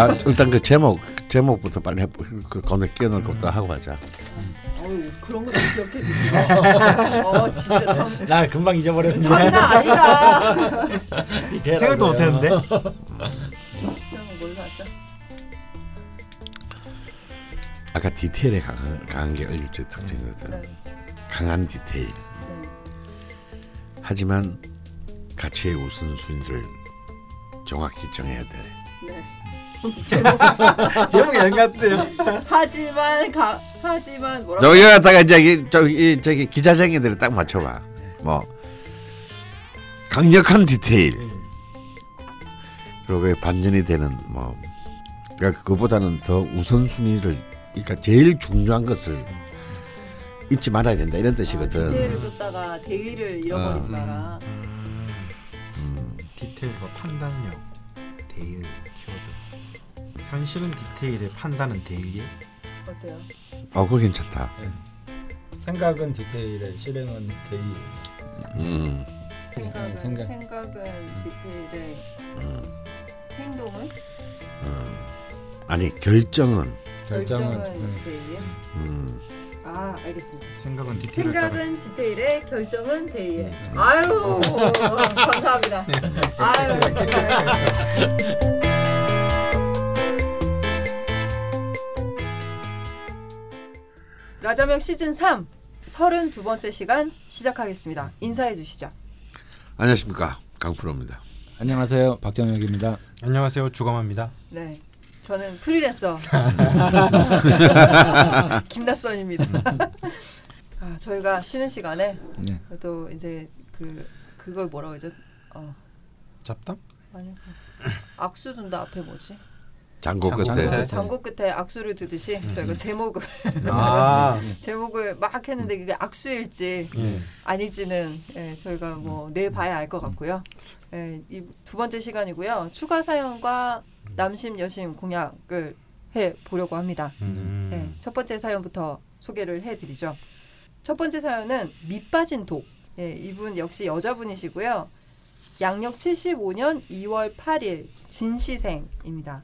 아, 일단 그 제목 제목부터 빨리 해, 그 가운데 끼워넣을 것부터 하고 하자. 어우, 그런 것도 기억해 주시네. 어 진짜 참 나 금방 잊어버렸는데. 장난 아니다. 디테일하세요. 생각도 못했는데. 그럼 뭘로 하죠? 아까 디테일에 강한, 강한 게 얼굴의 특징이거든. 네. 강한 디테일. 네. 하지만 가치의 우선순위를 정확히 정해야 돼. 네. 제목이 안 같대요. 하지만 가 하지만 뭐라고? 저기 갖다가 저기 저기 저기 기자쟁이들을 딱 맞춰봐. 뭐 강력한 디테일. 그리고 반전이 되는 뭐 그러니까 그보다는 더 우선순위를 그러니까 제일 중요한 것을 잊지 말아야 된다 이런 뜻이거든. 디테일을 줬다가 대의를 잃어버리지 어. 마라. 디테일과 판단력, 대의. 현실은 디테일에 판단은 대의에. 어때요? 어, 그거 괜찮다. 생각은 디테일에 실행은 대의. 음, 생각은 생각. 생각은 디테일에 음, 행동은 음. 아니 결정은 결정은 결정은 음. 대의에. 음, 아 알겠습니다. 생각은 디테일을 따라. 생각은 디테일에 결정은 대의에. 네. 아유 감사합니다. 아유. 라자명 시즌 3 32번째 시간 시작하겠습니다. 인사해 주시죠. 안녕하십니까 강프로입니다. 안녕하세요. 박정혁입니다. 안녕하세요. 주검합니다. 네. 저는 프리랜서 김다선입니다. 아, 저희가 쉬는 시간에 네. 또 이제 그 그걸 뭐라고 하죠? 어, 잡담? 아니 악수 둔다 앞에 뭐지? 장고 끝에. 장고 끝에 악수를 두듯이 저희가 제목을 아, 제목을 막 했는데 그게 악수일지 예. 아닐지는 예, 저희가 뭐 내봐야 알 것 같고요. 예, 이두 번째 시간이고요. 추가 사연과 남심 여심 공약을 해 보려고 합니다. 음. 네, 첫 번째 사연부터 소개를 해드리죠. 첫 번째 사연은 밑빠진 독. 예, 이분 역시 여자분이시고요. 양력 75년 2월 8일 진시생입니다.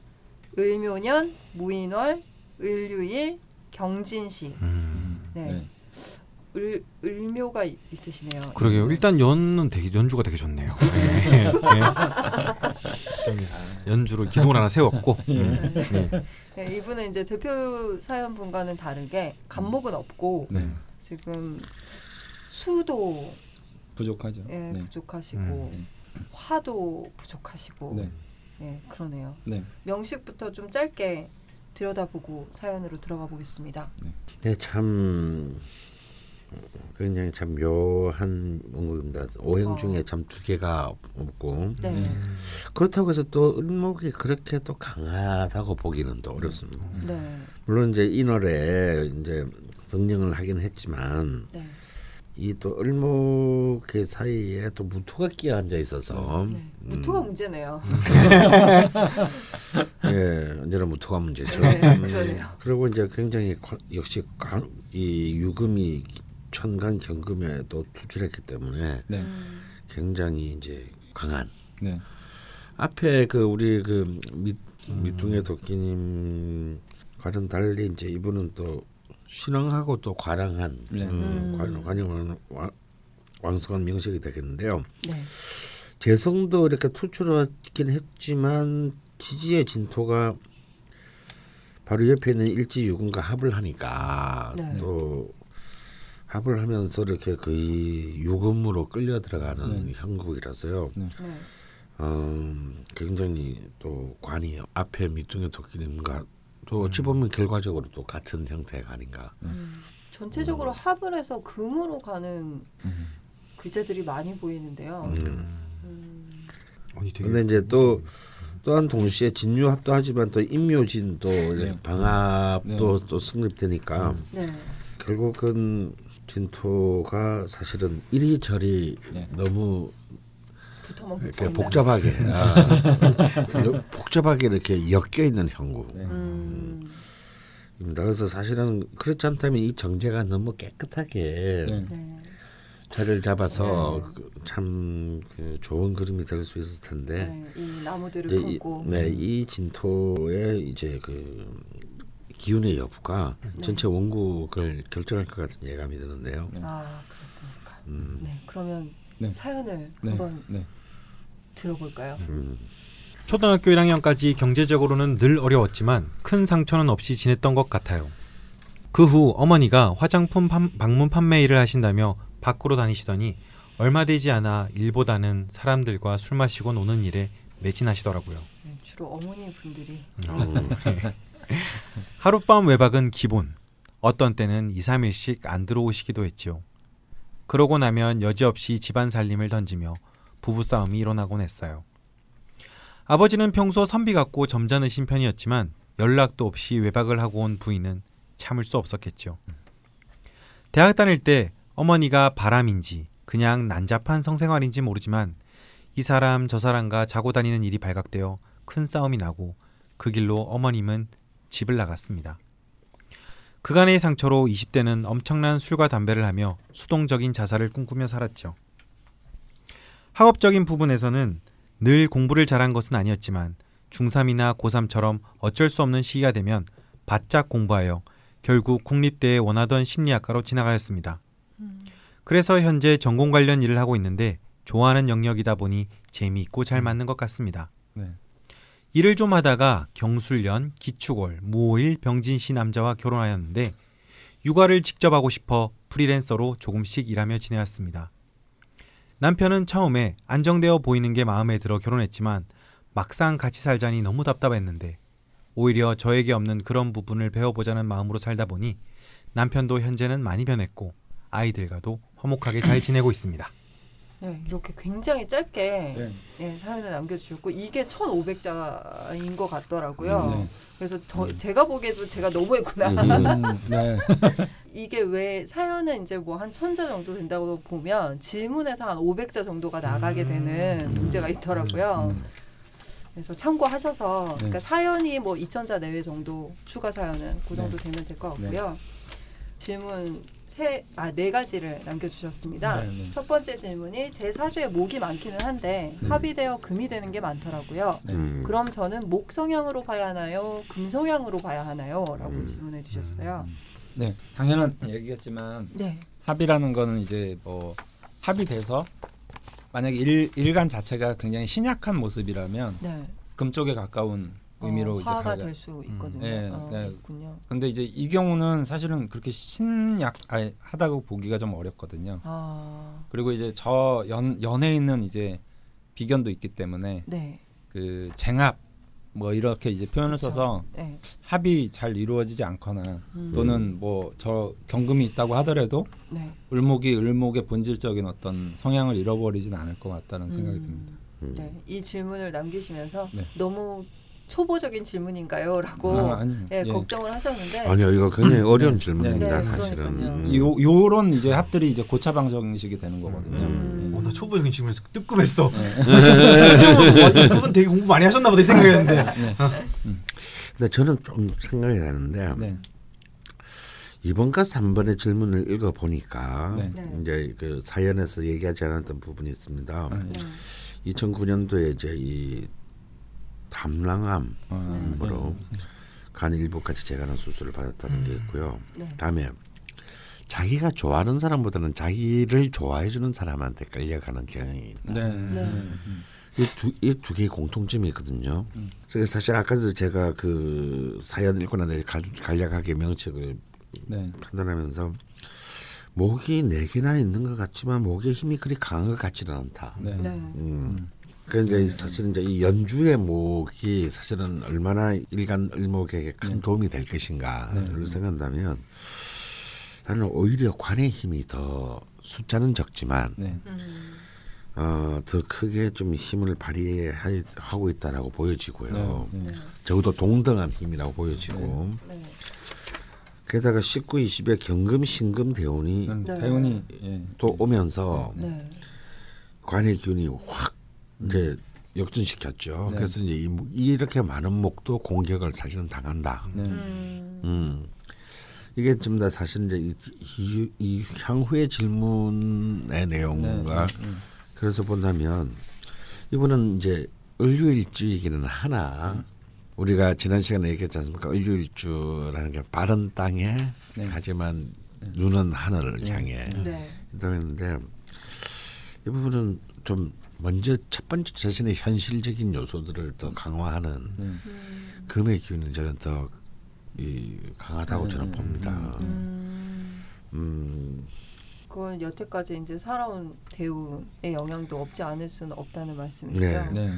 을묘년 무인월 을유일 경진시. 음. 네, 네. 을 을묘가 이- 있으시네요. 그러게요. 일단 연은 되게 연주가 되게 좋네요. 예. 예. 좀 연주로 기둥을 하나 세웠고. 음. 네. 네, 이분은 이제 대표 사연 분과는 다르게 간목은 없고 네. 지금 수도 부족하죠. 예, 네. 부족하시고 음. 화도 부족하시고 네. 예, 그러네요. 네. 명식부터 좀 짧게 들여다보고 사연으로 들어가 보겠습니다. 네, 참 굉장히 참 묘한 문구입니다. 오행 어. 중에 참 두 개가 없고 네. 음. 그렇다고 해서 또 을목이 그렇게 또 강하다고 보기는 또 어렵습니다. 네. 물론 이제 인월에 이제 성령을 하긴 했지만 네. 이 또 을목의 사이에 또 무토가 끼어 앉아 있어서 네. 무토가 문제네요. 예, 언제나 무토가 문제죠. 네, 음. 그리고 이제 굉장히 관- 역시 관- 이 유금이 천간 경금에 또 투출했기 때문에 네. 음, 굉장히 이제 강한 네. 앞에 그 우리 그 밑, 밑둥의 도끼님 과는 달리 이제 이분은 또 신앙하고 또 과랑한 네. 음, 음. 관- 왕- 왕성한 명식이 되겠는데요. 네. 재성도 이렇게 투출하긴 했지만 지지의 진토가 바로 옆에 있는 일지유금과 합을 하니까 네. 또 합을 하면서 이렇게 거의 유금으로 끌려 들어가는 네. 형국이라서요. 네. 음, 굉장히 또 관이 앞에 밑둥의 도끼님과 또 어찌 음. 보면 결과적으로 또 같은 형태가 아닌가. 음, 전체적으로 합을 해서 금으로 가는 음. 글자들이 많이 보이는데요. 음. 음, 근데 이제 또 또한 동시에 진유합도 하지만 또 인묘진도 네. 방합도 네. 또 성립되니까 네. 결국은 진토가 사실은 이리저리 네. 너무 붙어만 이렇게 복잡하게 아, 여- 복잡하게 이렇게 엮여 있는 형국입니다. 네. 음, 그래서 사실은 그렇지 않다면 이 정제가 너무 깨끗하게 네. 네. 자리를 잡아서 네. 그참그 좋은 그림이 될 수 있을 텐데 네, 이 나무들을 이, 품고 네, 이 진토의 이제 그 기운의 여부가 네. 전체 원국을 결정할 것 같은 예감이 드는데요. 아 그렇습니까? 음, 네, 그러면 네. 사연을 네. 한번 네. 들어볼까요? 음. 초등학교 1학년까지 경제적으로는 늘 어려웠지만 큰 상처는 없이 지냈던 것 같아요. 그 후 어머니가 화장품 판- 방문 판매 일을 하신다며 밖으로 다니시더니 얼마 되지 않아 일보다는 사람들과 술 마시고 노는 일에 매진하시더라고요. 네, 주로 어머니 분들이 음. 하룻밤 외박은 기본. 어떤 때는 2, 3일씩 안 들어오시기도 했지요. 그러고 나면 여지없이 집안 살림을 던지며 부부싸움이 일어나곤 했어요. 아버지는 평소 선비 같고 점잖으신 편이었지만 연락도 없이 외박을 하고 온 부인은 참을 수 없었겠죠. 대학 다닐 때 어머니가 바람인지 그냥 난잡한 성생활인지 모르지만 이 사람 저 사람과 자고 다니는 일이 발각되어 큰 싸움이 나고 그 길로 어머님은 집을 나갔습니다. 그간의 상처로 20대는 엄청난 술과 담배를 하며 수동적인 자살을 꿈꾸며 살았죠. 학업적인 부분에서는 늘 공부를 잘한 것은 아니었지만 중3이나 고3처럼 어쩔 수 없는 시기가 되면 바짝 공부하여 결국 국립대에 원하던 심리학과로 지나가였습니다. 그래서 현재 전공 관련 일을 하고 있는데 좋아하는 영역이다 보니 재미있고 잘 맞는 것 같습니다. 네. 일을 좀 하다가 경술련, 기축월, 무오일, 병진시 남자와 결혼하였는데 육아를 직접 하고 싶어 프리랜서로 조금씩 일하며 지내왔습니다. 남편은 처음에 안정되어 보이는 게 마음에 들어 결혼했지만 막상 같이 살자니 너무 답답했는데 오히려 저에게 없는 그런 부분을 배워보자는 마음으로 살다 보니 남편도 현재는 많이 변했고 아이들과도 화목하게 잘 지내고 있습니다. 네, 이렇게 굉장히 짧게 네. 네, 사연을 남겨주셨고 이게 1,500자인 것 같더라고요. 네. 그래서 저, 음. 제가 보기에도 제가 너무했구나. 음. 음, 네. 이게 왜 사연은 이제 뭐한 천자 정도 된다고 보면 질문에서 한 500자 정도가 나가게 되는 문제가 있더라고요. 음. 그래서 참고하셔서 네. 그러니까 사연이 뭐 2천자 내외 정도 추가 사연은 그 정도 네. 되면 될 것 같고요. 질문 세 아 네 가지를 남겨주셨습니다. 네, 네. 첫 번째 질문이 제 사주에 목이 많기는 한데 네. 합의되어 금이 되는 게 많더라고요. 네. 음. 그럼 저는 목 성향으로 봐야 하나요? 금 성향으로 봐야 하나요? 라고 음. 질문해 주셨어요. 네. 당연한 얘기겠지만 네. 합의라는 거는 이제 뭐 합의돼서 만약에 일, 일간 자체가 굉장히 신약한 모습이라면 네. 금 쪽에 가까운 의미로 어, 이제 화가 가야 될수 있거든요. 네, 어, 네. 있군요. 근데 이제 이 경우는 사실은 그렇게 신약 아니, 하다고 보기가 좀 어렵거든요. 아, 그리고 이제 저 연, 있는 이제 비견도 있기 때문에 네. 그 쟁합 뭐 이렇게 이제 표현을 그쵸. 써서 네. 합이 잘 이루어지지 않거나 음. 또는 뭐 저 경금이 있다고 하더라도 네. 을목이 을목의 본질적인 어떤 성향을 잃어버리진 않을 것 같다는 생각이 음. 듭니다. 음. 네. 이 질문을 남기시면서 네. 너무 초보적인 질문인가요?라고 아, 아니요. 예, 예. 걱정을 하셨는데 아니요, 이거 굉장히 어려운 네. 질문입니다, 네, 사실은. 음. 요 요런 이제 합들이 이제 고차 방정식이 되는 거거든요. 음. 어, 나 초보적인 질문에서 뜨끔했어. 네. 그분 되게 공부 많이 하셨나 보다 이 생각했는데. 네. 근데 저는 좀 생각이 나는데 네. 2번과 3번의 질문을 읽어 보니까 네. 네. 이제 그 사연에서 얘기하지 않았던 부분이 있습니다. 네. 네. 2009년도에 이제 이 담낭암으로 어, 간 일부까지 재간한 수술을 받았다는 게 있고요. 네. 다음에 자기가 좋아하는 사람보다는 자기를 좋아해 주는 사람한테 끌려가는 경향이 있다. 네. 네. 음. 이두 개의 공통점이 있거든요. 음. 그래서 사실 아까도 제가 그 사연 읽고 나서 간- 간략하게 명칭을 네. 판단하면서 목이 네 개나 있는 것 같지만 목의 힘이 그리 강한 것 같지는 않다. 네. 네. 음. 그 이제 사실 이제 이 연주의 목이 사실은 얼마나 일간 을목에게 큰 네. 도움이 될 것인가를 네. 생각한다면 나는 오히려 관의 힘이 더 숫자는 적지만 네. 음. 어, 더 크게 좀 힘을 발휘하고 있다라고 보여지고요. 네. 네. 적어도 동등한 힘이라고 보여지고 네. 게다가 19, 20의 경금, 신금 대운이. 대운이 예. 또 오면서 네. 관의 기운이 확 이제 역전시켰죠. 네. 그래서 이제 이, 이렇게 많은 목도 공격을 사실은 당한다. 네. 음. 음. 이게 좀다 사실 이제 이, 이, 이 향후의 질문의 내용과 네, 음, 그래서 본다면 이분은 이제 을류일주이기는 하나 우리가 지난 시간에 얘기했지 않습니까? 을류일주라는 게 바른 땅에 네. 하지만 눈은 하늘을 향해 네. 했는데 이 부분은 좀 먼저 첫 번째 자신의 현실적인 요소들을 더 강화하는 네. 금의 기운은 저는 더 이, 강하다고 네, 저는 네, 봅니다. 음, 음, 그건 여태까지 이제 살아온 대운의 영향도 없지 않을 수는 없다는 말씀이시죠. 네. 네.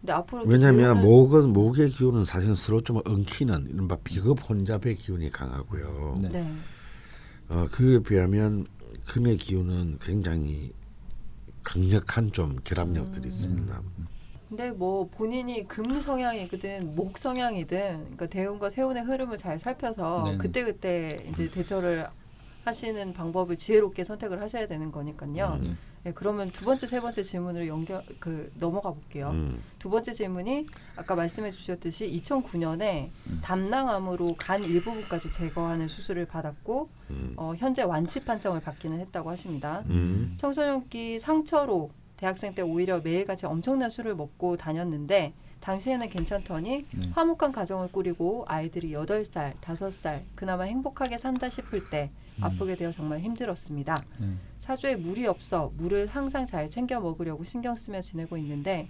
근데 앞으로 왜냐하면 목은 목의 기운은 사실 서로 좀 엉키는 이른바 비급 혼잡의 기운이 강하고요. 네. 네. 어, 그에 비하면 금의 기운은 굉장히 강력한 좀 결합력들이 음. 있습니다. 근데 뭐 본인이 금 성향이든 목 성향이든 그러니까 대운과 세운의 흐름을 잘 살펴서 네. 그때 그때 이제 대처를 하시는 방법을 지혜롭게 선택을 하셔야 되는 거니까요. 음. 네, 그러면 두 번째 세 번째 질문으로 연결 그 넘어가 볼게요. 음. 두 번째 질문이 아까 말씀해 주셨듯이 2009년에 음. 담낭암으로 간 일부분까지 제거하는 수술을 받았고 음. 어, 현재 완치 판정을 받기는 했다고 하십니다. 음. 청소년기 상처로 대학생 때 오히려 매일같이 엄청난 술을 먹고 다녔는데 당시에는 괜찮더니 네. 화목한 가정을 꾸리고 아이들이 여덟 살 다섯 살 그나마 행복하게 산다 싶을 때 음. 아프게 되어 정말 힘들었습니다. 네. 사주에 물이 없어 물을 항상 잘 챙겨 먹으려고 신경 쓰며 지내고 있는데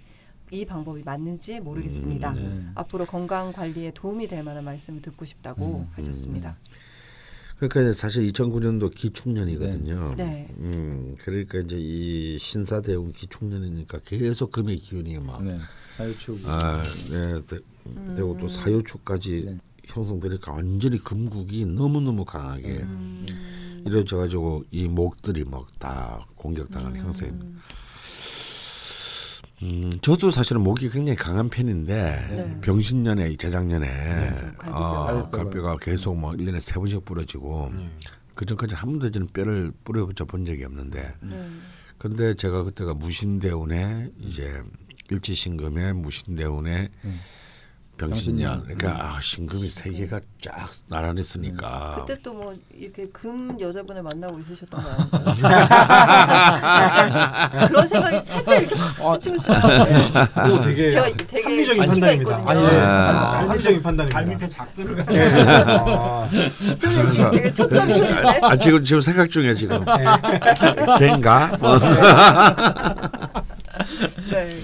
이 방법이 맞는지 모르겠습니다. 음, 네. 앞으로 건강 관리에 도움이 될 만한 말씀을 듣고 싶다고 음, 하셨습니다. 그러니까 이제 사실 2009년도 기축년이거든요. 네. 음, 그러니까 이제 이 신사대운 기축년이니까 계속 금의 기운이 막 네. 사유축. 아, 네, 되, 되고 또 사유축까지 네. 형성되니까 완전히 금국이 너무 너무 강하게 음. 이루어져 가지고 이 목들이 막 다 공격당하는 형세입니다. 음. 음, 저도 사실은 목이 굉장히 강한 편인데 네. 병신년에 재작년에 좀 갈비뼈. 어, 갈비뼈가. 계속 뭐 1년에 세 번씩 부러지고 네. 그 전까지 한 번도 저는 뼈를 부러져 본 적이 없는데 네. 근데 제가 그때가 무신대운에 이제 일지신금에 무신대운에 음. 병신년. 그러니까 아 신금이 세 개가 쫙 나란히 쓰니까 그때 또 뭐 이렇게 금 여자분을 만나고 있으셨던 거 아닌가요? 그런 생각이 살짝 이렇게 확 스치우시더라고요. 이거 되게 제가 되게 합리적인 판단입니다. 있거든요. 아, 예. 아. 합리적인 판단입니다. 발 밑에 작 들어가. 아, 선생님 지금 되게 초점 추리네. 아 지금 지금 생각 중이야 지금 걔인가 뭐. 네.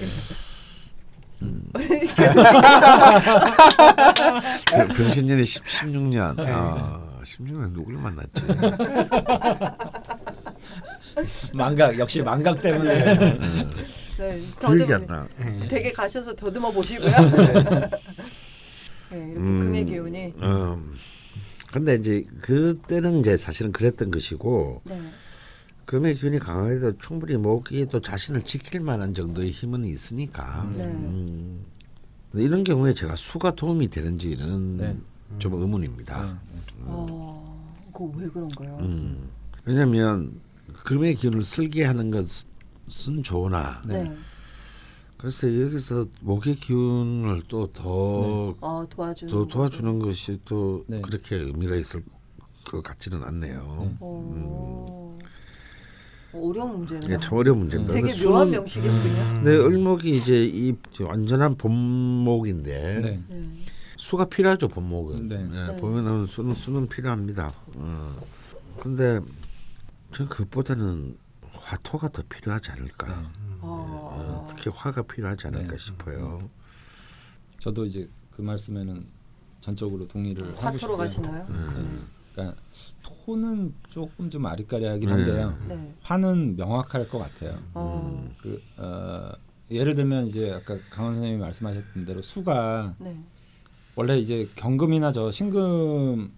그 병신년이 10, 16년 아 16년 누구를 만났지 망각 역시 망각 때문에. 네. 기억이 안 나. 되게 가셔서 더듬어 보시고요. 네, 이렇게 음. 금의 기운이. 음. 근데 이제 그때는 이제 사실은 그랬던 것이고 네. 금의 기운이 강하게도 충분히 목이 또 자신을 지킬 만한 정도의 힘은 있으니까 네. 음. 이런 경우에 제가 수가 도움이 되는지는 네. 좀 의문입니다. 어, 그거 왜 그런가요? 음. 왜냐하면 금의 기운을 쓸게 하는 것은 좋으나 네. 그래서 여기서 목의 기운을 또더 어, 도와주는. 더 도와주는 것이 또 네. 그렇게 의미가 있을 것 같지는 않네요. 네. 어, 어려운 문제네요. 이게 참 어려운 문제입니다. 되게 근데 묘한 수는- 명식이거든요. 근데 을목이 이제 이 완전한 본목인데 네. 네. 수가 필요하죠 본목은. 네. 예, 네. 보면은 수는 수는 필요합니다. 어. 근데 전 그것보다는 화토가 더 필요하지 않을까. 네. 어, 어, 특히 화가 필요하지 않을까 네. 싶어요. 저도 이제 그 말씀에는 전적으로 동의를 하고 화토로 싶고요. 가시나요? 음. 그러니까 토는 조금 좀 아리까리하긴 네. 한데요. 네. 화는 명확할 것 같아요. 어, 그 어, 예를 들면 이제 아까 강원 선생님이 말씀하셨던 대로 수가 네. 원래 이제 경금이나 저 신금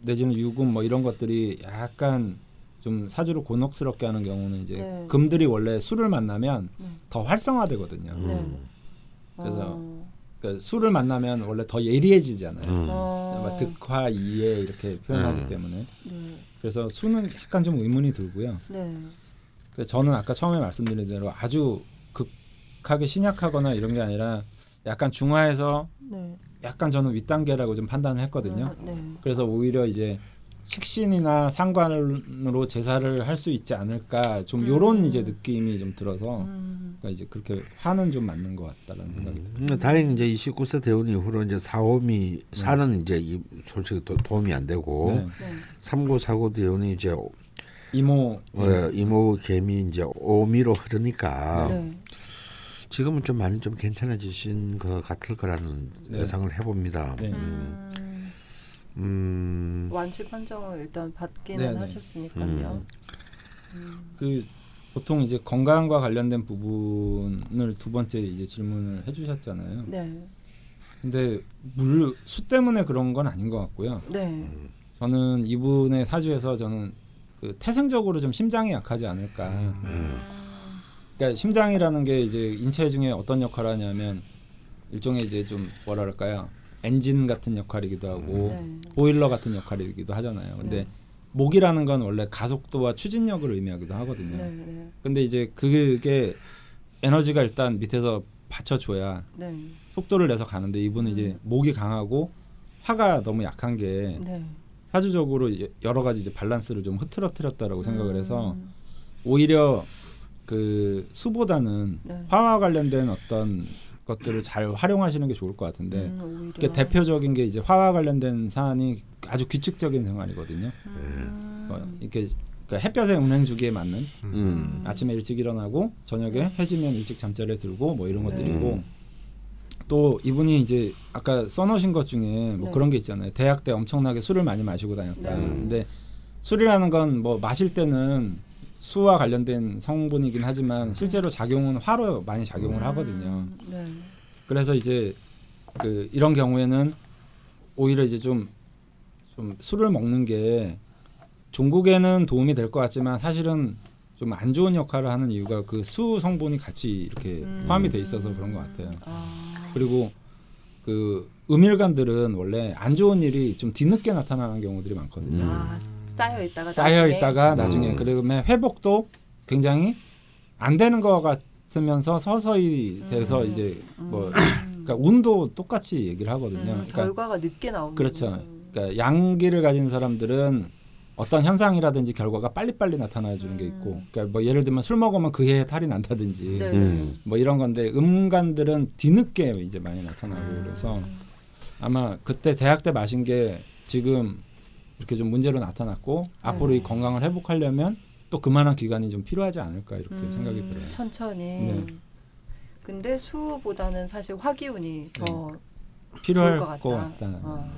내지는 유금 뭐 이런 것들이 약간 좀 사주를 곤혹스럽게 하는 경우는 이제 네. 금들이 원래 수를 만나면 네. 더 활성화되거든요. 음. 그래서 어, 그러니까 수를 만나면 원래 더 예리해지잖아요. 음. 어, 막 득화 이해 이렇게 표현하기 음. 때문에 네. 그래서 수는 약간 좀 의문이 들고요. 네. 그래서 저는 아까 처음에 말씀드린 대로 아주 극하게 신약하거나 이런 게 아니라 약간 중화해서 네. 약간 저는 윗단계라고 좀 판단을 했거든요. 어, 네. 그래서 오히려 이제 식신이나 상관으로 제사를 할 수 있지 않을까 좀 음. 요런 이제 느낌이 좀 들어서 음. 그러니까 이제 그렇게 화는 좀 맞는 것 같다라는 생각이 듭니다. 음, 다행히 이제 29세 대운 이후로 이제 사오미 사는 이제 이 솔직히 도, 도움이 안 되고 네. 네. 삼구 사구 대운이 이제 이모 어, 이모 개미 이제 오미로 흐르니까 네. 지금은 좀 많이 좀 괜찮아지신 것 같을 거라는 네. 예상을 해봅니다. 네. 음. 음, 완치 판정을 일단 받기는 네, 네. 하셨으니까요. 그 보통 이제 건강과 관련된 부분을 두 번째 이제 질문을 해주셨잖아요. 네. 근데 물 수 때문에 그런 건 아닌 것 같고요. 네. 저는 이분의 사주에서 저는 그 태생적으로 좀 심장이 약하지 않을까. 음. 그러니까 심장이라는 게 이제 인체 중에 어떤 역할을 하냐면 일종의 이제 좀 뭐라 그럴까요? 엔진 같은 역할이기도 하고 네. 보일러 같은 역할이기도 하잖아요. 근데 네. 목이라는 건 원래 가속도와 추진력을 의미하기도 하거든요. 네. 네. 근데 이제 그게 에너지가 일단 밑에서 받쳐줘야 네. 속도를 내서 가는데 이분은 이제 목이 강하고 화가 너무 약한 게 네. 사주적으로 여- 여러 가지 이제 밸런스를 좀 흐트러뜨렸다라고 생각을 해서 음. 오히려 그 수보다는 네. 화와 관련된 어떤 것들을 잘 활용하시는 게 좋을 것 같은데 음. 그게 대표적인 게 이제 화와 관련된 사안이 아주 규칙적인 생활이거든요. 음. 어, 이렇게 그러니까 햇볕의 운행 주기에 맞는 음. 아침에 일찍 일어나고 저녁에 해지면 일찍 잠자리에 들고 뭐 이런 네. 것들이고 음. 또 이분이 이제 아까 써놓으신 것 중에 뭐 네. 그런 게 있잖아요. 대학 때 엄청나게 술을 많이 마시고 다녔다. 네. 근데 술이라는 건 뭐 마실 때는 수와 관련된 성분이긴 하지만 실제로 작용은 화로 많이 작용을 하거든요. 음, 네. 그래서 이제 그 이런 경우에는 오히려 이제 좀 좀 술을 먹는 게 종국에는 도움이 될 것 같지만 사실은 좀 안 좋은 역할을 하는 이유가 그 수 성분이 같이 이렇게 음. 포함이 돼 있어서 그런 것 같아요. 아. 그리고 그 음일간들은 원래 안 좋은 일이 좀 뒤늦게 나타나는 경우들이 많거든요. 음. 아, 쌓여 있다가 쌓여 나중에? 있다가 나중에 음. 그러면 회복도 굉장히 안 되는 것 같으면서 서서히 돼서 음. 이제 뭐 음. 그러니까 운도 똑같이 얘기를 하거든요. 음, 그러니까, 결과가 늦게 나오는 그렇죠. 그러니까 양기를 가진 사람들은 어떤 현상이라든지 결과가 빨리빨리 나타나 주는 게 있고, 음. 그러니까 뭐 예를 들면 술 먹으면 그 해에 탈이 난다든지 네. 음. 뭐 이런 건데 음간들은 뒤늦게 이제 많이 나타나고 음. 그래서 아마 그때 대학 때 마신 게 지금 이렇게 좀 문제로 나타났고 앞으로 네. 이 건강을 회복하려면 또 그만한 기간이 좀 필요하지 않을까 이렇게 음, 생각이 들어요. 천천히. 네. 근데 수보다는 사실 화기운이 더 필요할 것것 같다. 같다. 어.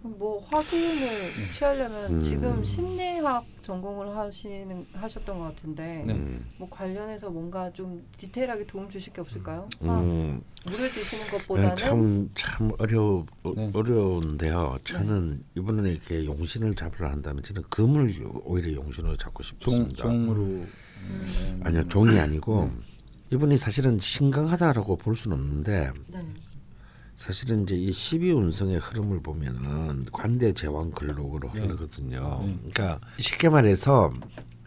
그럼 뭐 화기운을 취하려면 음. 지금 심리학 전공을 하시는 하셨던 것 같은데 네. 음. 뭐 관련해서 뭔가 좀 디테일하게 도움 주실 게 없을까요? 화, 음. 물을 드시는 네, 것보다는 참, 참 어려, 네. 어려운데요. 저는 이번에 이렇게 용신을 잡으려 한다면 저는 금을 오히려 용신으로 잡고 종, 싶습니다. 종 으로 음. 네. 아니요, 종이 아니고 네. 이분이 사실은 신강하다라고 볼 수는 없는데 네. 사실은 이제 이 12운성의 흐름을 보면은 관대 제왕 근록으로 네. 흐르거든요. 네. 그러니까 쉽게 말해서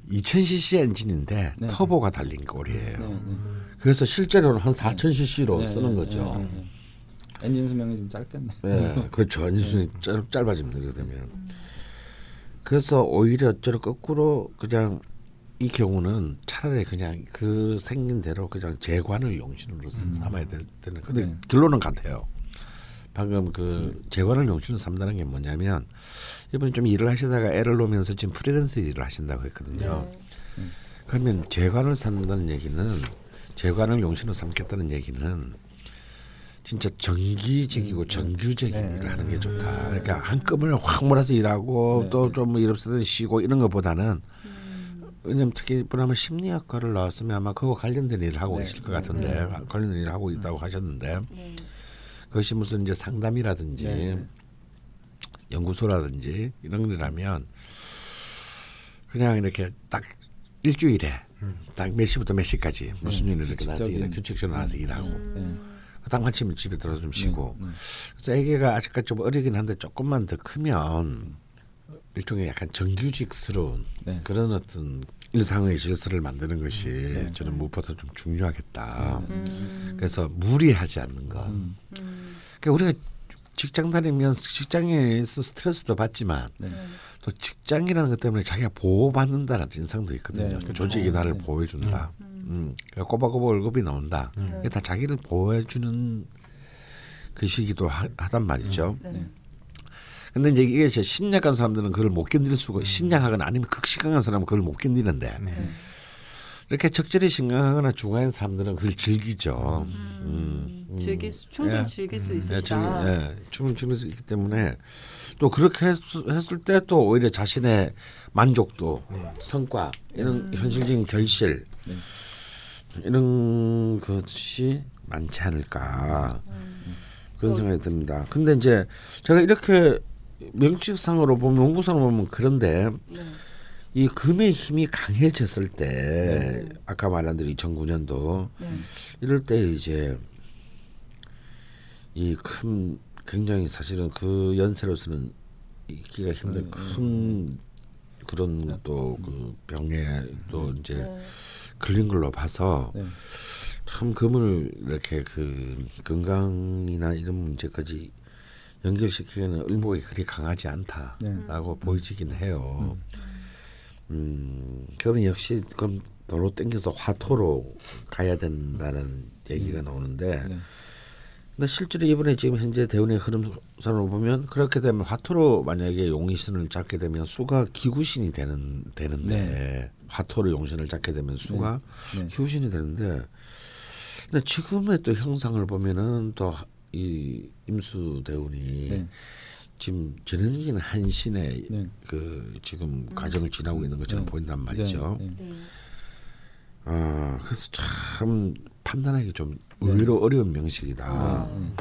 2000cc 엔진인데 네. 터보가 달린 꼴이에요. 네, 네. 그래서 실제로는 한 4000cc로 네, 쓰는 네, 거죠. 네, 네, 네. 엔진 수명이 좀 짧겠네. 네, 그렇죠. 엔진수이 짧, 짧아집니다. 되면. 그래서 오히려 저를 거꾸로 그냥 이 경우는 차라리 그냥 그 생긴 대로 그냥 재관을 용신으로 삼아야 되- 되는. 근데 네. 결론은 같아요. 방금 그 재관을 용신으로 삼다는 게 뭐냐면 이분이 좀 일을 하시다가 애를 놓으면서 지금 프리랜서 일을 하신다고 했거든요. 네. 그러면 재관을 삼는다는 얘기는 재관을 용신으로 삼겠다는 얘기는 진짜 정기직이고 정규적인 네. 일을 하는 게 좋다. 그러니까 한꺼번에 확 몰아서 일하고 네. 또좀 일없으면 쉬고 이런 것보다는 음. 왜냐면 특히 이분 아마 심리학과를 나왔으면 아마 그거 관련된 일을 하고 네. 계실 것 같은데 관련된 일을 하고 있다고 하셨는데 네. 그것이 무슨 이제 상담이라든지 네. 연구소라든지 이런 일이라면 그냥 이렇게 딱 일주일에 딱몇 시부터 몇 시까지 무슨 일을 이렇게 나서 규칙적인. 일 규칙적으로 나서 일하고 음. 딱 마치면 집에 들어서 좀 쉬고 네, 네. 그래서 애기가 아직까지 좀 어리긴 한데 조금만 더 크면 일종의 약간 정규직스러운 네. 그런 어떤 일상의 질서를 만드는 것이 네. 저는 무엇보다 좀 중요하겠다. 음. 그래서 무리하지 않는 것. 음. 음. 그러니까 우리가 직장 다니면 직장에서 스트레스도 받지만 네. 또 직장이라는 것 때문에 자기가 보호받는다는 인상도 있거든요. 네, 그렇죠. 조직이 나를 네. 보호해준다. 음. 그러니까 꼬박꼬박 월급이 나온다. 음. 이게 다 자기를 보호해주는 그 시기도 하, 단 말이죠. 네. 네. 근데 이제 이게 제 신약한 사람들은 그걸 못 견딜 수가 신약하거나 아니면 극심한 사람은 그걸 못 견디는데 네. 이렇게 적절히 심각하거나 중화한 사람들은 그걸 즐기죠. 음. 음. 즐길 수, 충분히 예. 즐길 수 예, 있으시다. 즐기- 예, 충분히 즐길 수 있기 때문에 또 그렇게 했, 했을 때 또 오히려 자신의 만족도, 성과 이런 현실적인 결실 네. 이런 것이 많지 않을까 그런 생각이 듭니다. 근데 이제 제가 이렇게 명칭상으로 보면 원고상으로 보면 그런데 네. 이 금의 힘이 강해졌을 때 네. 아까 말한 대로 2009년도 네. 이럴 때 이제 이 큰 굉장히 사실은 그 연세로서는 있기가 힘든 음, 큰 그런 또 그 병에 또 이제 네. 걸린 걸로 봐서 네. 참 금을 이렇게 그 건강이나 이런 문제까지 연결시키기에는 을목이 그리 강하지 않다라고 네. 보이지긴 해요. 음, 그러면 역시 그럼 도로 땡겨서 화토로 가야 된다는 얘기가 나오는데, 네. 근데 실제로 이번에 지금 현재 대운의 흐름선으로 보면 그렇게 되면 화토로 만약에 용신을 잡게 되면 수가 기구신이 되는 되는데 화토로 용신을 잡게 되면 수가 네. 기구신이 되는데, 근데 지금의 또 형상을 보면은 또 이 임수 대운이 네. 지금 전형적인 한신의 네. 그 지금 과정을 지나고 있는 것처럼 네. 보인단 말이죠. 네. 네. 네. 아 그래서 참 판단하기 좀 의외로 어려운 명식이다. 아.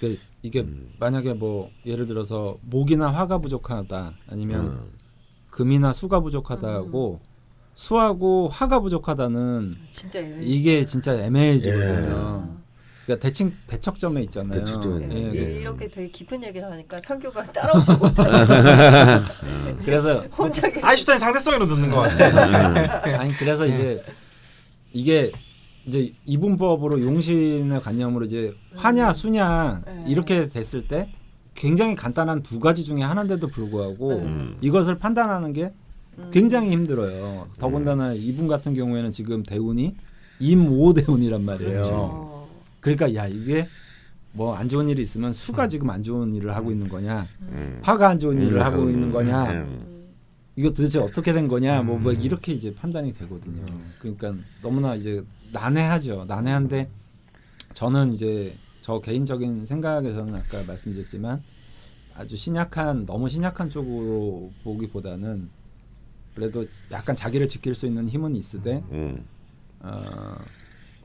그 이게 음. 만약에 뭐 예를 들어서 목이나 화가 부족하다 아니면 음. 금이나 수가 부족하다고 수하고 화가 부족하다는 진짜. 이게 진짜 애매해지거든요. 아. 그러니까 대칭 대척점에 있잖아요. 대척점에 네. 예, 이- 예. 이렇게 되게 깊은 얘기를 하니까 상교가 따라오지 못하고 그래서 혼자 아인슈타인 상대성으로 듣는 것 같아. 아니 그래서 이제 이게 이제 이분법으로 용신의 관념으로 이제 화냐 수냐 네. 이렇게 됐을 때 굉장히 간단한 두 가지 중에 하나인데도 불구하고 음. 이것을 판단하는 게 음. 굉장히 힘들어요. 더군다나 이분 같은 경우에는 지금 대운이 임오 대운이란 말이에요. 그렇죠. 어. 그러니까 야 이게 뭐 안 좋은 일이 있으면 수가 지금 안 좋은 일을 하고 있는 거냐, 음. 화가 안 좋은 일을 음, 하고 음, 있는 거냐, 음. 음. 이거 도대체 어떻게 된 거냐, 뭐, 뭐 음. 이렇게 이제 판단이 되거든요. 그러니까 너무나 이제 난해하죠. 난해한데 저는 이제 저 개인적인 생각에서는 아까 말씀드렸지만 아주 신약한 너무 신약한 쪽으로 보기보다는 그래도 약간 자기를 지킬 수 있는 힘은 있으되 음. 어,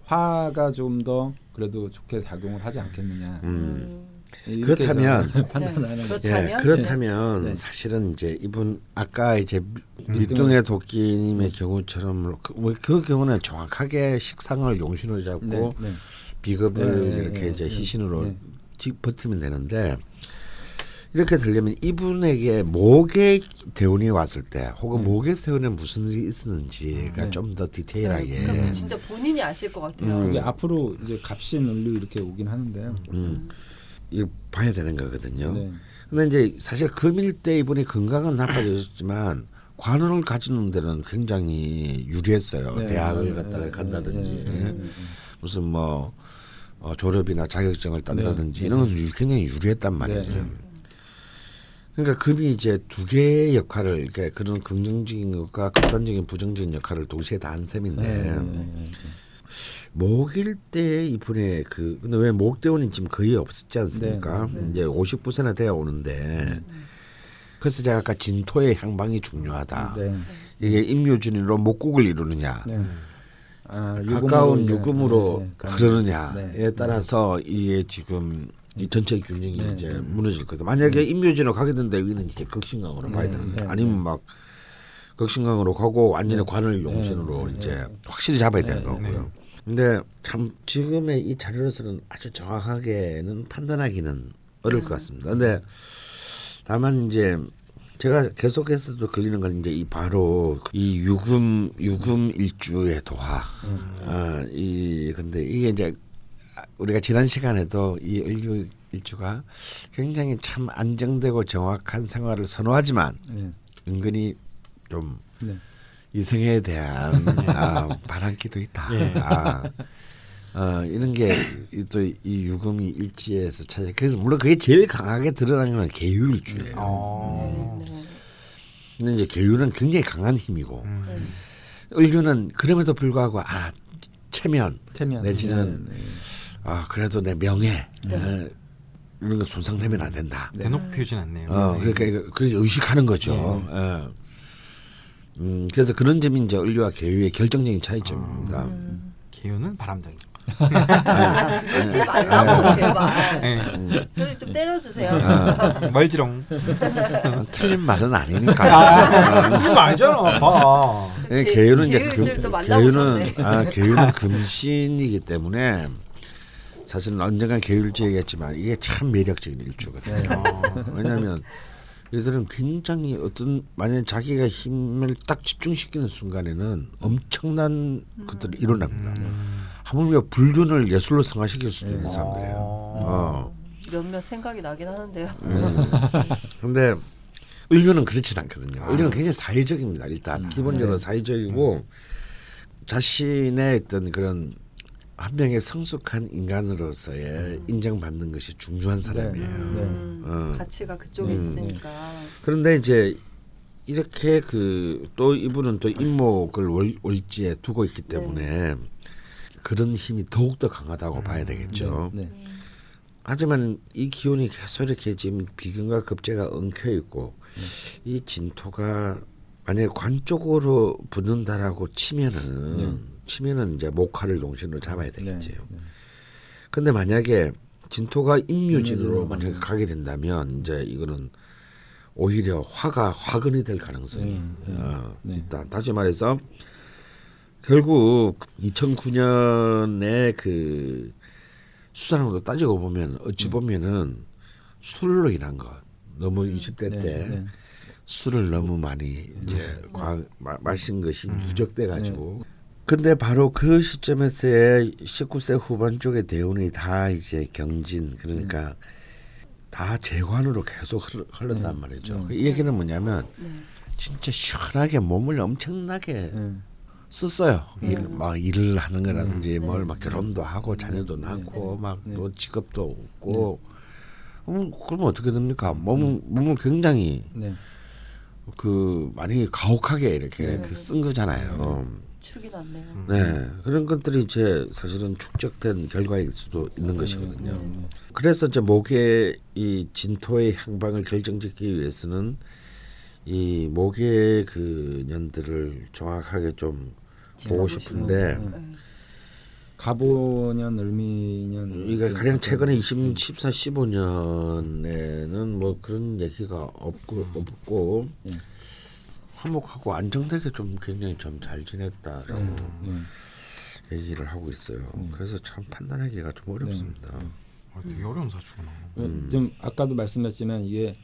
화가 좀더 그래도 좋게 작용을 하지 않겠느냐. 음. 이렇게 그렇다면- 저는 판단을 네. 하는. 그렇다면? 예, 그렇다면 네. 사실은 이제 이분 아까 이제 밀등의- 밀등의 도끼님의 경우처럼 그, 뭐그 경우는 정확하게 식상을 용신으로 잡고 네, 네. 비겁을 네, 이렇게 네, 이제 네, 희신으로 네. 지- 버티면 되는데 이렇게 되려면 이분에게 목의 대운이 왔을 때 혹은 네. 목의 세운에 무슨 일이 있었는지가 네. 좀더 디테일하게 네, 그러니까 진짜 본인이 아실 것 같아요. 음. 그게 앞으로 이제 값이 늘리고 이렇게 오긴 하는데요. 음, 이거 봐야 되는 거거든요. 네. 근데 이제 사실 금일 때 이분이 건강은 나빠졌지만 관원을 가지는 데는 굉장히 유리했어요. 네, 대학을 네, 갖다가 네, 간다든지 네. 무슨 뭐 어, 졸업이나 자격증을 딴다든지 네, 이런 것은 유- 굉장히 유리했단 말이죠. 네. 그러니까 금이 이제 두 개의 역할을 그러니까 그런 긍정적인 것과 극단적인 부정적인 역할을 동시에 다 한 셈인데 네, 네, 네, 네. 목일 때 이분의 그 근데 왜 목대원이 지금 거의 없었지 않습니까? 네, 네. 이제 50%나 되어 오는데 그래서 제가 아까 진토의 향방이 중요하다. 네. 이게 임묘준으로 목국을 이루느냐, 네. 아, 가까운 유금으로 네, 네, 흐르느냐에 네. 따라서 이게 지금 이 전체 균형이 네, 이제 네. 무너질 거다. 만약에 임묘진으로 가게 된다 여기는 이제 극신강으로 네, 가야 되는데 네, 아니면 막 극신강으로 가고 완전히 네. 관을 용신으로 네, 이제 네. 확실히 잡아야 네, 되는 네, 거고요. 근데 참 지금의 이 자료로서는 아주 정확하게는 판단하기는 어려울 것 같습니다. 근데 다만 이제 제가 계속해서도 걸리는 건 이제 이 바로 이 유금 유금 일주의 도화. 아, 이 근데 이게 이제 우리가 지난 시간에도 이 을류 일주가 굉장히 참 안정되고 정확한 생활을 선호하지만 네. 은근히 좀 네. 이성에 대한 아, 바람기도 있다. 예. 아, 어, 이런 게 또 이 유금이 일지에서 찾아. 그래서 물론 그게 제일 강하게 드러나는 건 계유일주예요. 어. 네. 근데 이제 계유는 굉장히 강한 힘이고 음. 네. 을주는 그럼에도 불구하고 아 체면 체면 내지는 네, 네. 아 그래도 내 명예 네. 어, 이런 거 손상되면 안 된다. 네. 대놓고 표진 않네요. 어 네. 그러니까 그 의식하는 거죠. 어. 음 그래서 그런 점이 이제 을류와 계유의 결정적인 차이점입니다. 음. 기운은 바람둥이. 그러지 말라고 제발. 네. 저기 좀 때려주세요. 아, 멀지롱. 틀린 말은 아니니까. 지금 알잖아. 봐. 예, 개- 계유는 이제 만나보셨네. 계유는 아 계유는 금신이기 때문에 사실은 언젠간 계유일주 얘기했지만 이게 참 매력적인 일주거든요. 어. 왜냐하면 얘들은 굉장히 어떤 만약 자기가 힘을 딱 집중시키는 순간에는 엄청난 것들이 일어납니다. 음. 하물며 불륜을 예술로 성화시킬 수도 있는 네. 사람들이에요. 어. 어. 몇몇 생각이 나긴 하는데요. 음. 근데 을류는 그렇진 않거든요. 을류는 굉장히 사회적입니다. 일단 기본적으로 사회적이고 자신의 어떤 그런 한 명의 성숙한 인간으로서의 인정받는 것이 중요한 사람이에요. 네. 음, 어. 가치가 그쪽에 음. 있으니까. 그런데 이제 이렇게 그 또 이분은 또 임목을 월, 월지에 두고 있기 때문에 그런 힘이 더욱 더 강하다고 봐야 되겠죠. 네. 하지만 이 기운이 계속 이렇게 지금 비근과 급제가 엉켜 있고 네. 이 진토가 만약에 관 쪽으로 붙는다라고 치면은 네. 치면은 이제 목화를 동신으로 잡아야 네. 되겠지요. 네. 근데 만약에 진토가 임묘진으로 만약에 가게 된다면 이제 이거는 오히려 화가 화근이 될 가능성이 네, 네, 어, 네. 있다. 다시 말해서 결국 2009년에 그 수사랑도 따지고 보면 어찌 보면은 술로 인한 것 너무 20대 네, 때 네. 술을 너무 많이 이제 과, 마, 마신 것이 누적돼 가지고 네. 근데 바로 그 시점에서의 19세 후반 쪽의 대운이 다 이제 경진 그러니까 다 재관으로 계속 흘, 흘른단 네. 말이죠. 네. 이 얘기는 뭐냐면 네. 진짜 시원하게 몸을 엄청나게 네. 썼어요. 네. 일, 막 일을 하는 거라든지 음. 뭘 네. 막 결혼도 하고 자녀도 네. 낳고 막 네. 뭐 직업도 없고 그럼, 그러면 어떻게 됩니까? 몸 몸을 굉장히 네. 그 많이 가혹하게 이렇게 네. 그쓴 거잖아요. 축이 났네요. 네 그런 것들이 이제 사실은 축적된 결과일 수도 있는 것이거든요. 네. 그래서 이제 목의 이 진토의 향방을 결정짓기 위해서는 이 목의 그 년들을 정확하게 좀 보고 싶은데 네. 네. 가보년 을미년 우리가 그- 가장 최근에 네. 20, 14, 15년에는 뭐 그런 얘기가 없고 없고 네. 화목하고 안정되게 좀 굉장히 좀 잘 지냈다라고 네. 네. 얘기를 하고 있어요. 그래서 참 판단하기가 좀 어렵습니다. 아, 되게 어려운 사주구나. 음. 좀 아까도 말씀드렸지만 이게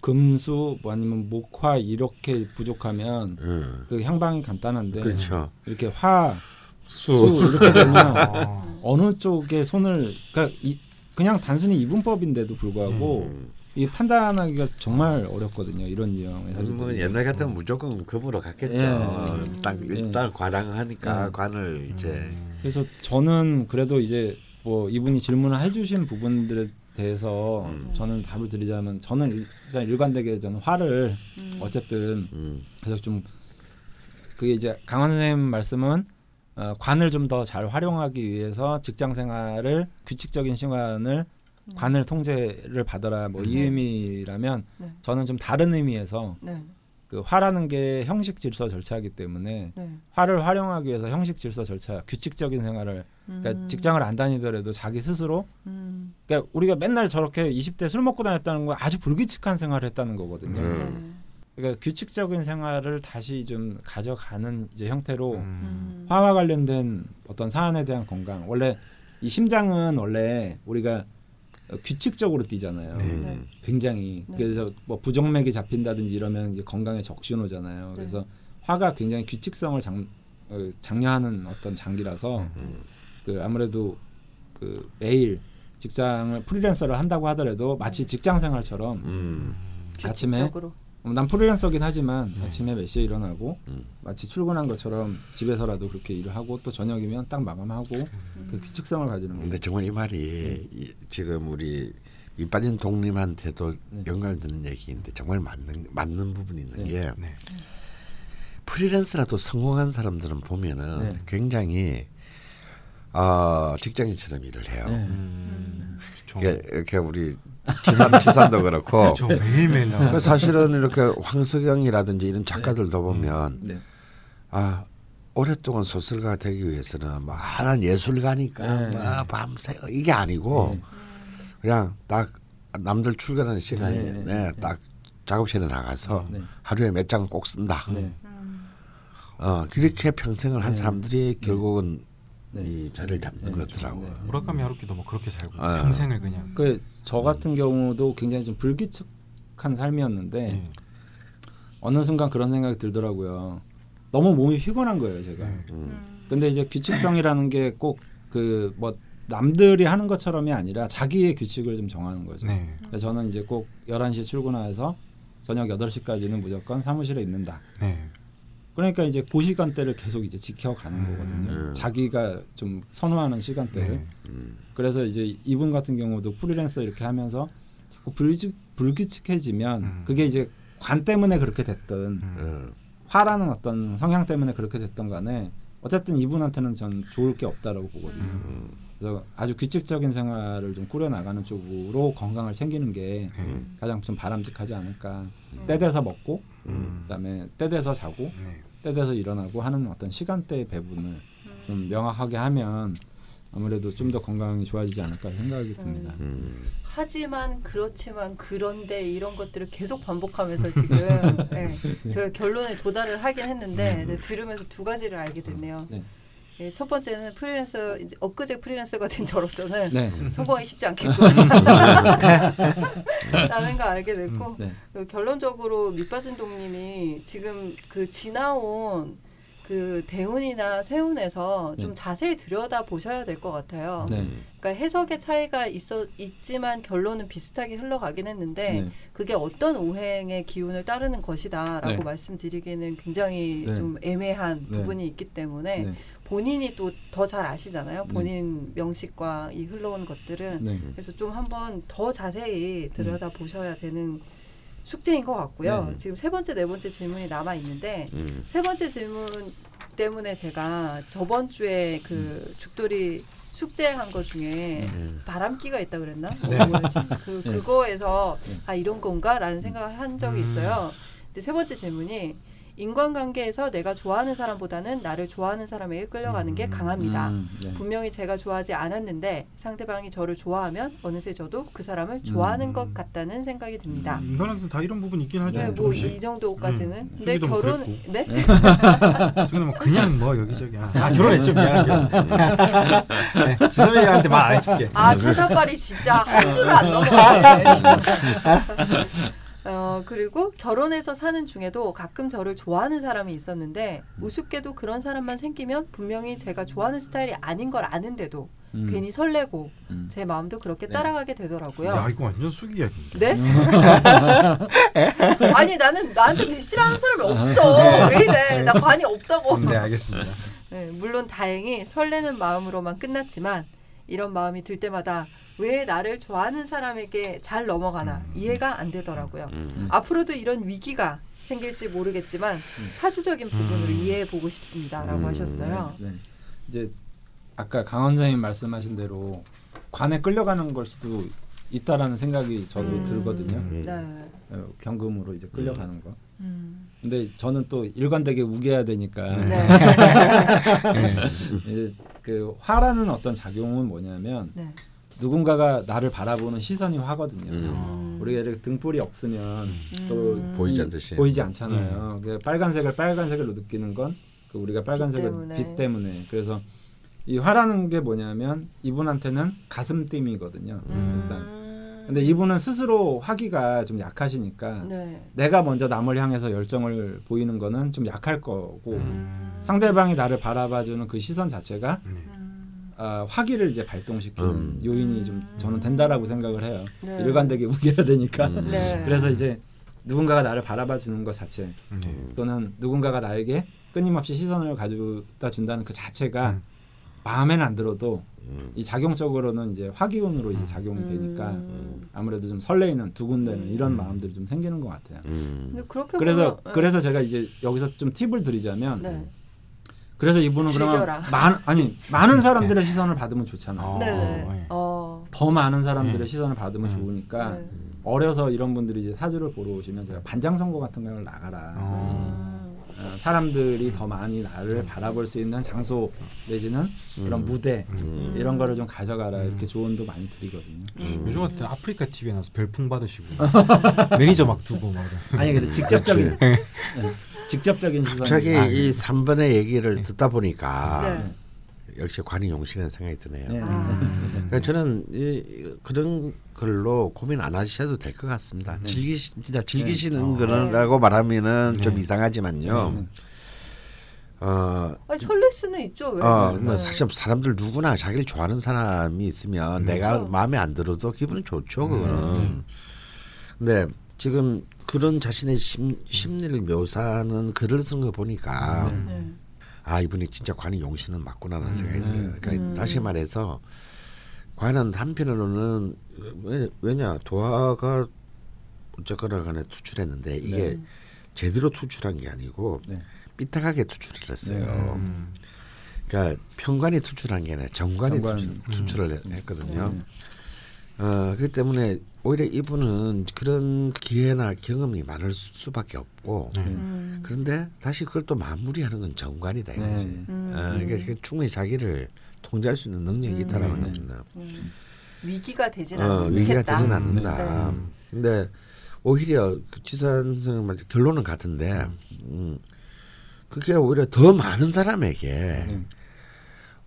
금수 뭐 아니면 목화 이렇게 부족하면 음. 그 향방이 간단한데 그렇죠. 이렇게 화, 수, 수. 이렇게 되면 아, 어느 쪽에 손을 그러니까 이, 그냥 단순히 이분법인데도 불구하고 음. 이 판단하기가 정말 어렵거든요. 이런 유형의 사주들이. 뭐 옛날 같으면 무조건 금으로 갔겠죠. 예. 딱 일단 관항하니까 예. 관을 이제 그래서 저는 그래도 이제 뭐 이분이 질문을 해주신 부분들에 대해서 음. 저는 답을 드리자면 저는 일- 일단 일관되게 저는 화를 음. 어쨌든 음. 그래서 좀 그게 이제 강원 선생님 말씀은 어, 관을 좀 더 잘 활용하기 위해서 직장 생활을 규칙적인 시간을 관을 통제를 받아라 뭐이 네. 의미라면 네. 저는 좀 다른 의미에서 네. 그 화라는 게 형식 질서 절차이기 때문에 네. 화를 활용하기 위해서 형식 질서 절차 규칙적인 생활을 그러니까 음. 직장을 안 다니더라도 자기 스스로 음. 그러니까 우리가 맨날 저렇게 20대 술 먹고 다녔다는 건 아주 불규칙한 생활을 했다는 거거든요. 음. 네. 그러니까 규칙적인 생활을 다시 좀 가져가는 이제 형태로 음. 음. 화와 관련된 어떤 사안에 대한 건강. 원래 이 심장은 원래 우리가 어, 규칙적으로 뛰잖아요. 음. 굉장히 네. 그래서 뭐 부정맥이 잡힌다든지 이러면 이제 건강에 적신호잖아요. 네. 그래서 화가 굉장히 규칙성을 장, 어, 장려하는 어떤 장기라서 음. 그 아무래도 그 매일 직장을 프리랜서를 한다고 하더라도 마치 직장 생활처럼 음. 아침에 규칙적으로. 어, 난 프리랜서긴 하지만 아침에 몇 시에 일어나고 음. 마치 출근한 것처럼 집에서라도 그렇게 일을 하고 또 저녁이면 딱 마감하고 음. 그 규칙성을 가지는 게 근데 정말 이 말이 이, 지금 우리 이 빠진 독님한테도 네. 연관되는 얘기인데 정말 맞는 맞는 부분이 있는 네. 게 네. 프리랜서라도 성공한 사람들은 보면은 네. 굉장히 어, 직장인처럼 일을 해요. 네. 음. 이게 이렇게 우리 지산 지산도 그렇고 저 매일매일 나오는 그 사실은 이렇게 황석영이라든지 이런 작가들도 보면 네. 아 오랫동안 소설가가 되기 위해서는 많은 예술가니까 네. 막 밤새 이게 아니고 네. 그냥 딱 남들 출근하는 시간에 네, 네, 네, 딱 작업실에 나가서 네. 하루에 몇 장을 꼭 쓴다. 네. 음. 어 그렇게 평생을 한 네. 사람들이 결국은 네. 이 자리를 잡는 네, 거더라고요. 네. 무라카미 하루키도 뭐 그렇게 살고 아. 평생을 그냥 그 저 같은 경우도 굉장히 좀 불규칙한 삶이었는데 네. 어느 순간 그런 생각이 들더라고요. 너무 몸이 피곤한 거예요, 제가. 네. 음. 음. 근데 이제 규칙성이라는 게 꼭 그 뭐 남들이 하는 것처럼이 아니라 자기의 규칙을 좀 정하는 거죠. 네. 그래서 저는 이제 꼭 11시에 출근해서 저녁 8시까지는 무조건 사무실에 있는다. 네. 그러니까 이제 그 시간대를 계속 이제 지켜가는 거거든요. 음. 자기가 좀 선호하는 시간대를. 네. 음. 그래서 이제 이분 같은 경우도 프리랜서 이렇게 하면서 자꾸 불규, 불규칙해지면 음. 그게 이제 관 때문에 그렇게 됐든 음. 어. 화라는 어떤 성향 때문에 그렇게 됐던 간에 어쨌든 이분한테는 전 좋을 게 없다라고 보거든요. 음. 그래서 아주 규칙적인 생활을 좀 꾸려 나가는 쪽으로 건강을 챙기는 게 네. 가장 좀 바람직하지 않을까. 때 돼서 먹고 음. 그다음에 때 돼서 자고 네. 때 돼서 일어나고 하는 어떤 시간대 배분을 좀 명확하게 하면 아무래도 좀 더 건강이 좋아지지 않을까 생각이 듭니다. 음. 하지만 그렇지만 그런데 이런 것들을 계속 반복하면서 지금 네, 저희가 결론에 도달을 하긴 했는데 네, 들으면서 두 가지를 알게 됐네요. 네. 예, 첫 번째는 프리랜서 이제 엊그제 프리랜서가 된 저로서는 네. 성공하기 쉽지 않겠구나 라는 걸 알게 됐고 네. 그 결론적으로 밑빠진 동님이 지금 그 지나온 그 대운이나 세운에서 좀 네. 자세히 들여다 보셔야 될 것 같아요. 네. 그러니까 해석의 차이가 있어 있지만 결론은 비슷하게 흘러가긴 했는데 네. 그게 어떤 오행의 기운을 따르는 것이다라고 네. 말씀드리기는 굉장히 네. 좀 애매한 네. 부분이 있기 때문에 네. 본인이 또 더 잘 아시잖아요. 네. 본인 명식과 이 흘러온 것들은 네. 그래서 좀 한번 더 자세히 들여다 보셔야 되는 숙제인 것 같고요. 네. 지금 세 번째, 네 번째 질문이 남아 있는데 음. 세 번째 질문 때문에 제가 저번 주에 그 음. 죽돌이 숙제한 것 중에 음. 바람기가 있다 그랬나? 네. 뭐였지? 그 네. 그거에서 네. 아 이런 건가라는 생각을 한 적이 음. 있어요. 근데 세 번째 질문이 인간관계에서 내가 좋아하는 사람보다는 나를 좋아하는 사람에게 끌려가는 게 음. 강합니다. 음, 네. 분명히 제가 좋아하지 않았는데 상대방이 저를 좋아하면 어느새 저도 그 사람을 좋아하는 음. 것 같다는 생각이 듭니다. 인간한테 다 이런 부분 있긴 하죠. 네, 뭐 조금씩. 이 정도까지는. 음. 근데 뭐 결혼 그랬고. 네? 수근은 뭐 그냥 뭐 여기저기 아, 아 결혼했죠 미안하게 네, 지선이한테 말 안 해줄게 아 퇴사빨이 진짜 한 줄을 안 넘어가네. 어 그리고 결혼해서 사는 중에도 가끔 저를 좋아하는 사람이 있었는데 우습게도 그런 사람만 생기면 분명히 제가 좋아하는 스타일이 아닌 걸 아는데도 음. 괜히 설레고 음. 제 마음도 그렇게 네. 따라가게 되더라고요. 야 이거 완전 수기 이야기인데 네? 아니 나는 나한테 대시라는 사람이 없어. 왜 이래? 나 관이 없다고. 네 알겠습니다 네, 물론 다행히 설레는 마음으로만 끝났지만 이런 마음이 들 때마다 왜 나를 좋아하는 사람에게 잘 넘어가나 이해가 안 되더라고요. 음. 앞으로도 이런 위기가 생길지 모르겠지만 사주적인 부분으로 음. 이해해 보고 싶습니다라고 음. 하셨어요. 네. 이제 아까 강 원장님 말씀하신 대로 관에 끌려가는 걸 수도 있다라는 생각이 저도 음. 들거든요. 음. 네. 어, 경금으로 이제 끌려가는 거. 음. 근데 저는 또 일관되게 우겨야 되니까 네. 이제 그 화라는 어떤 작용은 뭐냐면 네. 누군가가 나를 바라보는 시선이 화거든요. 음. 우리가 이렇게 등불이 없으면 또 음. 보이지 이- 않듯이. 보이지 않잖아요. 그 빨간색을 빨간색으로 느끼는 건 그 우리가 빨간색을 때문에. 빛 때문에. 그래서 이 화라는 게 뭐냐면 이분한테는 가슴 띠이거든요. 일단. 음. 근데 이분은 스스로 화기가 좀 약하시니까 네. 내가 먼저 남을 향해서 열정을 보이는 거는 좀 약할 거고 음. 상대방이 나를 바라봐주는 그 시선 자체가 네. 음. 아, 화기를 이제 발동시키는 음. 요인이 좀 저는 된다라고 생각을 해요. 네. 일관되게 우겨야 되니까. 음. 네. 그래서 이제 누군가가 나를 바라봐 주는 것 자체 네. 또는 누군가가 나에게 끊임없이 시선을 가져다 준다는 그 자체가 음. 마음에는 안 들어도 음. 이 작용적으로는 이제 화기운으로 이제 작용이 되니까 음. 아무래도 좀 설레이는 두근대는 이런 음. 마음들이 좀 생기는 것 같아요. 음. 근데 그렇게 그래서 보면, 그래서 제가 이제 여기서 좀 팁을 드리자면 네. 그래서 이분은 즐겨라. 그러면 많 아니 많은 사람들의 시선을 받으면 좋잖아요. 어. 네. 어. 더 많은 사람들의 네. 시선을 받으면 네. 좋으니까 네. 어려서 이런 분들이 이제 사주를 보러 오시면 제가 반장 선거 같은 걸 나가라. 어. 어, 사람들이 더 많이 나를 바라볼 수 있는 장소 내지는 그런 무대 음. 이런 거를 좀 가져가라 이렇게 조언도 많이 드리거든요. 음. 요즘 같은 아프리카 TV에 나서 별풍 받으시고 매니저 막 두고 막. 아니 근데 직접적인 네. 직접적인 시선. 갑자기 아, 이 3번의 얘기를 듣다 보니까 네. 역시 관이 용신이라는 생각이 드네요. 네. 아. 그러니까 저는 이, 그런 걸로 고민 안 하셔도 될 것 같습니다. 네. 즐기 진짜 즐기시는 네. 거라고 말하면은 네. 좀 이상하지만요. 네. 어, 아니, 설렐 수는 있죠. 왜? 어, 네. 뭐 사실 사람들 누구나 자기를 좋아하는 사람이 있으면 내가 그렇죠. 마음에 안 들어도 기분이 좋죠. 그거는. 네. 근데 지금 그런 자신의 심, 심리를 묘사하는 글을 쓴 거 보니까 네. 아 이분이 진짜 관이 용신은 맞구나라는 생각이 네. 들어요. 그러니까 음. 다시 말해서 관은 한편으로는 왜, 왜냐 도화가 어쨌거나 간에 투출했는데 이게 네. 제대로 투출한 게 아니고 네. 삐딱하게 투출을 했어요. 네. 음. 그러니까 편관이 투출한 게 아니라 정관이 정관. 투출, 했- 네. 했거든요. 어, 그렇기 때문에 오히려 이분은 그런 기회나 경험이 많을 수- 수밖에 없고 네. 음. 그런데 다시 그걸 또 마무리하는 건 정관이다 이거지. 네. 음. 어, 그러니까 충분히 자기를 통제할 수 있는 능력이 음. 있다라는 네. 겁니다. 음. 위기가 되진 어, 않겠다. 위기가 되지는 않는다. 네. 근데 오히려 그 지산 선생님 말 결론은 같은데, 음, 그게 오히려 더 많은 사람에게 네.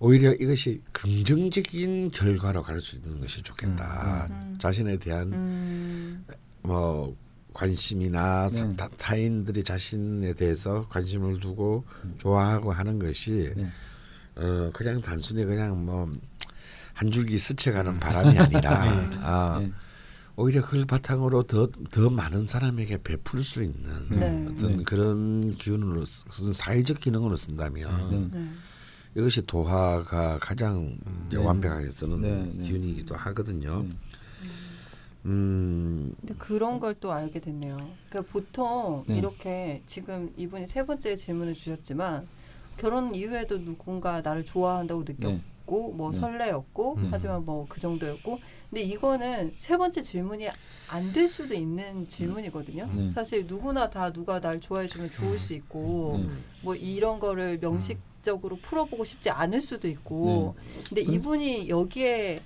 오히려 이것이 긍정적인 결과로 갈 수 있는 것이 좋겠다. 음. 자신에 대한 음. 뭐 관심이나 사- 네. 타, 타인들이 자신에 대해서 관심을 두고 좋아하고 하는 것이 네. 어 그냥 단순히 그냥 뭐 한 줄기 스쳐가는 바람이 아니라 네. 아, 네. 오히려 그걸 바탕으로 더 더 많은 사람에게 베풀 수 있는 네. 어떤 네. 그런 기운으로 사회적 기능으로 쓴다면 네. 네. 이것이 도화가 가장 네. 완벽하게 쓰는 네, 네. 기운이기도 하거든요. 네. 음, 근데 그런 걸 또 알게 됐네요. 그러니까 보통 네. 이렇게 지금 이분이 세 번째 질문을 주셨지만 결혼 이후에도 누군가 나를 좋아한다고 느꼈고 뭐 네. 설레였고 네. 하지만 뭐 그 정도였고 근데 이거는 세 번째 질문이 안 될 수도 있는 질문이거든요. 네. 사실 누구나 다 누가 날 좋아해 주면 좋을 수 있고 네. 뭐 이런 거를 명식 적으로 풀어보고 싶지 않을 수도 있고 근데 이분이 여기에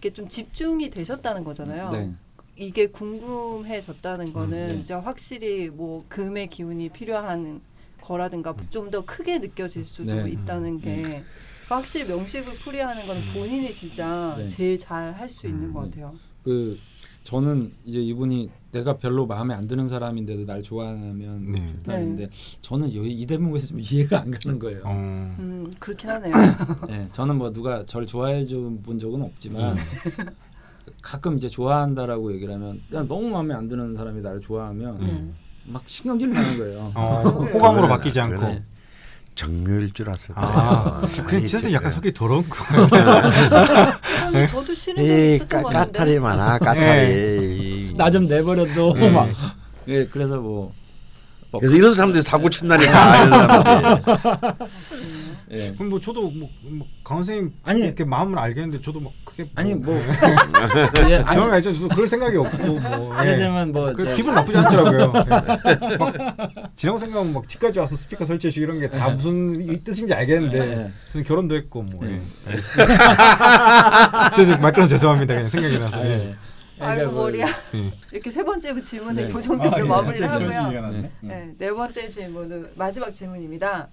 이렇게 좀 집중이 되셨다는 거잖아요. 네. 이게 궁금해졌다는 거는 네. 이제 확실히 뭐 금의 기운이 필요한 거라든가 좀 더 크게 느껴질 수도 네. 있다는 게 확실히 명식을 풀이하는 건 본인이 진짜 네. 제일 잘 할 수 있는 음, 것 네. 같아요. 그 저는 이제 이분이 내가 별로 마음에 안 드는 사람인데도 날 좋아하면 네. 좋다는데 저는 여기 이 대목에서 좀 이해가 안 가는 거예요. 어. 음 그렇긴 하네요. 예, 저는 뭐 누가 저를 좋아해 준 본 적은 없지만 음. 가끔 이제 좋아한다라고 얘기를 하면 그냥 너무 마음에 안 드는 사람이 나를 좋아하면 네. 막 신경질 나는 거예요. 어. 호감으로 바뀌지 않고. 그거는 정묘일 줄 알았을 거예요. 아, 그 아니, 진짜 저- 약간 성격이 더러운 거. 그런데 저도 싫은 이 있었던 까, 것 같은데. 까탈이 많아 까탈이. 나 좀 내버려도 네. 막 예, 그래서 뭐뭐 그래서 이런 사람들이 사고 친다니까 사람들이. 예. 그럼 뭐 저도 뭐, 뭐 강원 선생님 아니. 이렇게 마음을 알겠는데 저도 막 크게 아니 뭐 예, 예, 아니, 저는 알죠. 저도 그럴 생각이 없고 뭐. 예. 들면 뭐그 저- 기분 나쁘지 않더라고요. 예. 막 지나고 생각하면 막 집까지 와서 스피커 설치해주고 이런 게 다 무슨 이 뜻인지 알겠는데 예. 저는 결혼도 했고 뭐. 예. 예. 그래서 말 끊어서 죄송합니다. 그냥 생각이 나서. 아, 예. 예. 아이고 머리야. 예. 이렇게 세 번째 질문을 네. 이 정도로 아, 예. 마무리를 그런 하고요. 났네. 음. 네, 네 번째 질문은 마지막 질문입니다.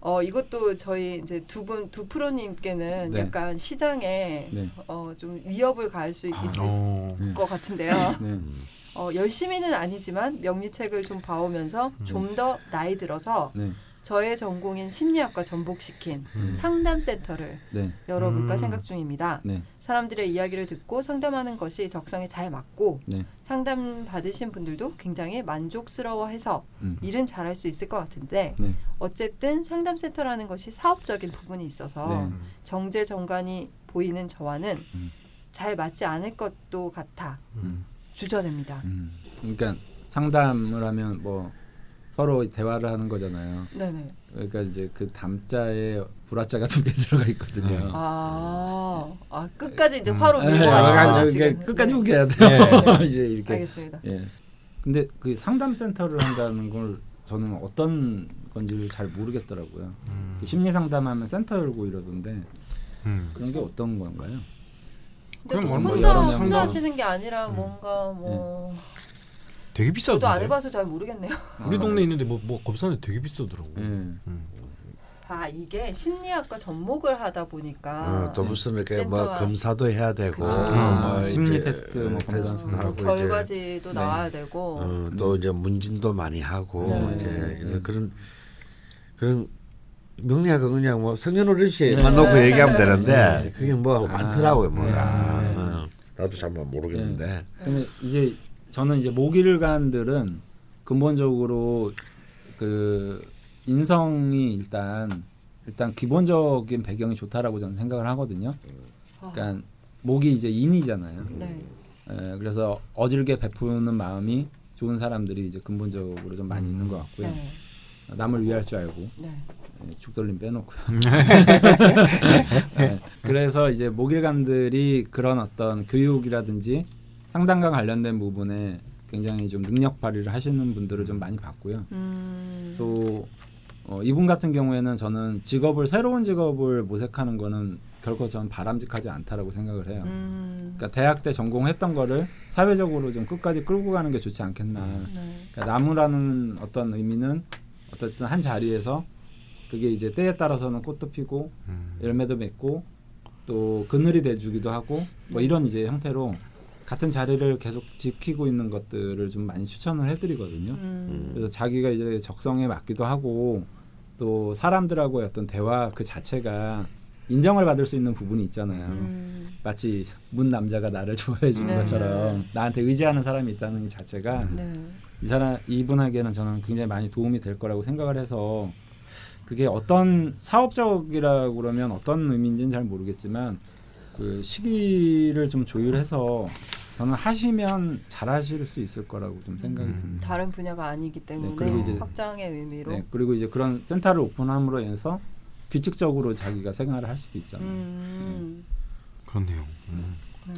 어 이것도 저희 이제 두 분 두 프로님께는 네. 약간 시장에 네. 어좀 위협을 가할 수 아, 있을 어. 네. 것 같은데요. 네. 어 열심히는 아니지만 명리책을 좀 봐오면서 음. 좀더 나이 들어서 네. 저의 전공인 심리학과 전복시킨 음. 상담 센터를 네. 열어볼까 음. 생각 중입니다. 네. 사람들의 이야기를 듣고 상담하는 것이 적성에 잘 맞고 네. 상담 받으신 분들도 굉장히 만족스러워해서 음. 일은 잘할 수 있을 것 같은데 네. 어쨌든 상담센터라는 것이 사업적인 부분이 있어서 네. 정제 정관이 보이는 저와는 음. 잘 맞지 않을 것도 같아 음. 주저됩니다. 음. 그러니까 상담을 하면 뭐 서로 대화를 하는 거잖아요. 네네. 그러니까 이제 그 담자에 불화자가 두 개 들어가 있거든요. 아, 아 끝까지 이제 화로 네, 밀고 아, 가시구나 이게 지금. 끝까지 네. 해야 돼요. 네. 이제 이렇게. 알겠습니다. 예. 근데 그 상담 센터를 한다는 걸 저는 어떤 건지 잘 모르겠더라고요. 음. 그 심리 상담하면 센터 열고 이러던데 음. 그런 게 어떤 건가요? 그럼 또뭐 혼자 혼자 명이서- 하시는 게 아니라 음. 뭔가 뭐 되게 비싸던데. 저도 안 해봐서 잘 모르겠네요. 우리 동네 에 있는데 뭐뭐 검사는 되게 비싸더라고. 예. 음. 아 이게 심리학과 접목을 하다 보니까 어, 또 무슨 이렇게 뭐 검사도 해야 되고 그쵸. 뭐 심리 이제, 테스트 뭐 어, 검사. 테스트도 어, 하고 이제 결과지도 네. 나와야 되고 어, 또 이제 문진도 많이 하고 네. 이제 네. 이런 그런 그런 명리학은 그냥 뭐 성년어른씨 네. 만놓고 네. 얘기하면 되는데 네. 그게 뭐 아, 많더라고요 뭐가 네. 어, 나도 잘 모르겠는데 근데 이제 저는 이제 모길간들은 근본적으로 그 인성이 일단 일단 기본적인 배경이 좋다라고 저는 생각을 하거든요. 아, 그러니까 목이 이제 인이잖아요. 네. 에, 그래서 어질게 베푸는 마음이 좋은 사람들이 이제 근본적으로 좀 많이 있는 것 같고요. 네. 남을 위할 줄 알고 네. 예, 죽돌림 빼놓고요. 예, 그래서 이제 목일감들이 그런 어떤 교육이라든지 상담과 관련된 부분에 굉장히 좀 능력 발휘를 하시는 분들을 좀 많이 봤고요. 음. 또 어, 이분 같은 경우에는 저는 직업을 새로운 직업을 모색하는 거는 결코 저는 바람직하지 않다라고 생각을 해요. 음. 그러니까 대학 때 전공했던 거를 사회적으로 좀 끝까지 끌고 가는 게 좋지 않겠나. 네. 그러니까 나무라는 어떤 의미는 어쨌든 한 자리에서 그게 이제 때에 따라서는 꽃도 피고 음. 열매도 맺고 또 그늘이 돼주기도 하고 뭐 이런 이제 형태로 같은 자리를 계속 지키고 있는 것들을 좀 많이 추천을 해드리거든요. 음. 그래서 자기가 이제 적성에 맞기도 하고 또 사람들하고의 어떤 대화 그 자체가 인정을 받을 수 있는 부분이 있잖아요. 음. 마치 문 남자가 나를 좋아해 주는 네. 것처럼 나한테 의지하는 사람이 있다는 이 자체가 네. 이 사람 이분에게는 저는 굉장히 많이 도움이 될 거라고 생각을 해서 그게 어떤 사업적이라고 그러면 어떤 의미인지는 잘 모르겠지만 그 시기를 좀 조율해서 저는 하시면 잘하실 수 있을 거라고 좀 생각이 음. 듭니다. 다른 분야가 아니기 때문에 그리고 이제- 확장의 의미로. 네, 그리고 이제 그런 센터를 오픈함으로 인해서 규칙적으로 자기가 생활을 할 수도 있잖아요. 음. 그렇네요. 음. 네.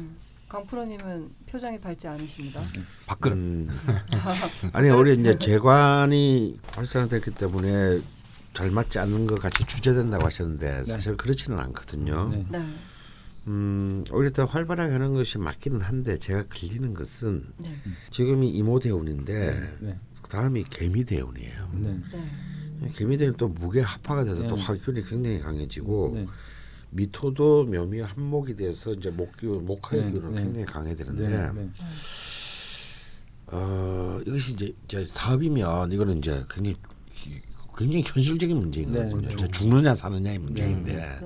강프로님은 표정이 밝지 않으십니다. 밥그릇. 음. 아니 우리 이제 재관이 활성화됐기 때문에 잘 맞지 않는 것 같이 주제된다고 하셨는데 사실 그렇지는 않거든요. 네. 네. 음, 오히려 더 활발하게 하는 것이 맞기는 한데 제가 걸리는 것은 네. 지금이 이모 대운인데 네. 다음이 개미 대운이에요. 네. 네. 개미 대운 또 무게 합화가 돼서 또 네. 화균이 굉장히 강해지고 네. 미토도 묘미 한목이 돼서 이제 목기운 목화의 네, 네. 굉장히 강해지는데 네. 네. 어 이것이 이제, 이제 사업이면 이거는 이제 굉장히 굉장히 현실적인 문제인 네, 거거든요. 그렇죠. 이제 죽느냐 사느냐의 문제인데 네.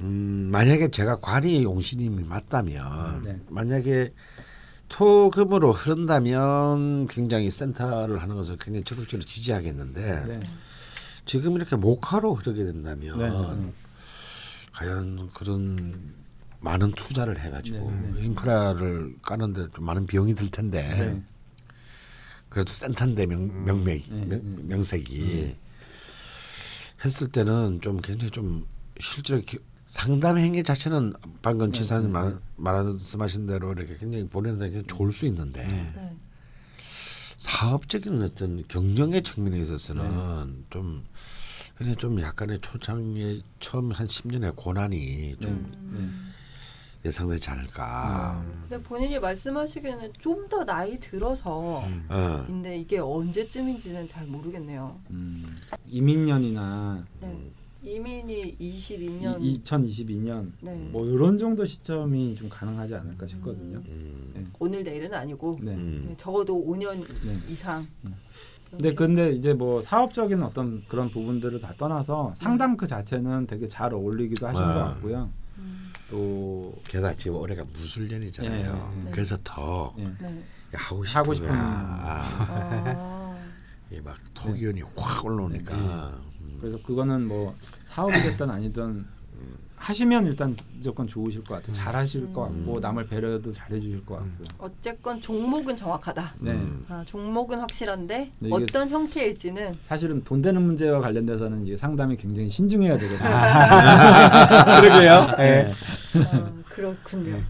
음, 만약에 제가 관이 용신님이 맞다면 네. 만약에 토금으로 흐른다면 굉장히 센터를 하는 것을 굉장히 적극적으로 지지하겠는데 네. 지금 이렇게 목화로 흐르게 된다면 네. 네. 과연 그런 많은 투자를 해가지고 네, 네. 인프라를 까는데 좀 많은 비용이 들 텐데 네. 그래도 센터인데 명, 명맥 네, 명, 네. 명색이 했을 때는 좀 굉장히 좀 실제로 기- 상담 행위 자체는 방금 네, 지사님 네, 말, 네. 말씀하신 대로 이렇게 굉장히 보내는 데 좋을 수 있는데 네. 사업적인 어떤 경영의 측면에 있어서는 네. 좀 그냥 좀 약간의 초창의 처음 한 10년의 고난이 좀 음. 예상되지 않을까. 근데 본인이 말씀하시기에는 좀 더 나이 들어서 음. 어. 근데 이게 언제쯤인지는 잘 모르겠네요. 음, 이민년이나 네. 이민이 22년 이, 2022년 네. 뭐 이런 정도 시점이 좀 가능하지 않을까 싶거든요. 음. 네. 오늘 내일은 아니고 네. 음. 네, 적어도 5년 네. 이상. 근데 근데 이제 뭐 사업적인 어떤 그런 부분들을 다 떠나서 상담 그 자체는 되게 잘 어울리기도 하신 아. 것 같고요. 음, 또 게다가 지금 올해가 무술년이잖아요. 그래서 더 예. 네. 하고 싶은 하고 싶은 아, 아, 막 토기운이 확 올라오니까 음. 그래서 그거는 뭐 사업이 됐든 아니든 하시면 일단 무조건 좋으실 것 같아요. 잘 하실 것 같고 음. 남을 배려도 잘 해 주실 것 같고요. 어쨌건 종목은 정확하다. 네. 음. 아, 종목은 확실한데 네, 어떤 형태일지는 사실은 돈 되는 문제와 관련돼서는 이제 상담이 굉장히 신중해야 되거든요. 그러게요. 예. 아, 그렇군요.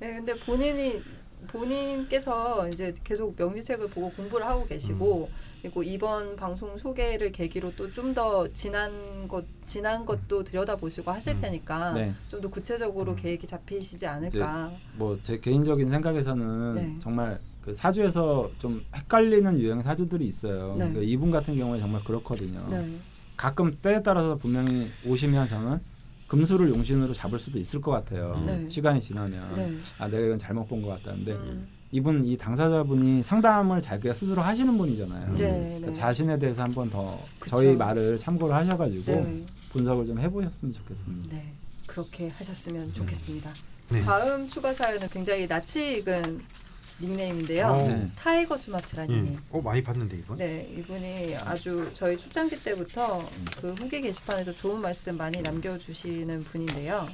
네, 근데 본인이 본인께서 이제 계속 명리책을 보고 공부를 하고 계시고 그리고 이번 방송 소개를 계기로 또 좀 더 지난 것 지난 것도 들여다 보시고 하실 테니까 네. 좀더 구체적으로 계획이 잡히시지 않을까. 뭐 제 개인적인 생각에서는 네. 정말 그 사주에서 좀 헷갈리는 유형 사주들이 있어요. 네. 그러니까 이분 같은 경우에 정말 그렇거든요. 네. 가끔 때에 따라서 분명히 오시면 저는 금수를 용신으로 잡을 수도 있을 것 같아요. 네. 시간이 지나면 네. 아 내가 이건 잘못 본 것 같다는데 음, 이분 이 당사자분이 상담을 자기가 스스로 하시는 분이잖아요. 네, 그러니까 네. 자신에 대해서 한번 더 그쵸. 저희 말을 참고를 하셔가지고 네. 분석을 좀 해보셨으면 좋겠습니다. 네. 그렇게 하셨으면 좋겠습니다. 네. 다음 추가 사연은 굉장히 낯이 익은 닉네임인데요. 어. 네. 타이거 수마트라님이 예. 어 많이 봤는데 이건. 네, 이분이 아주 저희 초창기 때부터 그 후기 게시판에서 좋은 말씀 많이 남겨주시는 분인데요.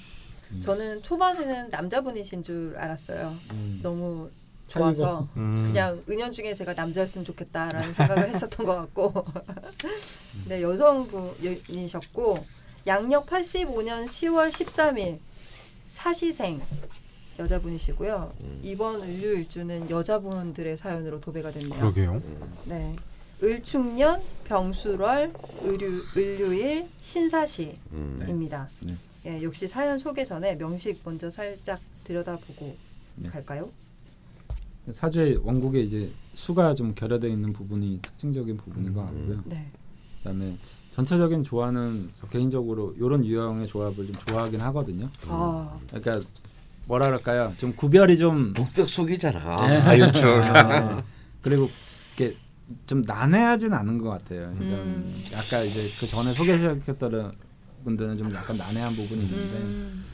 음. 저는 초반에는 남자분이신 줄 알았어요. 음. 너무 좋아서 음. 그냥 은연 중에 제가 남자였으면 좋겠다라는 생각을 했었던 것 같고 네 여성분이셨고 양력 85년 10월 13일 사시생 여자분이시고요. 이번 을류일주는 여자분들의 사연으로 도배가 됐네요. 그러게요. 네. 을축년 병술월 을류, 을류일 신사시입니다. 음. 네. 예, 역시 사연 소개 전에 명식 먼저 살짝 들여다보고 네. 갈까요? 사주의 원국에 이제 수가 좀 결여되어 있는 부분이 특징적인 부분인 것 음. 같고요. 네. 그다음에 전체적인 조화는 저 개인적으로 이런 유형의 조합을 좀 좋아하긴 하거든요. 아, 그러니까 뭐라 그럴까요? 좀 구별이 좀 북덕숙이잖아 네. 사유축 어, 그리고 이게 좀 난해하진 않은 것 같아요. 이건 음. 아까 이제 그 전에 소개시켰던 분들은 좀 약간 난해한 부분이 있는데 음,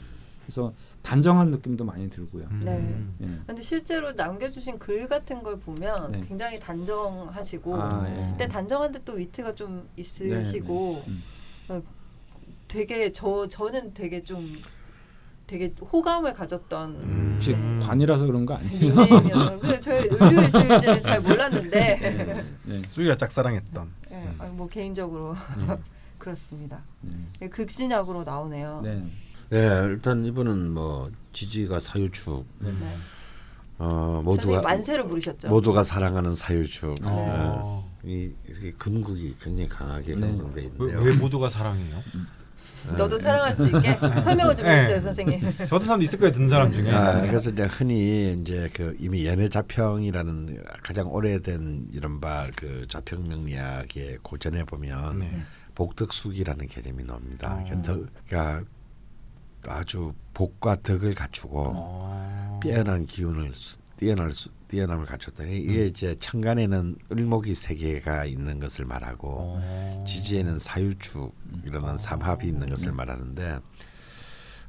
그래서 단정한 느낌도 많이 들고요. 네. 예. 근데 실제로 남겨주신 글 같은 걸 보면 네. 굉장히 단정하시고, 아, 예. 근데 단정한데 또 위트가 좀 있으시고, 네, 네. 음. 어, 되게 저 저는 되게 좀 되게 호감을 가졌던 음. 네. 관이라서 그런 거 아니에요? 그 저희 의류일주일지는 잘 몰랐는데, 네. 수기가 짝사랑했던. 예, 아니, 뭐 개인적으로 네. 그렇습니다. 네. 예, 극신약으로 나오네요. 네. 네 일단 이분은 뭐 지지가 사유축 네. 네. 어 모두가 만세를 부르셨죠. 모두가 사랑하는 사유축 어. 이 이렇게 근국이 굉장히 강하게 네. 형성돼 왜, 있는데요. 왜 모두가 사랑해요? 너도 사랑할 수 있게 설명을 좀 네. 해주세요, 선생님. 저도 사람도 있을 거예요, 듣는 사람 중에. 아, 그래서 이제 흔히 이제 그 이미 연애 자평이라는 가장 오래된 이른바 그 자평 명리학의 고전에 보면 네. 복덕숙이라는 개념이 나옵니다. 덕- 그러니까 아주 복과 덕을 갖추고 어. 뛰어난 기운을 수- 뛰어날 수, 뛰어남을 갖췄다. 이게 이제 천간에는 을목이 세 개가 있는 것을 말하고 어. 지지에는 사유축이라는 삼합이 있는 것을 말하는데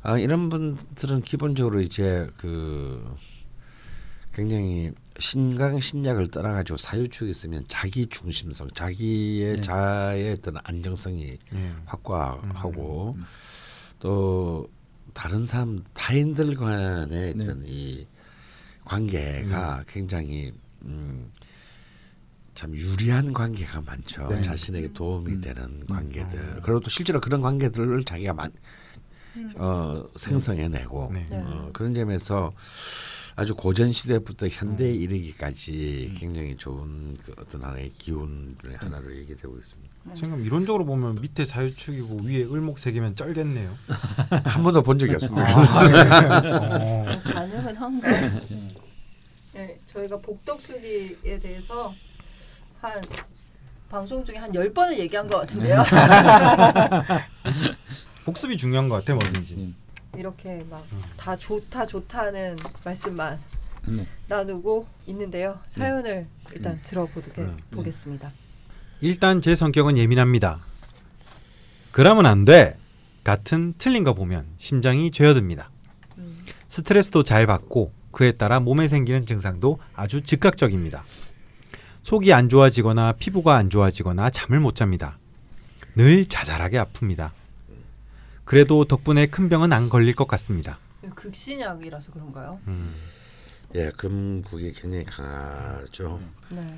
아, 이런 분들은 기본적으로 이제 그 굉장히 신강 신약을 떠나가지고 사유축이 있으면 자기 중심성, 자기의 네. 자의 어떤 안정성이 예. 확고하고 또 다른 사람 타인들 간의 네. 어떤 이 관계가 굉장히 음, 참 유리한 관계가 많죠. 네. 자신에게 도움이 음. 되는 관계들. 그리고 또 실제로 그런 관계들을 자기가 만, 어, 생성해내고 네. 어, 그런 점에서 아주 고전 시대부터 현대에 음. 이르기까지 굉장히 좋은 그 어떤 하나의 기운의 하나로 얘기되고 있습니다. 지금 이론적으로 보면 밑에 사유축이고 위에 을목 세 개면 쩔겠네요. 한 번도 본 적이 없습니다. 어. 가능은 한가? 네, 저희가 복덕수기에 대해서 한 방송 중에 한 열 번을 얘기한 것 같은데요. 복습이 중요한 것 같아 뭐든지. 음. 이렇게 막다 좋다 좋다는 말씀만 네. 나누고 있는데요. 사연을 일단 들어보게 음. 보겠습니다. 일단 제 성격은 예민합니다. 그러면 안 돼. 같은 틀린 거 보면 심장이 죄어듭니다. 음. 스트레스도 잘 받고 그에 따라 몸에 생기는 증상도 아주 즉각적입니다. 속이 안 좋아지거나 피부가 안 좋아지거나 잠을 못 잡니다. 늘 자잘하게 아픕니다. 그래도 덕분에 큰 병은 안 걸릴 것 같습니다. 극신약이라서 그런가요? 음, 예, 금국이 굉장히 강하죠. 네.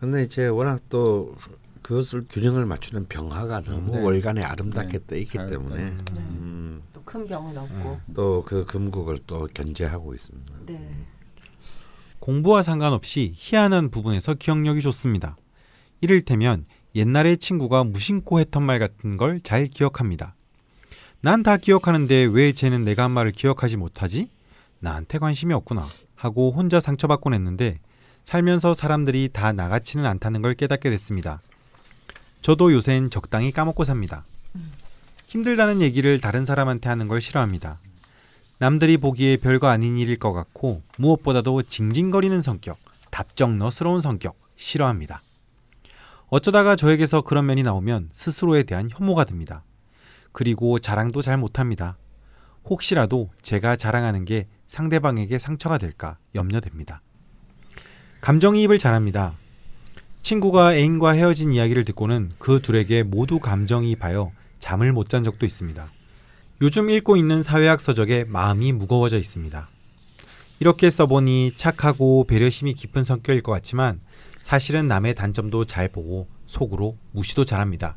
근데 이제 워낙 또 그것을 균형을 맞추는 병화가 너무 네. 월간에 아름답게 네. 떠 있기 잘 때문에 음. 네. 음, 또큰 병은 없고. 또 그 금국을 또 견제하고 있습니다. 네. 공부와 상관없이 희한한 부분에서 기억력이 좋습니다. 이를테면 옛날에 친구가 무심코 했던 말 같은 걸 잘 기억합니다. 난 다 기억하는데 왜 쟤는 내가 한 말을 기억하지 못하지? 나한테 관심이 없구나 하고 혼자 상처받곤 했는데 살면서 사람들이 다 나같지는 않다는 걸 깨닫게 됐습니다. 저도 요샌 적당히 까먹고 삽니다. 힘들다는 얘기를 다른 사람한테 하는 걸 싫어합니다. 남들이 보기에 별거 아닌 일일 것 같고 무엇보다도 징징거리는 성격, 답정너스러운 성격 싫어합니다. 어쩌다가 저에게서 그런 면이 나오면 스스로에 대한 혐오가 듭니다. 그리고 자랑도 잘 못합니다. 혹시라도 제가 자랑하는 게 상대방에게 상처가 될까 염려됩니다. 감정이입을 잘합니다. 친구가 애인과 헤어진 이야기를 듣고는 그 둘에게 모두 감정이입하여 잠을 못 잔 적도 있습니다. 요즘 읽고 있는 사회학 서적에 마음이 무거워져 있습니다. 이렇게 써보니 착하고 배려심이 깊은 성격일 것 같지만 사실은 남의 단점도 잘 보고 속으로 무시도 잘합니다.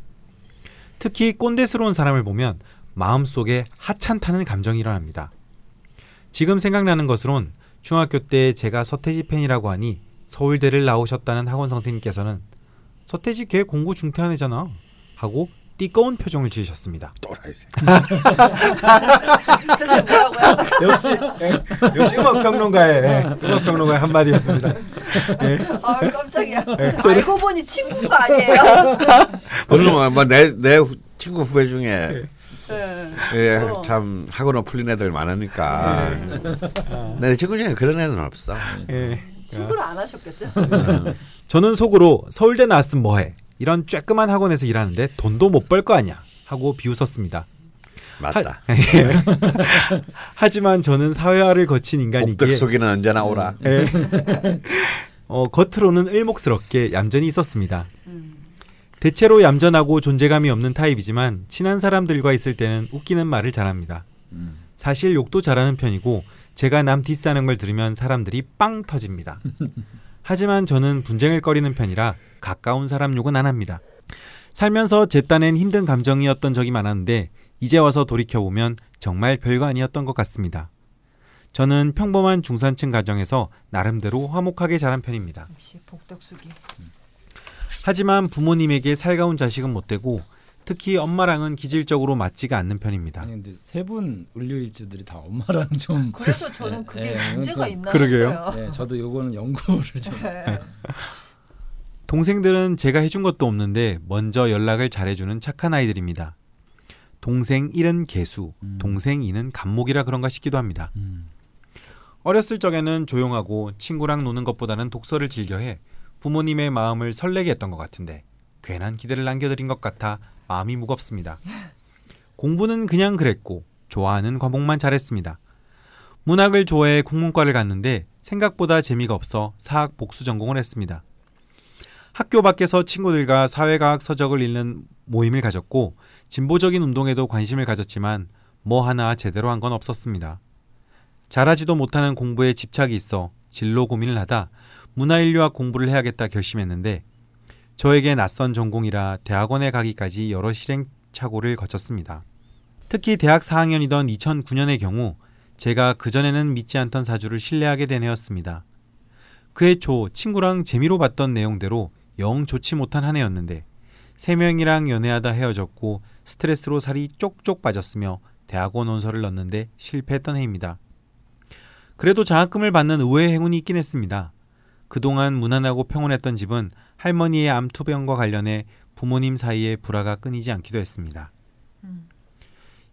특히 꼰대스러운 사람을 보면 마음속에 하찮다는 감정이 일어납니다. 지금 생각나는 것으론 중학교 때 제가 서태지 팬이라고 하니 서울대를 나오셨다는 학원 선생님께서는 서태지 걔 공부 중퇴한 애잖아 하고 띠꺼운 표정을 지으셨습니다. 뭐라고요? 역시 예, 역시 음악 평론가의 예, 음악 평론가의 한마디였습니다. 예. 아 깜짝이야. 네, 알고 보니 친구가 아니에요. 물론 뭐내내 친구 후배 중에 네. 예, 어. 참 학원을 풀린 애들 많으니까 내 친구 중에 그런 애는 없어. 예. 친구를 안 하셨겠죠? 저는 속으로 서울대 나왔으면 뭐해 이런 쬐끄만 학원에서 일하는데 돈도 못 벌 거 아니야 하고 비웃었습니다. 맞다. 하지만 저는 사회화를 거친 인간이기에 옥덕 속에는 언제 나 오라. 예. 어, 겉으로는 을목스럽게 얌전히 있었습니다. 음. 대체로 얌전하고 존재감이 없는 타입이지만 친한 사람들과 있을 때는 웃기는 말을 잘합니다. 음. 사실 욕도 잘하는 편이고 제가 남 디스하는 걸 들으면 사람들이 빵 터집니다. 하지만 저는 분쟁을 꺼리는 편이라 가까운 사람 욕은 안 합니다. 살면서 제 딴엔 힘든 감정이었던 적이 많았는데 이제 와서 돌이켜보면 정말 별거 아니었던 것 같습니다. 저는 평범한 중산층 가정에서 나름대로 화목하게 자란 편입니다. 역시 복덕수기. 하지만 부모님에게 살가운 자식은 못 되고 특히 엄마랑은 기질적으로 맞지가 않는 편입니다. 아니 근데 세 분 을류일주들이 다 엄마랑 좀 그래서 저는 그게 네, 문제가 좀- 있나 그러게요. 네, 저도 요거는 연구를 좀 네. 동생들은 제가 해준 것도 없는데 먼저 연락을 잘해주는 착한 아이들입니다. 동생 1은 개수, 음. 동생 2는 감목이라 그런가 싶기도 합니다. 음. 어렸을 적에는 조용하고 친구랑 노는 것보다는 독서를 즐겨해 부모님의 마음을 설레게 했던 것 같은데 괜한 기대를 남겨드린 것 같아 마음이 무겁습니다. 공부는 그냥 그랬고 좋아하는 과목만 잘했습니다. 문학을 좋아해 국문과를 갔는데 생각보다 재미가 없어 사학 복수 전공을 했습니다. 학교 밖에서 친구들과 사회과학 서적을 읽는 모임을 가졌고 진보적인 운동에도 관심을 가졌지만 뭐 하나 제대로 한 건 없었습니다. 잘하지도 못하는 공부에 집착이 있어 진로 고민을 하다 문화인류학 공부를 해야겠다 결심했는데 저에게 낯선 전공이라 대학원에 가기까지 여러 실행착오를 거쳤습니다. 특히 대학 4학년이던 2009년의 경우 제가 그전에는 믿지 않던 사주를 신뢰하게 된 해였습니다. 그 해 초 친구랑 재미로 봤던 내용대로 영 좋지 못한 한 해였는데 세 명이랑 연애하다 헤어졌고 스트레스로 살이 쪽쪽 빠졌으며 대학원 원서를 넣는데 실패했던 해입니다. 그래도 장학금을 받는 의외의 행운이 있긴 했습니다. 그동안 무난하고 평온했던 집은 할머니의 암투병과 관련해 부모님 사이에 불화가 끊이지 않기도 했습니다. 음.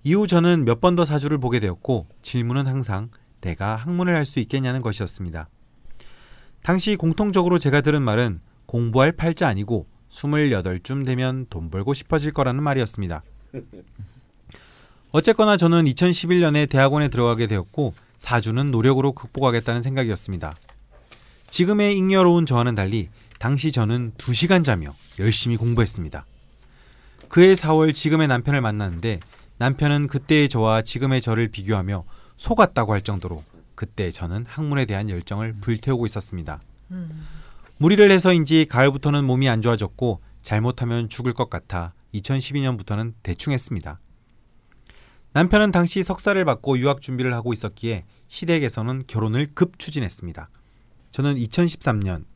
이후 저는 몇 번 더 사주를 보게 되었고 질문은 항상 내가 학문을 할 수 있겠냐는 것이었습니다. 당시 공통적으로 제가 들은 말은 공부할 팔자 아니고 28쯤 되면 돈 벌고 싶어질 거라는 말이었습니다. 어쨌거나 저는 2011년에 대학원에 들어가게 되었고 4주는 노력으로 극복하겠다는 생각이었습니다. 지금의 잉여로운 저와는 달리 당시 저는 2시간 자며 열심히 공부했습니다. 그해 4월 지금의 남편을 만났는데 남편은 그때의 저와 지금의 저를 비교하며 속았다고 할 정도로 그때 저는 학문에 대한 열정을 불태우고 있었습니다. 음. 무리를 해서인지 가을부터는 몸이 안 좋아졌고 잘못하면 죽을 것 같아 2012년부터는 대충 했습니다. 남편은 당시 석사를 받고 유학 준비를 하고 있었기에 시댁에서는 결혼을 급 추진했습니다. 저는 2013년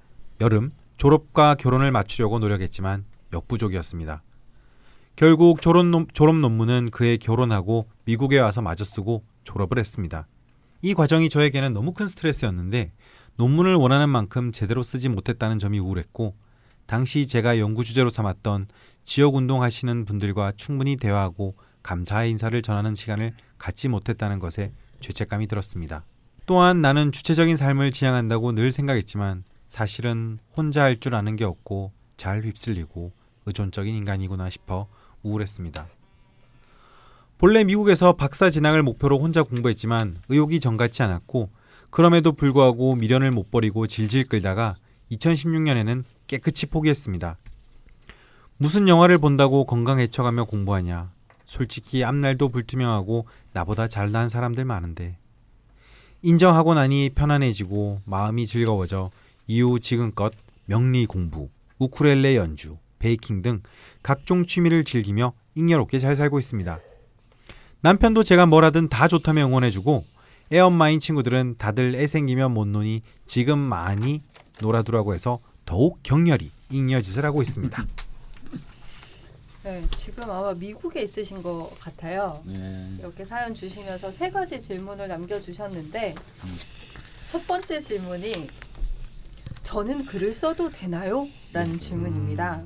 여름 졸업과 결혼을 맞추려고 노력했지만 역부족이었습니다. 결국 졸업, 논, 졸업 논문은 그해 결혼하고 미국에 와서 마저 쓰고 졸업을 했습니다. 이 과정이 저에게는 너무 큰 스트레스였는데 논문을 원하는 만큼 제대로 쓰지 못했다는 점이 우울했고 당시 제가 연구 주제로 삼았던 지역 운동 하시는 분들과 충분히 대화하고 감사의 인사를 전하는 시간을 갖지 못했다는 것에 죄책감이 들었습니다. 또한 나는 주체적인 삶을 지향한다고 늘 생각했지만 사실은 혼자 할 줄 아는 게 없고 잘 휩쓸리고 의존적인 인간이구나 싶어 우울했습니다. 본래 미국에서 박사 진학을 목표로 혼자 공부했지만 의욕이 정같지 않았고 그럼에도 불구하고 미련을 못 버리고 질질 끌다가 2016년에는 깨끗이 포기했습니다. 무슨 영화를 본다고 건강 해쳐가며 공부하냐. 솔직히 앞날도 불투명하고 나보다 잘난 사람들 많은데. 인정하고 나니 편안해지고 마음이 즐거워져 이후 지금껏 명리 공부, 우쿠렐레 연주, 베이킹 등 각종 취미를 즐기며 잉여롭게 잘 살고 있습니다. 남편도 제가 뭘 하든 다 좋다며 응원해주고 애엄마인 친구들은 다들 애 생기면 못 노니 지금 많이 놀아두라고 해서 더욱 격렬히 잉여짓을 하고 있습니다. 네, 지금 아마 미국에 있으신 것 같아요. 네. 이렇게 사연 주시면서 세 가지 질문을 남겨주셨는데 첫 번째 질문이 저는 글을 써도 되나요? 라는 질문입니다.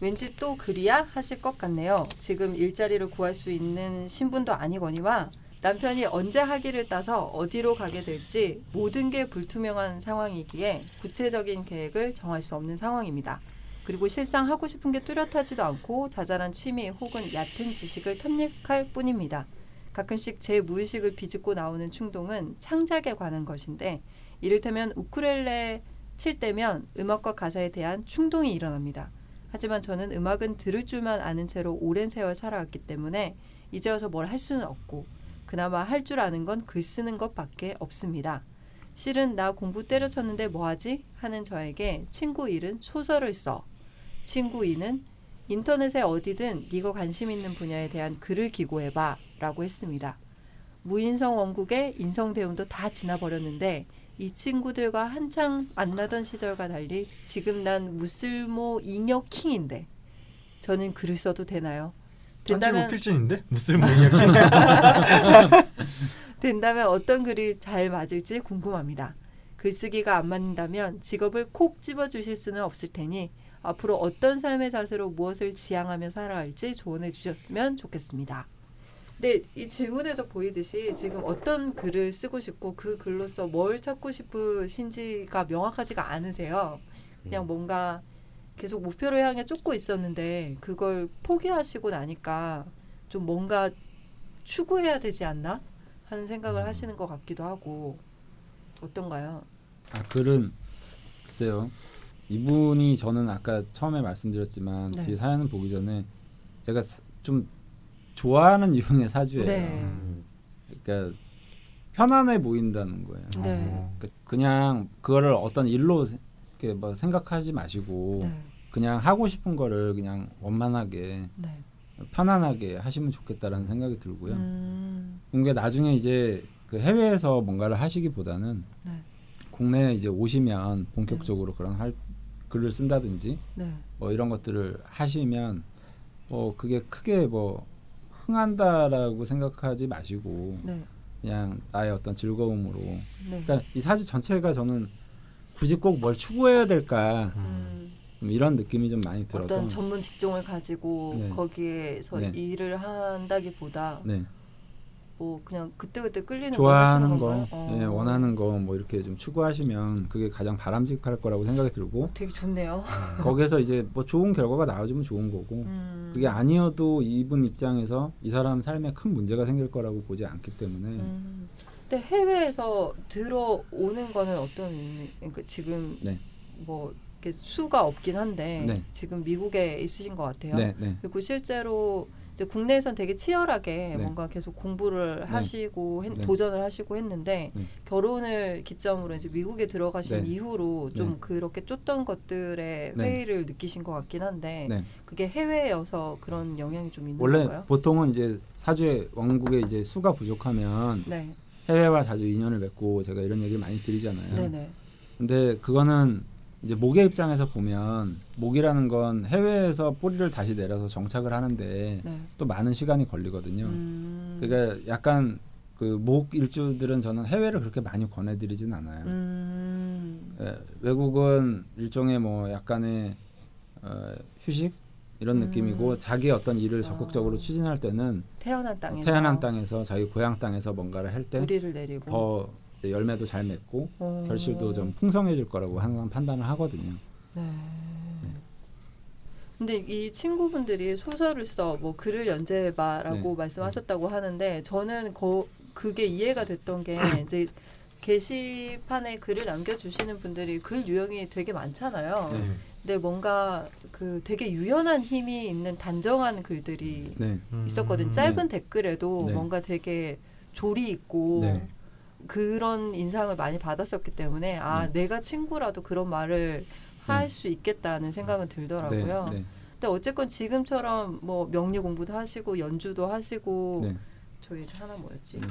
왠지 또 글이야 하실 것 같네요. 지금 일자리를 구할 수 있는 신분도 아니거니와 남편이 언제 학위를 따서 어디로 가게 될지 모든 게 불투명한 상황이기에 구체적인 계획을 정할 수 없는 상황입니다. 그리고 실상 하고 싶은 게 뚜렷하지도 않고 자잘한 취미 혹은 얕은 지식을 탐닉할 뿐입니다. 가끔씩 제 무의식을 비집고 나오는 충동은 창작에 관한 것인데 이를테면 우쿨렐레 칠 때면 음악과 가사에 대한 충동이 일어납니다. 하지만 저는 음악은 들을 줄만 아는 채로 오랜 세월 살아왔기 때문에 이제 와서 뭘 할 수는 없고 그나마 할 줄 아는 건 글 쓰는 것밖에 없습니다. 실은 나 공부 때려쳤는데 뭐하지? 하는 저에게 친구 일은 소설을 써. 친구 이는 인터넷에 어디든 네가 관심 있는 분야에 대한 글을 기고해봐 라고 했습니다. 무인성 원국의 인성 배움도 다 지나버렸는데 이 친구들과 한창 만나던 시절과 달리 지금 난 무슬모 잉여 킹인데 저는 글을 써도 되나요? 된다면 필진인데 무슨 모양이 된다면 어떤 글이 잘 맞을지 궁금합니다. 글쓰기가 안 맞는다면 직업을 콕 집어주실 수는 없을 테니 앞으로 어떤 삶의 자세로 무엇을 지향하며 살아갈지 조언해 주셨으면 좋겠습니다. 네, 이 질문에서 보이듯이 지금 어떤 글을 쓰고 싶고 그 글로서 뭘 찾고 싶으신지가 명확하지가 않으세요. 그냥 뭔가 계속 목표를 향해 쫓고 있었는데 그걸 포기하시고 나니까 좀 뭔가 추구해야 되지 않나 하는 생각을 하시는 것 같기도 하고 어떤가요? 아 글은 글쎄요. 이분이 저는 아까 처음에 말씀드렸지만 네. 뒤에 사연을 보기 전에 제가 사- 좀 좋아하는 유형의 사주예요. 네. 그러니까 편안해 보인다는 거예요. 네. 그러니까 그냥 그거를 어떤 일로 세- 이렇게 뭐 생각하지 마시고 네. 그냥 하고 싶은 거를 그냥 원만하게 네. 편안하게 하시면 좋겠다라는 생각이 들고요. 음, 그게 나중에 이제 그 해외에서 뭔가를 하시기보다는 네. 국내에 이제 오시면 본격적으로 그런 할 글을 쓴다든지 네. 뭐 이런 것들을 하시면 뭐 그게 크게 뭐 흥한다라고 생각하지 마시고 네. 그냥 나의 어떤 즐거움으로 네. 그러니까 이 사주 전체가 저는 굳이 꼭 뭘 추구해야 될까 음, 좀 이런 느낌이 좀 많이 들어서 어떤 전문 직종을 가지고 네. 거기에서 네. 일을 한다기보다 네 뭐 그냥 그때 그때 끌리는 좋아하는 걸 거? 예, 어. 원하는 거 뭐 이렇게 좀 추구하시면 그게 가장 바람직할 거라고 생각이 들고 되게 좋네요. 거기에서 이제 뭐 좋은 결과가 나와주면 좋은 거고 음. 그게 아니어도 이분 입장에서 이 사람 삶에 큰 문제가 생길 거라고 보지 않기 때문에 음. 근데 해외에서 들어오는 거는 어떤 의미? 그러니까 지금 네. 뭐 수가 없긴 한데 네. 지금 미국에 있으신 것 같아요. 네, 네. 그리고 실제로 이제 국내에선 되게 치열하게 네. 뭔가 계속 공부를 네. 하시고 했- 네. 도전을 하시고 했는데 네. 결혼을 기점으로 이제 미국에 들어가신 네. 이후로 좀 네. 그렇게 쫓던 것들의 네. 회의를 느끼신 것 같긴 한데 네. 그게 해외여서 그런 영향이 좀 있는 원래 건가요? 보통은 이제 사주에 왕국에 이제 수가 부족하면 네, 해외와 자주 인연을 맺고 제가 이런 얘기를 많이 드리잖아요. 네, 네. 근데 그거는 이제 목의 입장에서 보면 목이라는 건 해외에서 뿌리를 다시 내려서 정착을 하는데 네. 또 많은 시간이 걸리거든요. 음. 그러니까 약간 그목 일주들은 저는 해외를 그렇게 많이 권해드리진 않아요. 음. 예, 외국은 일종의 뭐 약간의 어, 휴식 이런 음. 느낌이고 자기 어떤 일을 적극적으로 아. 추진할 때는 태어난 땅에서 태어난 땅에서 자기 고향 땅에서 뭔가를 할때 뿌리를 내리고 더 열매도 잘 맺고 어. 결실도 좀 풍성해질 거라고 항상 판단을 하거든요. 네. 근데 이 친구분들이 소설을 써 뭐 글을 연재해봐라고 네. 말씀하셨다고 하는데 저는 거, 그게 이해가 됐던 게 이제 게시판에 글을 남겨주시는 분들이 글 유형이 되게 많잖아요. 네. 근데 뭔가 그 되게 유연한 힘이 있는 단정한 글들이 네. 있었거든. 짧은 댓글에도 네. 뭔가 되게 조리 있고 네. 그런 인상을 많이 받았었기 때문에 아 네. 내가 친구라도 그런 말을 할 네. 수 있겠다는 생각은 들더라고요. 네. 근데 어쨌건 지금처럼 뭐 명리 공부도 하시고 연주도 하시고 네. 저희 하나 뭐였지? 네.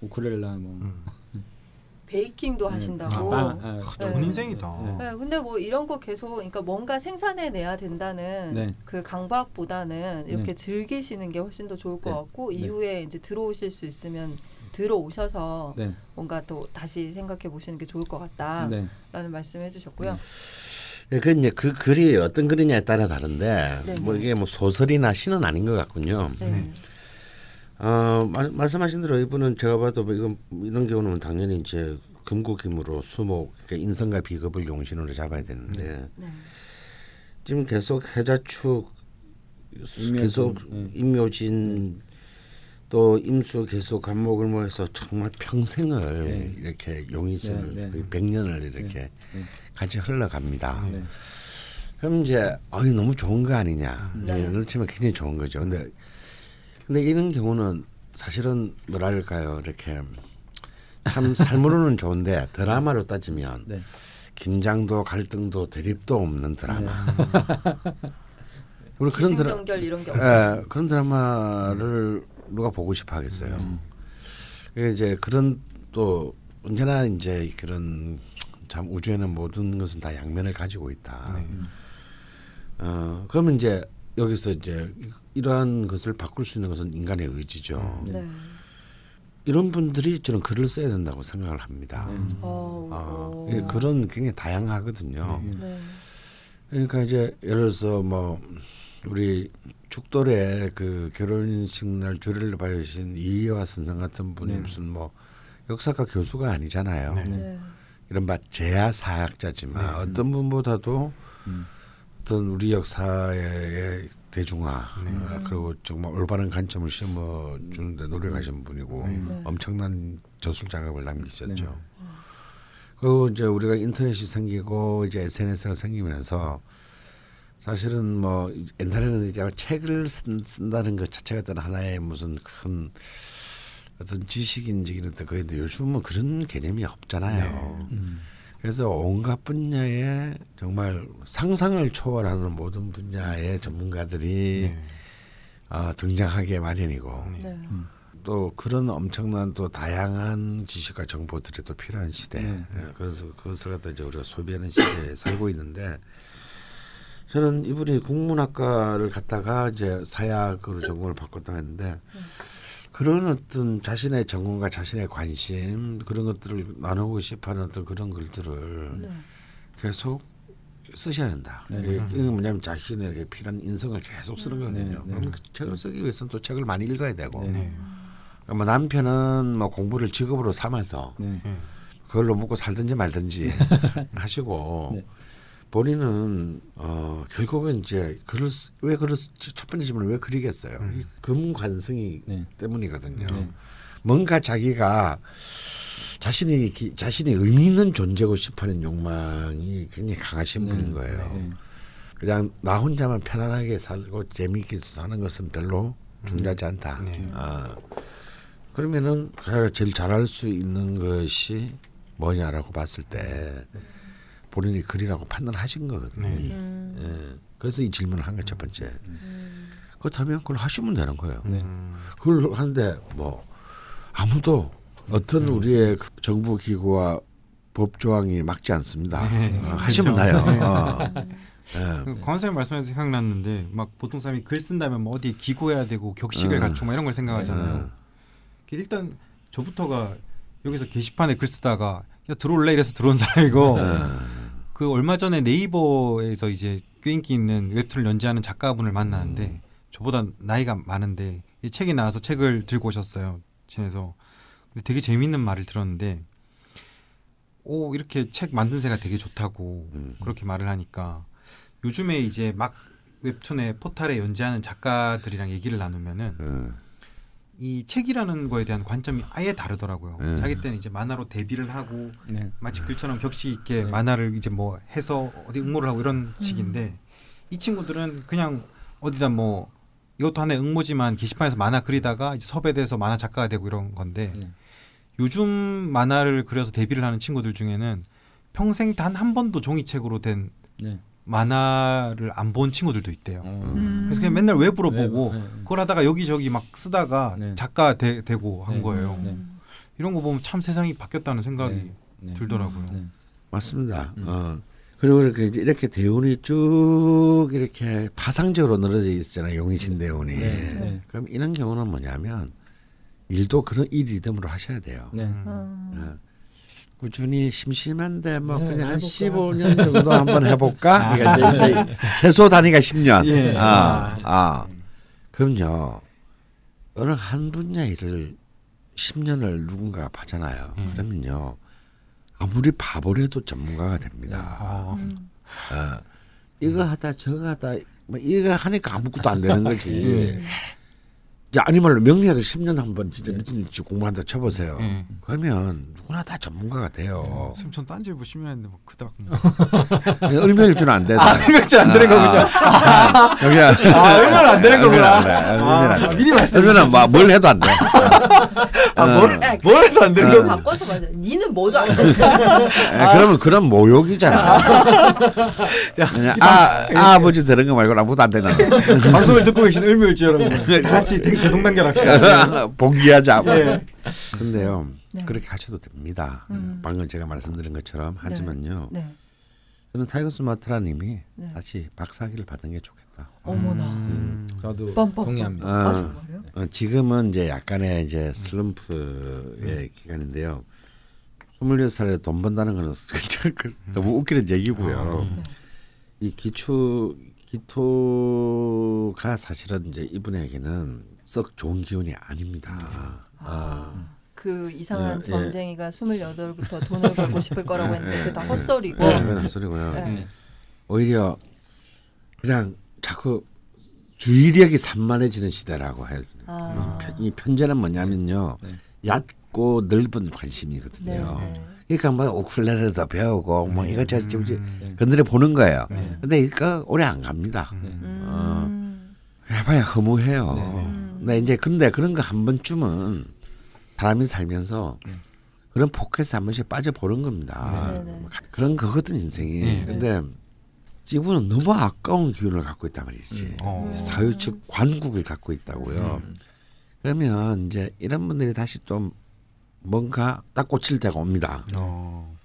우쿨렐라 뭐 음. 베이킹도 네. 하신다고. 아, 빵, 아, 좋은 네. 인생이다. 네. 네, 근데 뭐 이런 거 계속 그러니까 뭔가 생산해 내야 된다는 네. 그 강박보다는 이렇게 네. 즐기시는 게 훨씬 더 좋을 것 네. 같고 네. 이후에 이제 들어오실 수 있으면 들어오셔서 네. 뭔가 또 다시 생각해 보시는 게 좋을 것 같다라는 네. 말씀 해 주셨고요. 예, 그 이제 그 글이 어떤 글이냐에 따라 다른데 네. 뭐 이게 뭐 소설이나 시는 아닌 것 같군요. 네. 어, 마, 말씀하신 대로 이분은 제가 봐도 뭐 이건 이런 경우는 당연히 이제 금국임으로 수목 그러니까 인성과 비겁을 용신으로 잡아야 되는데 네. 지금 계속 해자축 계속 네. 임묘진 또 임수 계속 간목을 모해서 정말 평생을 네. 이렇게 용의진을 네, 네. 거의 100년을 이렇게 네. 같이 흘러갑니다. 네. 그럼 이제 어이 너무 좋은 거 아니냐. 네. 네. 치면 굉장히 좋은 거죠. 근데 근데 이런 경우는 사실은 뭐랄까요 이렇게 참 삶으로는 좋은데 드라마로 따지면 네. 긴장도 갈등도 대립도 없는 드라마. 우리 그런 드라 이런 게 없어요. 예, 그런 드라마를 누가 보고 싶어 하겠어요. 음. 이제 그런 또 언제나 이제 그런 참 우주에는 모든 것은 다 양면을 가지고 있다. 네. 어 그러면 이제 여기서 이제 이- 이러한 것을 바꿀 수 있는 것은 인간의 의지죠. 네. 이런 분들이 저는 글을 써야 된다고 생각을 합니다. 네. 어, 어, 어. 예, 글은 굉장히 다양하거든요. 네. 네. 그러니까 이제 예를 들어서 뭐 우리 축돌에 그 결혼식 날 주례를 봐주신 이희화 선생 같은 분이 네. 무슨 뭐 역사과 교수가 아니잖아요. 네. 네. 이른바 제야 사학자지만 네. 어떤 분보다도 음. 어떤 우리 역사의 대중화 네. 어, 그리고 정말 올바른 관점을 심어 주는데 노력하신 분이고 네. 네. 엄청난 저술 작업을 남기셨죠. 네. 그리고 이제 우리가 인터넷이 생기고 이제 SNS가 생기면서 사실은 뭐 옛날에는 이제 책을 쓴, 쓴다는 것 자체가 어떤 하나의 무슨 큰 어떤 지식인지 이런 데 그런데 요즘은 그런 개념이 없잖아요. 음. 그래서 온갖 분야에 정말 상상을 초월하는 모든 분야의 전문가들이 네. 어, 등장하기 마련이고 네. 또 그런 엄청난 또 다양한 지식과 정보들이 또 필요한 시대. 네. 예, 그래서 그것을 갖다 이제 우리가 소비하는 시대에 살고 있는데 저는 이분이 국문학과를 갔다가 이제 사약으로 전공을 바꿨다 했는데 그런 어떤 자신의 전공과 자신의 관심 그런 것들을 나누고 싶어하는 어떤 그런 글들을 네. 계속 쓰셔야 된다. 네. 이게 뭐냐면 자신에게 필요한 인성을 계속 쓰는 네, 거거든요. 네. 그럼 그 책을 쓰기 위해서는 또 책을 많이 읽어야 되고 네. 네. 뭐 남편은 뭐 공부를 직업으로 삼아서. 그걸로 먹고 살든지 말든지 하시고 네. 본인은 어 결국은 이제 글을 쓰- 왜 글을 쓰- 첫 번째 질문을 왜 그리겠어요? 이 금관성이 네. 때문이거든요. 네. 뭔가 자기가 자신이 기- 자신이 의미 있는 존재고 싶어하는 욕망이 굉장히 강하신 네. 분인 거예요. 네. 그냥 나 혼자만 편안하게 살고 재미있게 사는 것은 별로 중요하지 않다. 네. 아, 그러면은 제일 잘할 수 있는 것이 뭐냐라고 봤을 때 본인이 글이라고 판단하신 거거든요. 네. 음. 예. 그래서 이 질문을 한거첫 번째. 그렇다면 그걸 하시면 되는 거예요. 네. 그걸 하는데 뭐 아무도 어떤 우리의 그 정부 기구와 법 조항이 막지 않습니다. 네. 어, 하시면 그렇죠. 돼요. 어. 예. 그 권선생님 말씀에서 생각났는데 막 보통 사람이 글 쓴다면 뭐 어디 기고해야 되고 격식을 음. 갖추고 막 이런 걸 생각하잖아요. 음. 일단 저부터가 여기서 게시판에 글 쓰다가 야 들어올래 이래서 들어온 사람이고 음. 그 얼마 전에 네이버에서 이제 꽤 인기 있는 웹툰을 연재하는 작가분을 만나는데 음. 저보다 나이가 많은데 이 책이 나와서 책을 들고 오셨어요. 친해서 근데 되게 재미있는 말을 들었는데 오 이렇게 책 만듦새가 되게 좋다고 음. 그렇게 말을 하니까 요즘에 이제 막 웹툰에 포탈에 연재하는 작가들이랑 얘기를 나누면은 음. 이 책이라는 거에 대한 관점이 아예 다르더라고요. 음. 자기 때는 이제 만화로 데뷔를 하고 네. 마치 글처럼 격식 있게 네. 만화를 이제 뭐 해서 어디 응모를 하고 이런 식인데 이 친구들은 그냥 어디다 뭐 이것도 하나의 응모지만 게시판에서 만화 그리다가 이제 섭외돼서 만화 작가가 되고 이런 건데 네. 요즘 만화를 그려서 데뷔를 하는 친구들 중에는 평생 단 한 번도 종이책으로 된 네. 만화를 안 본 친구들도 있대요. 어. 음. 그래서 그냥 맨날 웹으로 네, 보고 네, 네. 그걸 하다가 여기저기 막 쓰다가 네. 작가 되, 되고 한 네. 거예요. 네. 이런 거 보면 참 세상이 바뀌었다는 생각이 네. 네. 들더라고요. 네. 맞습니다. 음. 어. 그리고 이렇게 이렇게 대운이 쭉 이렇게 파상적으로 늘어져 있잖아요. 용의진 대운이. 네. 네. 그럼 이런 경우는 뭐냐면 일도 그런 일 리듬으로 하셔야 돼요. 네. 음. 음. 어. 꾸준히 심심한데 뭐 네, 그냥 한 해볼까? 15년 정도 한번 해볼까? 그러니까 이제, 이제 최소 단위가 10년. 예. 아, 아. 그럼요. 어느 한 분야 일을 10년을 누군가 하잖아요. 음. 그러면요. 아무리 바보래도 전문가가 됩니다. 어, 음. 어, 이거 하다 저거 하다 뭐 이거 하니까 아무것도 안 되는 거지. 이제 아니말로 명리학을 10년 한 번 진짜 미친 듯이 공부한다 쳐보세요. 예. 그러면 누구나 다 전문가가 돼요. 선생님 전 딴지일보 신문했는데 뭐 그닥 을묘일주는 안 돼요. 일주일 안 되는 거군요. 여기 아, 을묘는 안 되는 거구나. 아, 미리 말씀해 을묘는 뭐, 뭘 해도 안 돼. 아, 뭘, 야, 뭘 해도 안 되는 거구나. 바꿔서 말해. 니는 뭐도 안 돼. 에, 그러면 그런 모욕이잖아. 그냥 아, 아, 아버지 되는 거 말고 아무도 안 되나. 방송을 듣고 계신 을묘일주 여러분 같이 대- 대동단결합시다. 봉기하자. 예. 근데요, 네. 그렇게 하셔도 됩니다. 음. 방금 제가 말씀드린 것처럼 하지만요, 네. 저는 타이거 수마트라님이 네. 다시 박사학위를 받은 게 좋겠다. 어머나. 음. 저도 뻔뻔뻔. 동의합니다. 아 어. 지금은 이제 약간의 이제 슬럼프의 기간인데요. 26살에 돈 번다는 거는 그 너무 웃기는 얘기고요. 네. 이 기초 기토가 사실은 이제 이분에게는 썩 좋은 기운이 아닙니다. 아, 그 이상한 예, 예. 점쟁이가 28부터 돈을 벌고 싶을 거라고 했는데 그게 다 헛소리고 네, 그런 소리고요. 네. 네. 오히려 그냥 자꾸 주의력이 산만해지는 시대라고 해요. 아. 편- 이 편제는 뭐냐면요, 네. 얕고 넓은 관심이거든요. 네, 네. 그러니까 뭐 우쿨렐레도 배우고 뭐 이것저것 좀 네. 건드려 보는 거예요. 네. 근데 이거 오래 안 갑니다. 네. 음. 해봐야 허무해요. 네. 음. 근데 이제 근데 그런 거 한 번쯤은 사람이 살면서 네. 그런 포켓에 한 번씩 빠져 보는 겁니다. 네, 네. 그런 거거든 인생이. 네. 근데 이분은 너무 아까운 기운을 갖고 있단 말이지. 음. 어. 사유측 관국을 갖고 있다고요. 음. 그러면 이제 이런 분들이 다시 또 뭔가 딱 꽂힐 때가 옵니다. 어.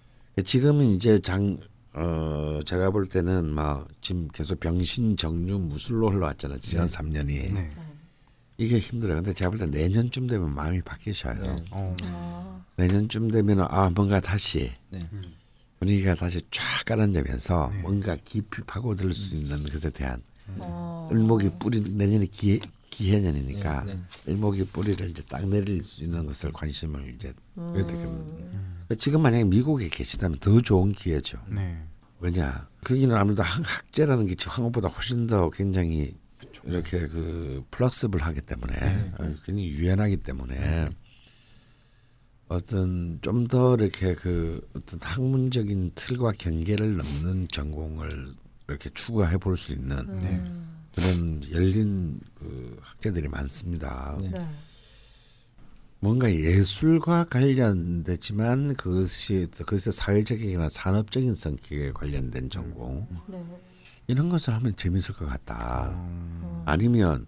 지금은 이제 장 어, 제가 볼 때는 막 지금 계속 병신 정류 무술로 흘러왔잖아요. 지난 네. 3년이. 네. 이게 힘들어요. 근데 제가 볼 때 내년쯤 되면 마음이 바뀌셔요. 네. 어. 아. 내년쯤 되면 아 뭔가 다시 네. 분위기가 다시 쫙 가라앉으면서 네. 뭔가 깊이 파고들 수 있는 것에 대한 어. 을목이 뿌린 내년에 기, 기해년이니까 네, 네. 일목이 뿌리를 이제 딱 내릴 수 있는 것을 관심을 이제 그래야 되겠네. 음. 지금 만약에 미국에 계시다면 더 좋은 기회죠. 네. 왜냐? 거기는 아무래도 학- 학제라는 게 한국보다 훨씬 더 굉장히 이렇게 그 플렉스블하기 때문에 어, 굉장히 유연하기 때문에 어떤 좀 더 이렇게 그 어떤 학문적인 틀과 경계를 넘는 전공을 이렇게 추구해 볼 수 있는 음. 그런 열린 그 학자들이 많습니다. 네. 네. 뭔가 예술과 관련되지만 그것이 그것의 사회적이나 산업적인 성격에 관련된 전공 네. 이런 것을 하면 재밌을 것 같다. 음. 아니면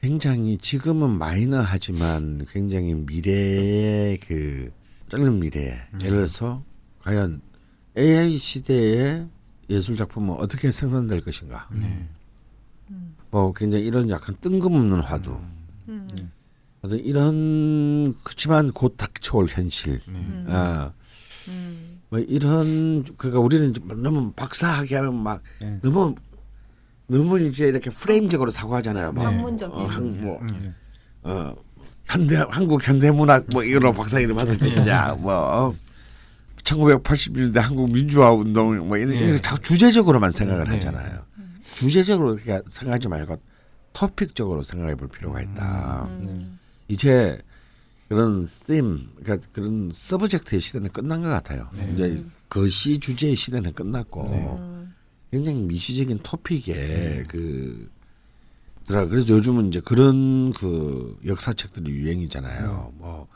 굉장히 지금은 마이너하지만 굉장히 미래의 그 짧은 미래 예를 들어서 과연 AI 시대의 예술 작품은 어떻게 생산될 것인가? 네. 뭐 굉장히 이런 약간 뜬금없는 화두 음. 어떤 이런 그렇지만 곧 닥쳐올 현실 네. 음. 아, 음. 뭐 이런 그러니까 우리는 좀 너무 박사하게 하면 막 네. 너무 너무 이제 이렇게 프레임적으로 사고하잖아요. 뭐, 학문적인. 어, 한, 뭐, 네. 어, 현대 한국 현대문학 뭐 이걸로 박사 이름 받을 것이냐 뭐 1980년대 한국 민주화 운동 뭐 이런, 네. 이런 자꾸 주제적으로만 생각을 네. 하잖아요. 주제적으로 그렇게 생각하지 말고 토픽적으로 생각해 볼 필요가 있다. 음. 이제 그런 theme, 그러니까 그런 서브젝트의 시대는 끝난 것 같아요. 네. 이제 거시 주제의 시대는 끝났고 음. 굉장히 미시적인 토픽에 그 들어 그래서 요즘은 이제 그런 그 역사책들이 유행이잖아요. 뭐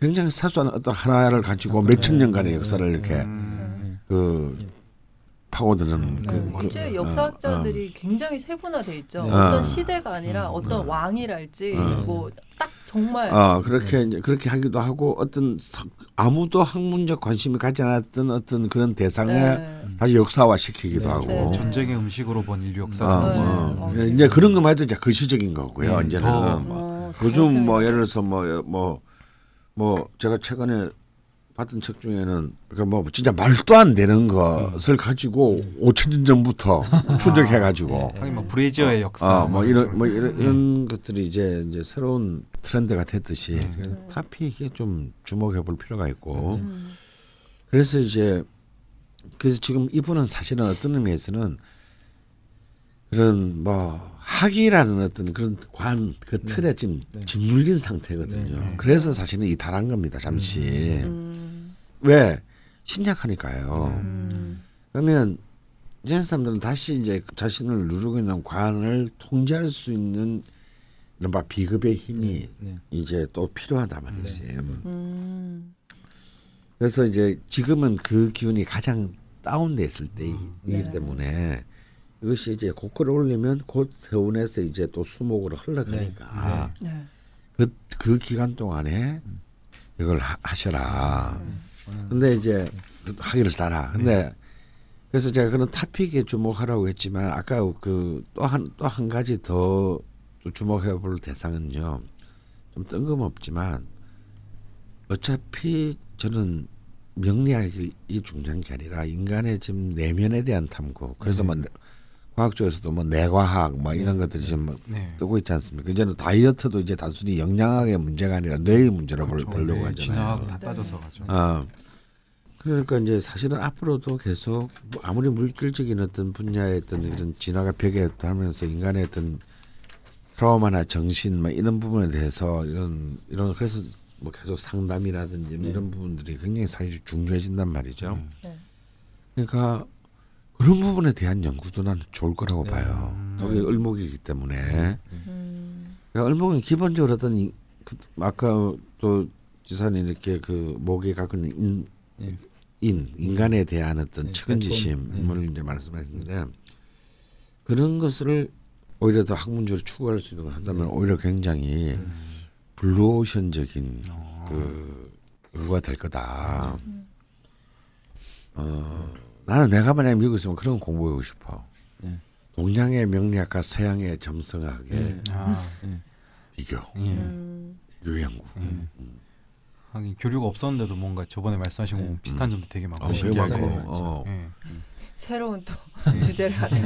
굉장히 사소한 어떤 하나를 가지고 몇천 년간의 역사를 이렇게 음. 그 파고드는 그, 네. 그 이제 어, 역사학자들이 굉장히 세분화돼 있죠. 네. 어떤 어. 시대가 아니라 어떤 왕이랄지 어. 뭐딱 정말 어 그렇게 이제 그렇게 하기도 하고 어떤 사- 아무도 학문적 관심이 가지 않았던 어떤 그런 대상에 네. 다시 역사화 시키기도 네. 하고 네. 전쟁의 음식으로 본 인류 어, 역사가 네. 어. 어, 이제. 그런 것만 해도 이제 거시적인 거고요. 네, 이제는 더. 뭐 어, 요즘 뭐더 예를 들어서 뭐뭐 뭐 제가 최근에 봤던 책 중에는 그러니까 뭐 진짜 말도 안 되는 것을 가지고 5천 년 전부터 추적해 가지고 하긴 뭐 브레이저의 역사 아 뭐 이런 뭐 이런, 이런 것들이 이제 이제 새로운 트렌드가 됐듯이 그래서 타픽에 좀 주목해 볼 필요가 있고 음. 그래서 이제 그래서 지금 이분은 사실은 어떤 의미에서는 그런 뭐 학이라는 어떤 그런 관 그 틀에 지금 네. 짓눌린 상태거든요. 네, 네. 그래서 사실은 이탈한 겁니다. 잠시 음. 왜 신약하니까요. 음. 그러면 이제 사람들은 다시 이제 자신을 누르고 있는 관을 통제할 수 있는 이른바 비급의 힘이 네. 이제 또 필요하단 말이지. 음. 그래서 이제 지금은 그 기운이 가장 다운됐을 때이기 네. 때문에 이것이 이제 고퀄을 올리면 곧 세운에서 이제 또 수목으로 흘러가니까 네. 그, 그 기간 동안에 이걸 하, 하셔라. 근데 이제 하기를 따라. 근데 그래서 제가 그런 타픽에 주목하라고 했지만 아까 그 또 한 또 한 가지 더또 주목해 볼 대상은요. 좀 뜬금없지만 어차피 저는 명리학이 중요한 게 아니라 인간의 지금 내면에 대한 탐구. 그래서 뭐 과학 쪽에서도 뭐 내과학 뭐 이런 것들이 지금 뭐 네. 뜨고 있지 않습니까? 이제는 다이어트도 이제 단순히 영양학의 문제가 아니라 뇌의 문제로 볼- 그렇죠. 보려고 네, 하잖아요. 진화하고 다 네. 따져서 가죠. 아 그러니까 이제 사실은 앞으로도 계속 뭐 아무리 물질적인 어떤 분야의 어떤 이런 진화가 벽에 하면서 인간의 어떤 트라우마나 정신 뭐 이런 부분에 대해서 이런 이런 그래서 뭐 계속 상담이라든지 뭐 이런 부분들이 굉장히 사실 중요해진단 말이죠. 네. 그러니까 그런 부분에 대한 연구도 나는 좋을 거라고 네. 봐요. 그게 을목이기 때문에. 음. 그러니까 을목은 기본적으로 어떤 이, 그, 아까 또 지사님 이렇게 그 목이 갖고 있는 인, 예. 인 인간에 대한 어떤 네, 측은지심을 이제 말씀하셨는데 그런 것을 오히려 더 학문적으로 추구할 수 있는 걸 한다면 오히려 굉장히 블루오션적인 그 연구가 될 거다. 어, 나는 내가 만약 미국에 있으면 그런 거 공부하고 싶어. 네. 동양의 명리학과 서양의 점성학의 네. 아, 비교, 예. 음. 비교 연구. 음. 하긴 교류가 없었는데도 뭔가 저번에 말씀하신 거 네. 비슷한 점도 되게 많고 어, 신기하고. 어. 예. 새로운 또 네. 주제를 갖다.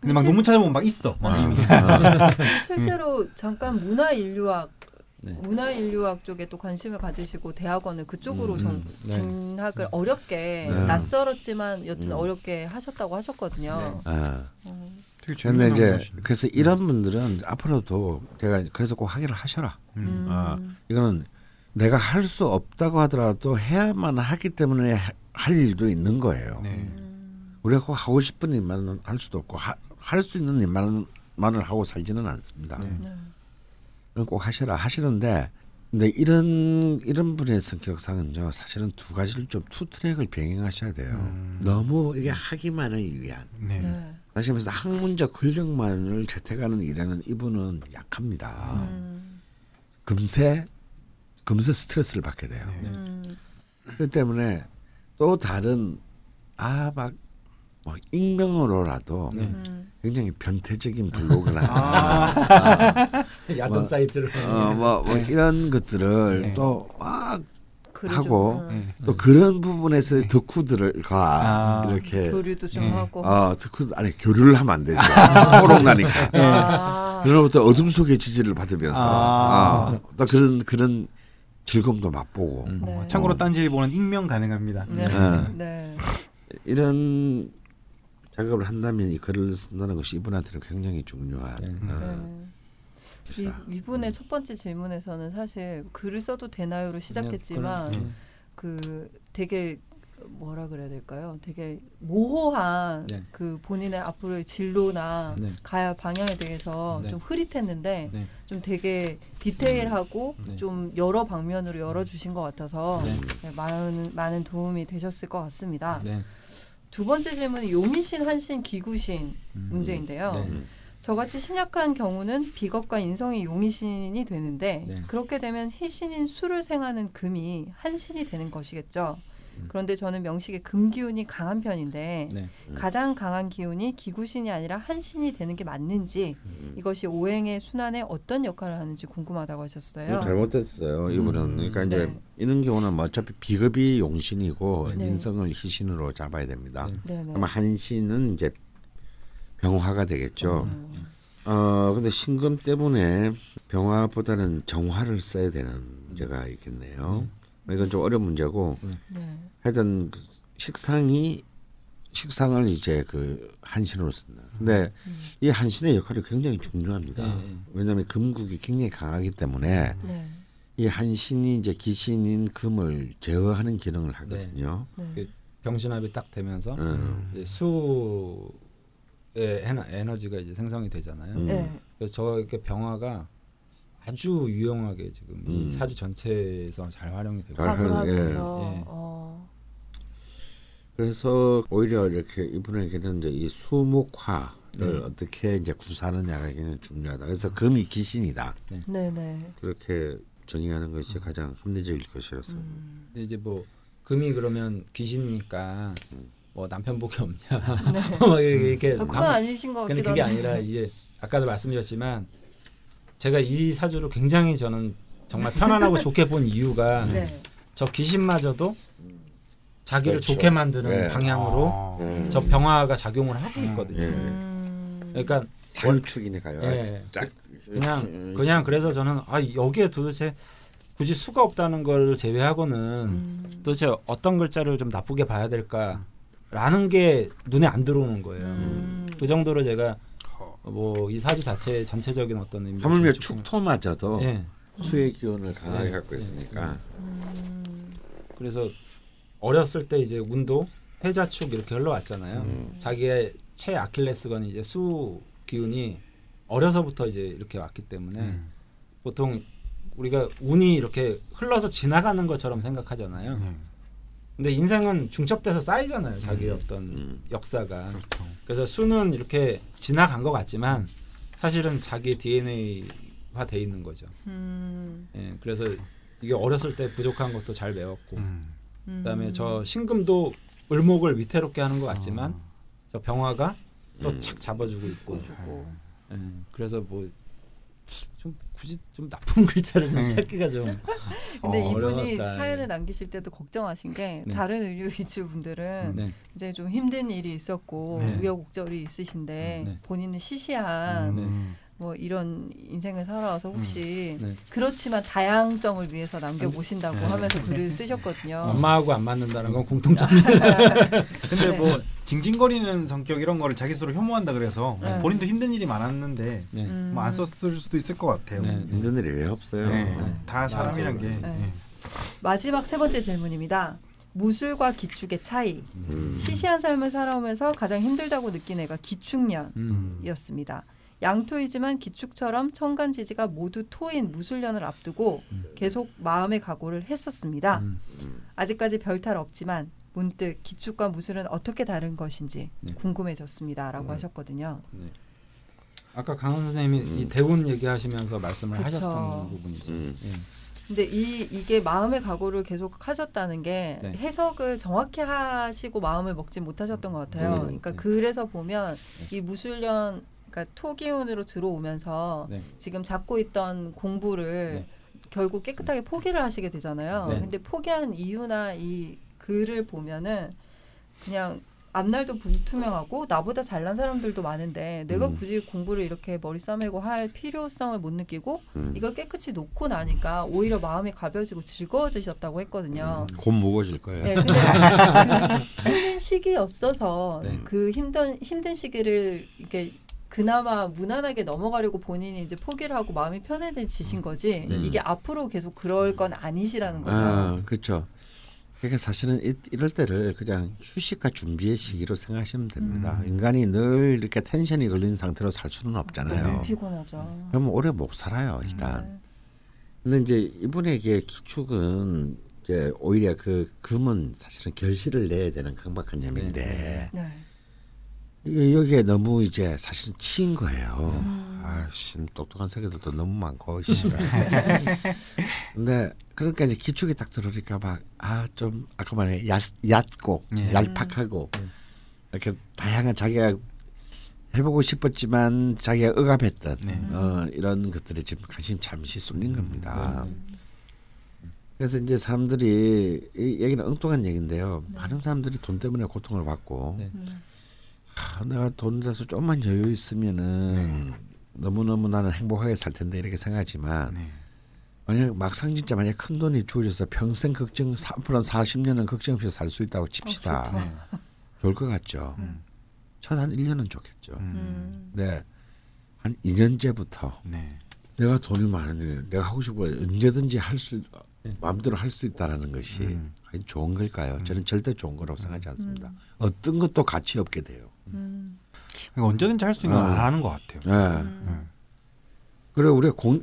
근데 막 논문 찾아보면 막 있어. 막 아, 이미. 아, 실제로 잠깐 문화 인류학 네. 문화 인류학 쪽에 또 관심을 가지시고 대학원을 그쪽으로 음, 전 음, 네. 진학을 어렵게 네. 낯설었지만 여튼 음. 어렵게 하셨다고 하셨거든요. 아. 어, 되게 근데 재밌는 이제話. 그래서 이런 분들은 앞으로도 제가 그래서 꼭 하기를 하셔라. 음. 음. 아, 이거는 내가 할 수 없다고 하더라도 해야만 하기 때문에 하- 할 일도 있는 거예요. 네. 음. 우리가 꼭 하고 싶은 일만 할 수도 없고 할 수 있는 일만 만을 하고 살지는 않습니다. 꼭 하셔라 하시는데 근데 이런 이런 분의 성격상은요 사실은 두 가지를 좀 two track을 병행하셔야 돼요. 음. 너무 이게 하기만을 위한 네. 네. 다시 말해서 학문적 근력만을 채택하는 일에는 이분은 약합니다. 음. 금세 금세 스트레스를 받게 돼요. 네. 음. 그렇기 때문에 또 다른 아막 뭐 익명으로라도 네. 음. 굉장히 변태적인 블로그나 아. 야동 뭐, 사이트를 어, 뭐, 뭐 이런 것들을 네. 또막 하고 좀, 네. 또 그런 부분에서 덕후들과 아. 이렇게 교류도 좀 네. 하고. 어 덕후 아니 교류를 하면 안 되죠 호롱 나니까 아. 그로부터 어둠 속의 지지를 받으면서 아. 어, 또 그런 그런 즐거움도 맛보고 음. 네. 참고로 딴지일보는 익명 가능합니다. 네. 네. 네. 이런 작업을 한다면 이 글을 쓴다는 것이 이분한테는 굉장히 중요한 네. 어, 네. 이. 이분의 첫 번째 질문에서는 사실 글을 써도 되나요로 시작했지만 네. 그 되게 뭐라 그래야 될까요? 되게 모호한 네. 그 본인의 앞으로의 진로나 네. 가야 할 방향에 대해서 네. 좀 흐릿했는데 네. 좀 되게 디테일하고 네. 좀 여러 방면으로 열어주신 것 같아서 네. 네, 많은 많은 도움이 되셨을 것 같습니다. 네. 두 번째 질문은 용의신, 한신, 기구신 음. 문제인데요. 네. 저같이 신약한 경우는 비겁과 인성이 용의신이 되는데 네. 그렇게 되면 희신인 수를 생하는 금이 한신이 되는 것이겠죠. 음. 그런데 저는 명식의 금 기운이 강한 편인데 네. 가장 강한 기운이 기구신이 아니라 한신이 되는 게 맞는지 음. 이것이 오행의 순환에 어떤 역할을 하는지 궁금하다고 하셨어요. 잘못됐어요 이분은 음. 그러니까 이제 네. 이런 경우는 뭐 어차피 비급이 용신이고 네. 인성을 희신으로 잡아야 됩니다. 네. 네네. 그러면 한신은 이제 병화가 되겠죠. 음. 어 근데 신금 때문에 병화보다는 정화를 써야 되는 문제가 있겠네요. 이건 좀 어려운 문제고 네. 하여튼 그 식상이 식상을 이제 그 한신으로 쓴다. 근데 음. 이 한신의 역할이 굉장히 중요합니다. 네, 네. 왜냐하면 금국이 굉장히 강하기 때문에 네. 이 한신이 이제 기신인 금을 제어하는 기능을 하거든요. 네. 그 병신합이 딱 되면서 음. 이제 수의 에너, 에너지가 이제 생성이 되잖아요. 음. 네. 그래서 저 이렇게 병화가 아주 유용하게 지금 음. 이 사주 전체에서 잘 활용이 되고 잘 활용- 예. 예. 어. 그래서 오히려 이렇게 이분에게는 이제 이 수목화를 음. 어떻게 이제 구사하느냐가 굉장히 중요하다. 그래서 금이 기신이다. 네 네. 그렇게 정의하는 것이 가장 합리적일 것이라서. 음. 근데 이제 뭐 금이 그러면 귀신이니까 뭐 남편 복이 없냐 네. 막 이렇게 아, 그건 남- 아니신 것 근데 같기도 그게 한데. 아니라 이제 아까도 말씀드렸지만 제가 이 사주를 굉장히 저는 정말 편안하고 좋게 본 이유가 네. 저 귀신마저도 자기를 그렇죠. 좋게 만드는 네. 방향으로 아. 음. 저 병화가 작용을 하고 있거든요. 예. 음. 그러니까 사유축이니까요. 예. 짝 그냥 그냥 그래서 저는 아 여기에 도대체 굳이 수가 없다는 걸 제외하고는 음. 도대체 어떤 글자를 좀 나쁘게 봐야 될까라는 게 눈에 안 들어오는 거예요. 음. 그 정도로 제가 뭐 이 사주 자체의 전체적인 어떤 의미 하물며 축토마저도 예. 수의 기운을 강하게 예. 갖고 있으니까 음. 그래서 어렸을 때 이제 운도 해자축 이렇게 흘러왔잖아요. 음. 자기의 최 아킬레스건이 이제 수 기운이 어려서부터 이제 이렇게 왔기 때문에 음. 보통 우리가 운이 이렇게 흘러서 지나가는 것처럼 생각하잖아요. 네. 근데 인생은 중첩돼서 쌓이잖아요. 자기의 어떤 음. 역사가. 그렇죠. 그래서 수는 이렇게 지나간 것 같지만 사실은 자기 DNA화 돼 있는 거죠. 음. 예, 그래서 이게 어렸을 때 부족한 것도 잘 배웠고 음. 그다음에 저 신금도 을목을 위태롭게 하는 것 같지만 아. 저 병화가 또 음. 착 잡아주고 있고. 예, 그래서 뭐 좀 굳이 좀 나쁜 글자를 좀 네. 찾기가 좀 근데 어, 이분이 어려웠다. 사연을 남기실 때도 걱정하신 게 네. 다른 의료 위주 분들은 네. 이제 좀 힘든 일이 있었고 네. 우여곡절이 있으신데 네. 본인은 시시한 네. 음. 뭐 이런 인생을 살아와서 혹시 네. 그렇지만 다양성을 위해서 남겨보신다고 네. 하면서 글을 쓰셨거든요. 엄마하고 안 맞는다는 건 공통점이 근데 뭐 징징거리는 성격 이런 거를 자기 스스로 혐오한다 그래서 네. 본인도 힘든 일이 많았는데 네. 음. 뭐안 썼을 수도 있을 것 같아요. 네. 힘든 일이 왜 없어요. 네. 네. 다 사람이란 게. 네. 네. 마지막 세 번째 질문입니다. 무술과 기축의 차이. 음. 시시한 삶을 살아오면서 가장 힘들다고 느낀 애가 기축년. 음. 이었습니다. 양토이지만 기축처럼 청간 지지가 모두 토인 무술년을 앞두고 음. 계속 마음의 각오를 했었습니다. 음. 아직까지 별탈 없지만 문득 기축과 무술은 어떻게 다른 것인지 네. 궁금해졌습니다라고 음. 하셨거든요. 네. 아까 강원 선생님이 이 대운 얘기하시면서 말씀을 그쵸. 하셨던 부분이죠. 음. 예. 근데 이 이게 마음의 각오를 계속 하셨다는 게 네. 해석을 정확히 하시고 마음을 먹지 못하셨던 것 같아요. 음. 그러니까 네. 그래서 보면 이 무술년 그러니까 토기운으로 들어오면서 네. 지금 잡고 있던 공부를 네. 결국 깨끗하게 포기를 하시게 되잖아요. 네. 근데 포기한 이유나 이 글을 보면은 그냥 앞날도 불투명하고 나보다 잘난 사람들도 많은데 내가 음. 굳이 공부를 이렇게 머리 싸매고 할 필요성을 못 느끼고 음. 이걸 깨끗이 놓고 나니까 오히려 마음이 가벼워지고 즐거워지셨다고 했거든요. 곧 무거워질 거예요. 네, 근데 그 힘든 시기였어서 네. 그 힘든 힘든 시기를 이렇게 그나마 무난하게 넘어가려고 본인이 이제 포기를 하고 마음이 편해지신 거지 음. 이게 앞으로 계속 그럴 건 아니시라는 거죠. 아, 그렇죠. 그러니까 사실은 이, 이럴 때를 그냥 휴식과 준비의 시기로 생각하시면 됩니다. 음. 인간이 늘 이렇게 텐션이 걸린 상태로 살 수는 없잖아요. 너무 피곤하죠. 그러면 오래 못 살아요 일단. 네. 근데 이제 이분에게 기축은 이제 오히려 그 금은 사실은 결실을 내야 되는 강박한 념인데 네. 이게 여기에 너무 이제 사실 치인 거예요. 음. 아씨 똑똑한 새끼들도 너무 많고. 근데 그러니까 이제 기축이 딱 들어오니까 막 아 좀 아까 말해 얕, 얕고 예. 얄팍하고 음. 이렇게 다양한 자기가 해보고 싶었지만 자기가 억압했던 네. 어, 이런 것들에 지금 관심 잠시 쏠린 겁니다. 네, 그래서 이제 사람들이 이 얘기는 엉뚱한 얘기인데요. 많은 사람들이 돈 때문에 고통을 받고 네. 음. 아, 내가 돈이라서 좀만 여유 있으면은 너무 너무 나는 행복하게 살 텐데 이렇게 생각하지만 네. 만약 막상 진짜 만약 큰 돈이 주어져서 평생 걱정 앞으로 한 40년은 걱정 없이 살 수 있다고 칩시다. 어, 좋다. 좋을 것 같죠. 음. 첫한 1년은 좋겠죠. 음. 음. 네. 한 2년째부터 네. 내가 돈이 많으니 내가 하고 싶은 거 언제든지 할수 네. 마음대로 할 수 있다라는 것이 음. 좋은 걸까요? 저는 절대 좋은 거라고 생각하지 않습니다. 음. 어떤 것도 가치 없게 돼요. 음. 그러니까 언제든지 할 수 있는 건 어. 안 하는 것 같아요. 네. 음. 그리고 우리가 공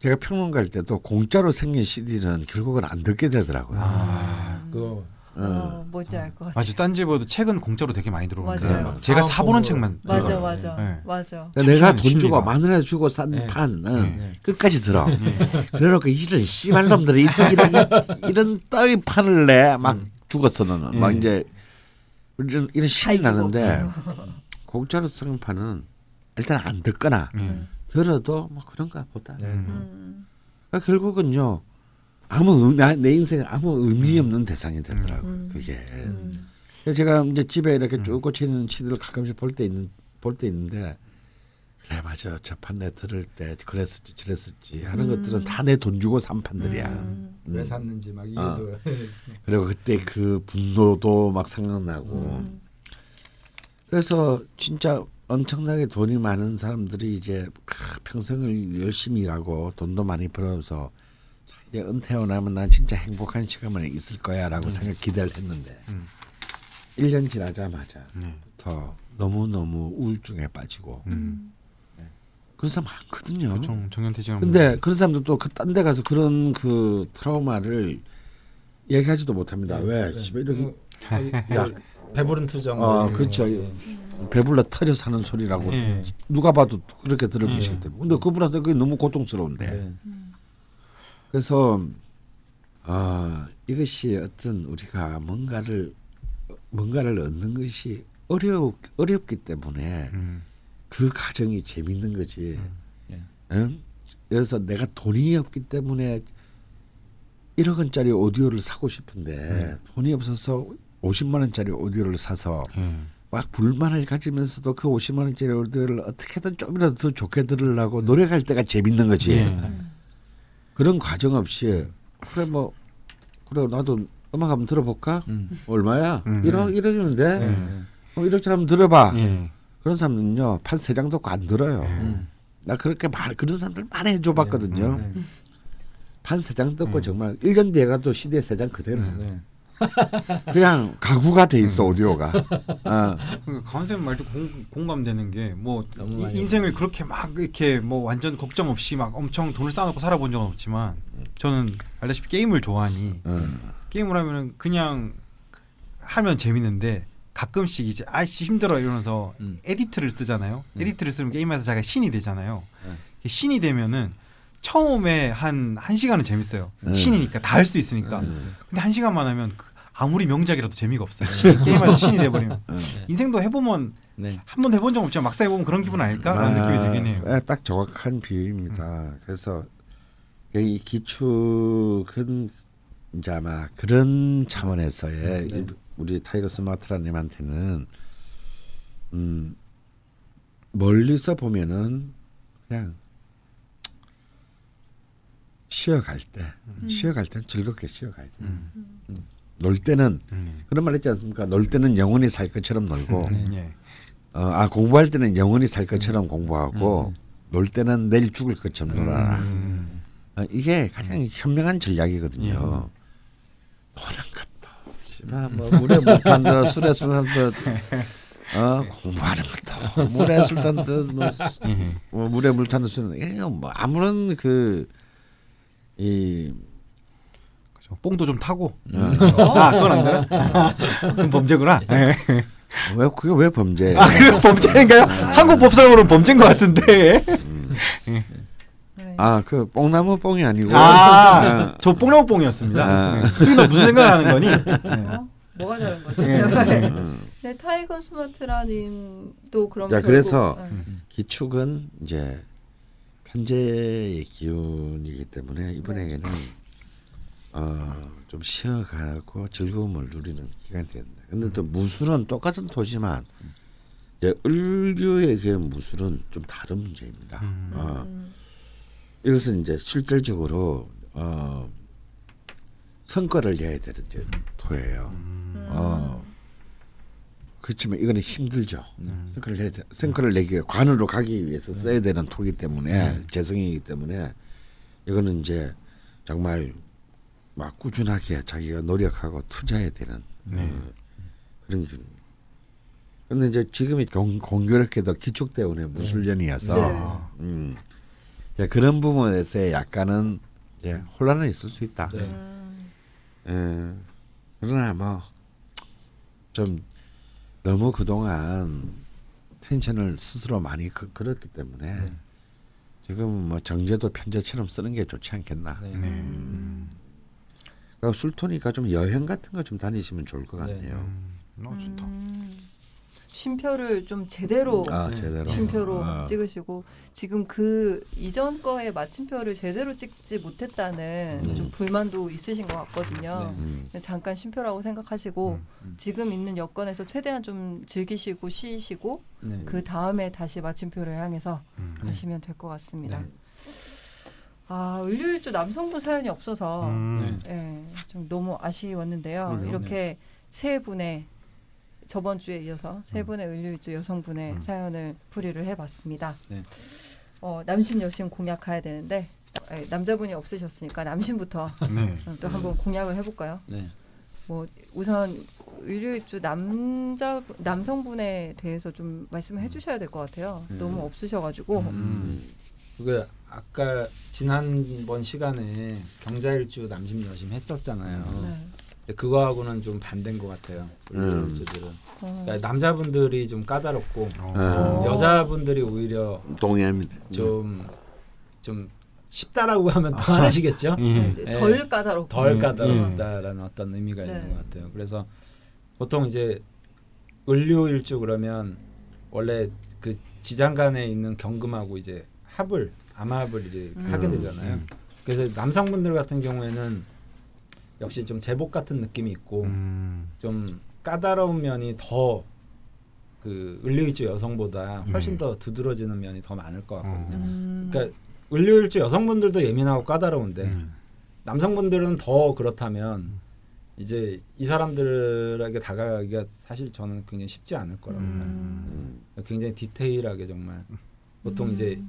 제가 평론가 할 때도 공짜로 생긴 CD는 결국은 안 듣게 되더라고요. 아, 그거 어. 어, 뭔지 알 것 같아. 맞아. 딴지보도 책은 공짜로 되게 많이 들어오는데 맞아요. 막 제가 사보는 책만 맞아, 네. 맞아, 네. 맞아. 그러니까 내가 참돈 주고 심리가. 마누라 주고 산 네. 판은 네. 끝까지 들어. 그래놓고 이런 씨발 놈들이 이런 이런 따위 판을 내 막 죽었어는 네. 막 이제 이런 이런 신이. 나는데 공짜로 쓴 판은 일단 안 듣거나 네. 들어도 뭐 그런가 보다. 네. 음. 그러니까 결국은요 아무 나- 내 인생에 아무 의미 없는 대상이 되더라고 요 음. 그게. 음. 그래서 제가 이제 집에 이렇게 쭉 꽂혀 있는 치들을 가끔씩 볼 때 있는 볼 때 있는데 그래 맞아 저 판 내 들을 때 그랬었지 저랬었지 하는 음. 것들은 다 내 돈 주고 산 판들이야. 음. 왜 샀는지 막 아. 이유도 그리고 그때 그 분노도 막 생각나고 음. 그래서 진짜 엄청나게 돈이 많은 사람들이 이제 크, 평생을 열심히 일하고 돈도 많이 벌어서 이제 은퇴하고 나면 난 진짜 행복한 시간만 있을 거야라고 생각 기대를 했는데 음. 1년 지나자마자 네. 더 너무 너무 우울증에 빠지고 음. 그런 사람 많거든요. 정 정년퇴직은 근데 그런 사람들 또그딴데 가서 그런 그 트라우마를 얘기하지도 못합니다. 왜? 네. 집에 이렇게 야 야. 배부른 투정 아, 그렇죠. 거. 예. 배불러 터져 사는 소리라고 네. 누가 봐도 그렇게 들어보시기 네. 때문에. 근데 그분한테 그게 너무 고통스러운데. 네. 그래서 아 이것이 어떤 우리가 뭔가를 뭔가를 얻는 것이 어려 어렵기 때문에 음. 그 과정이 재밌는 거지. 예. 응? 그래서 내가 돈이 없기 때문에 1억 원짜리 오디오를 사고 싶은데 돈이 없어서 50만 원짜리 오디오를 사서 예. 막 불만을 가지면서도 그 50만 원짜리 오디오를 어떻게든 좀이라도 더 좋게 들으려고 노력할 때가 재밌는 거지. 예. 그런 과정 없이 그래 뭐 그래 나도 음악 한번 들어볼까? 음. 얼마야? 음. 1억 1억이는데 예. 어, 1억짜리 한번 들어봐. 예. 그런 사람들은요 판 세 장도 안 들어요. 음. 나 그렇게 말 그런 사람들 많이 해줘 봤거든요. 네. 판세장 듣고 음. 정말 1년 뒤에 가도 CD 세장 그대로. 네. 그냥 가구가 돼 있어 오디오가. 어. 그 강원생 말도 공, 공감되는 게 뭐 인생을 그렇게 막 이렇게 뭐 완전 걱정 없이 막 엄청 돈을 쌓아놓고 살아본 적은 없지만 저는 알다시피 게임을 좋아하니 어. 게임을 하면은 그냥 하면 재밌는데 가끔씩 이제 아씨 힘들어 이러면서 음. edit를 쓰잖아요. 네. edit를 쓰면 게임에서 자기가 신이 되잖아요. 네. 신이 되면은 처음에 한 한 시간은 재밌어요. 음. 신이니까 다 할 수 있으니까. 음. 근데 한 시간만 하면 그 아무리 명작이라도 재미가 없어요. 신- 게임에서 신이 돼버리면 음. 인생도 해보면 네. 한번 해본 적 없지만 막상 해보면 그런 기분 아닐까라는 아, 느낌이 들긴 해요. 예, 딱 정확한 비유입니다. 그래서 이 기축은 이제 아마 그런 차원에서의 네. 이- 우리 타이거 스마트라님한테는 음, 멀리서 보면은 그냥 쉬어갈 때, 쉬어갈 때 즐겁게 쉬어가야 돼. 음. 놀 때는 음. 그런 말 있지 않습니까? 놀 때는 영원히 살 것처럼 놀고, 네. 예. 어, 아 공부할 때는 영원히 살 것처럼 공부하고, 놀 때는 내일 죽을 것처럼 놀아라. 음. 어, 이게 가장 현명한 전략이거든요. 예. 노는 것 도, 씨발 뭐 물에 술탄 듯, 어 공부하는 것도 물에 술탄 듯, 뭐, 예. 뭐 물에 물탄 듯 술은 이거 뭐 아무런 그이 그죠. 뽕도 좀 타고. 어, 아 그건 안 되나? 그건 범죄구나. 예. 왜 그게 왜 범죄예요? 아 그래 범죄인가요? 한국 법상으로는 범죄인 것 같은데. 네. 아 그 뽕나무 뽕이 아니고 아 저 뽕나무 뽕이었습니다. 아. 네. 수인아 무슨 생각하는 거니? 네. 어? 뭐가 다른 거지? 예. 음. 네, 타이거 스마트라님도 그럼 자, 결국- 그래서 네. 기축은 이제 편재의 기운이기 때문에 이분에게는 어, 좀 쉬어가고 즐거움을 누리는 기간이 된다. 근데 또 무술은 똑같은 토지만 이제 을류의 그 무술은 좀 다른 문제입니다. 음. 어, 음. 이것은 이제 실질적으로 어, 성과를 내야 되는 이제 토예요. 음. 어, 그렇지만 이거는 힘들죠. 음. 성과를 내야 돼. 성과를 내기 위해 관으로 가기 위해서 써야 되는 토기 때문에 음. 재성이기 때문에 이거는 이제 정말 막 꾸준하게 자기가 노력하고 투자해야 되는 네. 어, 그런 기준. 근데 이제 지금이 공, 공교롭게도 기축대운의 무술년이어서 네. 음, 이제 그런 부분에서 약간은 이제 혼란은 있을 수 있다. 네. 음. 예. 그러나 뭐 좀 너무 그동안 텐션을 스스로 많이 그, 걸었기 때문에 네. 지금 뭐 정제도 편제처럼 쓰는 게 좋지 않겠나. 네. 네. 음. 그러니까 술토니까 좀 여행 같은 거 좀 다니시면 좋을 것 네. 같네요. 음, 어, 좋다. 음. 쉼표를 좀 제대로 아 네. 제대로. 쉼표로 아. 찍으시고 지금 그 이전 거에 마침표를 제대로 찍지 못했다는 음. 좀 불만도 있으신 것 같거든요. 네. 음. 잠깐 쉼표라고 생각하시고 음. 지금 있는 여건에서 최대한 좀 즐기시고 쉬시고 네. 그 다음에 다시 마침표를 향해서 음. 하시면 될 것 같습니다. 네. 아 을류일주 남성분 사연이 없어서 음. 네. 예, 좀 너무 아쉬웠는데요. 이렇게 세 분의 저번 주에 이어서 세 음. 분의 을류일주 여성분의 음. 사연을 풀이를 해봤습니다. 네. 어, 남심 여심 공약해야 되는데 예, 남자분이 없으셨으니까 남심부터 네. 또 한번 공약을 해볼까요? 네. 뭐 우선 을류일주 남자 남성분에 대해서 좀 말씀을 해주셔야 될 것 같아요. 음. 너무 없으셔가지고 음. 그 아까 지난번 시간에 경자일주 남심 여심 했었잖아요. 네. 그거하고는 좀 반대인 것 같아요. 음. 어, 그러니까 남자분들이 좀 까다롭고 어. 어. 여자분들이 오히려 동의합니다. 좀좀 쉽다라고 하면 더 안 하시겠죠? 예. 이제 예. 덜 까다롭고 덜 음, 까다롭다라는 어떤 의미가 네. 있는 것 같아요. 그래서 보통 이제 을료일주 그러면 원래 그 지장간에 있는 경금하고 이제 합을 이렇게 음. 하게 되잖아요. 음. 그래서 남성분들 같은 경우에는 역시 좀 제복 같은 느낌이 있고 음. 좀 까다로운 면이 더 그 을류일주 여성보다 훨씬 네. 더 두드러지는 면이 더 많을 것 같거든요. 음. 그러니까 을류일주 여성분들도 예민하고 까다로운데 음. 남성분들은 더 그렇다면 이제 이 사람들에게 다가가기가 사실 저는 굉장히 쉽지 않을 거라고 봐요. 음. 굉장히 디테일하게 정말 보통 음. 이제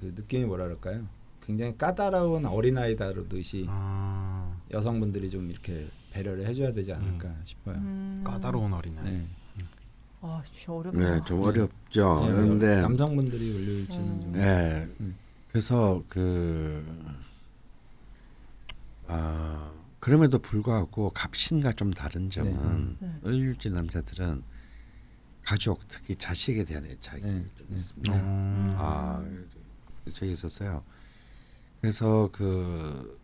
그 느낌이 뭐라 그럴까요? 굉장히 까다로운 어린아이 다루듯이 아, 여성분들이 좀 이렇게 배려를 해줘야 되지 않을까 싶어요. 음. 까다로운 어린아이. 네. 아, 진짜 어렵다. 네, 좀 네. 어렵죠. 네, 그런데 남성분들이 을류일주는 음. 좀 네, 음. 그래서 그 아, 그럼에도 불구하고 갑신과 좀 다른 점은 네. 을일지 남자들은 가족 특히 자식에 대한 애착이 네. 좀 네. 있습니다. 음. 아, 저기 있었어요. 그래서 그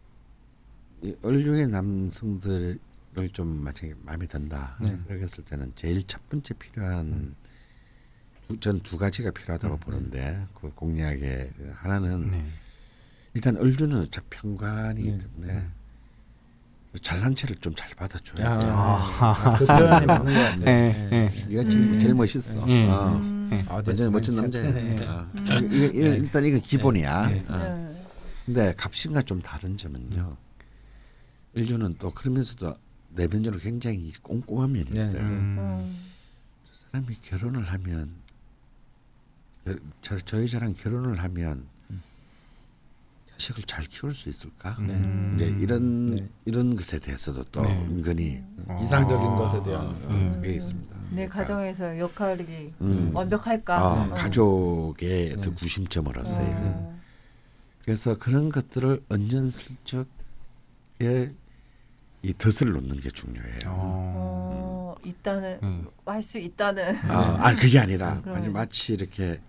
이 을류의 남성들을 좀 만약에 마음에 든다. 네. 했을 때는 제일 첫 번째 필요한 전두 가지가 필요하다고 음. 보는데 그 공략의 하나는 네. 일단 을주는 어차피 평관이기 네. 때문에 잘난 체를 좀 잘 받아줘야 야, 돼. 아, 그 표현이 맞는 것 같아요. 네, 네. 네. 네가 제일, 음. 제일 멋있어. 네. 어. 음. 네. 아, 완전히 정말 멋진 남자야. 네. 어. 음. 이거, 이거, 일단 이건 기본이야. 네. 어. 네. 근데 갑신과 좀 다른 점은요. 을주는 또 그러면서도 내면적으로 굉장히 꼼꼼한 면이 네. 있어요. 음. 음. 사람이 결혼을 하면 그, 저, 저희 저랑 결혼을 하면 음. 자식을 잘 키울 수 있을까? 네. 음. 이제 이런 네. 이런 것에 대해서도 또 네. 은근히 어. 이상적인 것에 대한 음. 그게 있습니다. 내 가정에서 역할이 음. 완벽할까? 아, 어. 가족의 네. 구심점으로서 어. 의 그래서 그런 것들을 언년슬쩍에 이 덫을 놓는 게 중요해요. 어, 있다는 음. 할수 있다는 아, 아 그게 아니라 그럼. 아니 마치 이렇게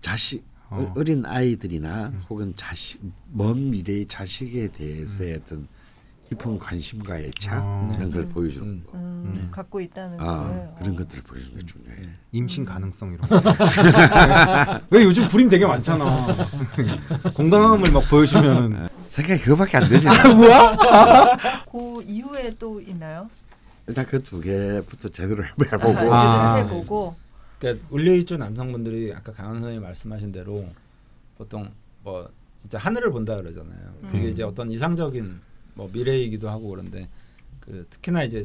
자식 어. 어. 린 아이들이나 혹은 자식 먼 미래의 자식에 대해서의 음. 어떤 깊은 관심과 애착 어. 이런 걸 음. 보여주는 음. 거. 음, 음. 갖고 있다는 아 걸. 그런 어. 것들을 보여주는 게 중요해. 요 임신 가능성 이런 거. 왜 요즘 불임 되게 많잖아. 건강함을 막 보여주면은 생각이 그거밖에 안 되지. 그 이후에 또 있나요? 일단 그 두 개부터 제대로 해보고 제대로 아. 해보고 그러니까 을류일주 남성분들이 아까 강원 선생님이 말씀하신 대로 보통 뭐 진짜 하늘을 본다 그러잖아요. 그게 음. 이제 어떤 이상적인 뭐 미래이기도 하고 그런데 그 특히나 이제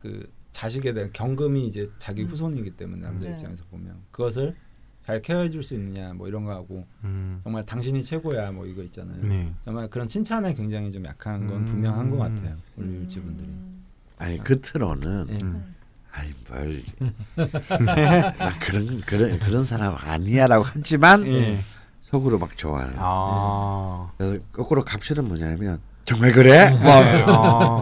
그 자식에 대한 경금이 이제 자기 음. 후손이기 때문에 남자 네. 입장에서 보면 그것을 잘 케어해 줄 수 있느냐 뭐 이런 거 하고 음. 정말 당신이 최고야 뭐 이거 있잖아요. 네. 정말 그런 칭찬에 굉장히 좀 약한 건 음. 분명한 것 같아요. 분들이. 음. 아니 겉으로는 네. 음. 아이 뭘나 그런 그런 그런 사람 아니야라고 하지만 예. 속으로 막 좋아하는. 아. 그래서 거꾸로 갑질은 뭐냐면 정말 그래? 뭐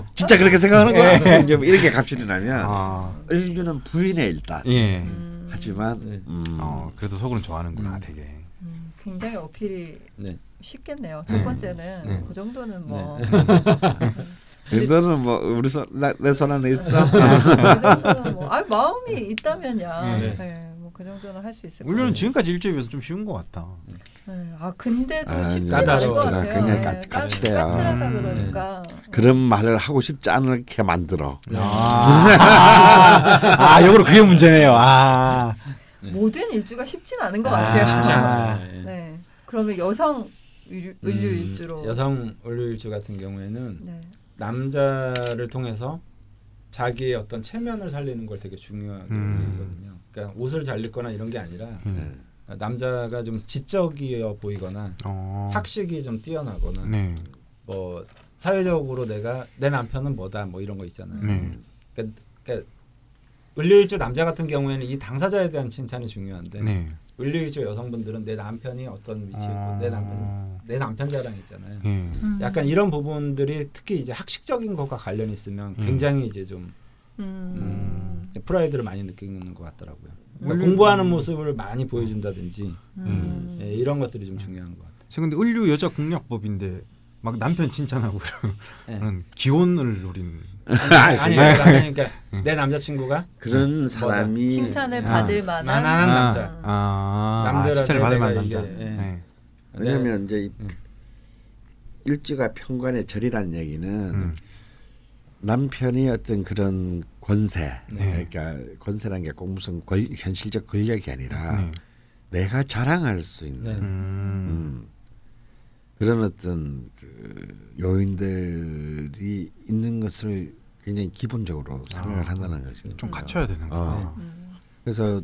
아. 진짜 그렇게 생각하는 거야? 이제 이렇게 갑질이 나면 아. 을주는 부인해 일단. 예. 음. 하지만 네. 음, 어, 그래도 속으로는 좋아하는구나, 음. 되게. 음, 굉장히 어필이 네. 쉽겠네요. 첫 네. 번째는 네. 그 정도는 뭐 너는 뭐 우리 손내 손 안에 있어? 그 정도는 뭐 아, 마음이 있다면야 네. 네. 뭐그 정도는 할 수 있을 물론 거예요. 지금까지 일주에 비해서 좀 쉬운 것 같다. 네. 아 근데도 아니, 쉽지 않을 것. 같아요. 그냥 네. 까- 까- 까칠해요. 까칠하다 음. 그러니까 그런 말을 하고 싶지 않게 만들어. 아, 아, 역으로 그게 문제네요. 아. 네. 모든 일주가 쉽진 않은 것 아, 같아요. 쉽지 아. 않아요. 예. 네. 그러면 여성 의- 음, 의류 일주로 여성 을류일주 같은 경우에는 네. 남자를 통해서 자기의 어떤 체면을 살리는 걸 되게 중요하게 음. 여기거든요. 그러니까 옷을 잘 입거나 이런 게 아니라 음. 남자가 좀 지적이어 보이거나 어. 학식이 좀 뛰어나거나 네. 뭐 사회적으로 내가 내 남편은 뭐다 뭐 이런 거 있잖아요. 네. 그러니까, 그러니까 을류일주 남자 같은 경우에는 이 당사자에 대한 칭찬이 중요한데 네. 을류일주 여성분들은 내 남편이 어떤 위치에 있고 어. 내 남편 내 남편 자랑 있잖아요. 예. 음. 약간 이런 부분들이 특히 이제 학식적인 것과 관련이 있으면 음. 굉장히 이제 좀 음. 음, 프라이드를 많이 느끼는 것 같더라고요. 그러니까 음. 공부하는 모습을 많이 보여준다든지 음. 예, 이런 것들이 좀 중요한 것 같아요. 저 근데 을류 여자 공략법인데 막 남편 칭찬하고 예. 그런 기혼을 노리는. 아니, 아니, 그러니까, 아니, 그러니까 음. 내 남자친구가 그런 사람이 칭찬을 아. 받을 만한 만한 아, 남자. 아, 아 남들한테 칭찬을 받을 만한 남자. 예. 네. 왜냐하면 이제 이 음. 일지가 평관의 절이라는 얘기는 음. 남편이 어떤 그런 권세, 네. 그러니까 권세라는 게 꼭 무슨 권, 현실적 권력이 아니라 네. 내가 자랑할 수 있는 네. 음. 음, 그런 어떤 그 요인들이 있는 것을 굉장히 기본적으로 생각을 아, 한다는 거죠. 좀 갖춰야 되는구나. 어. 음. 그래서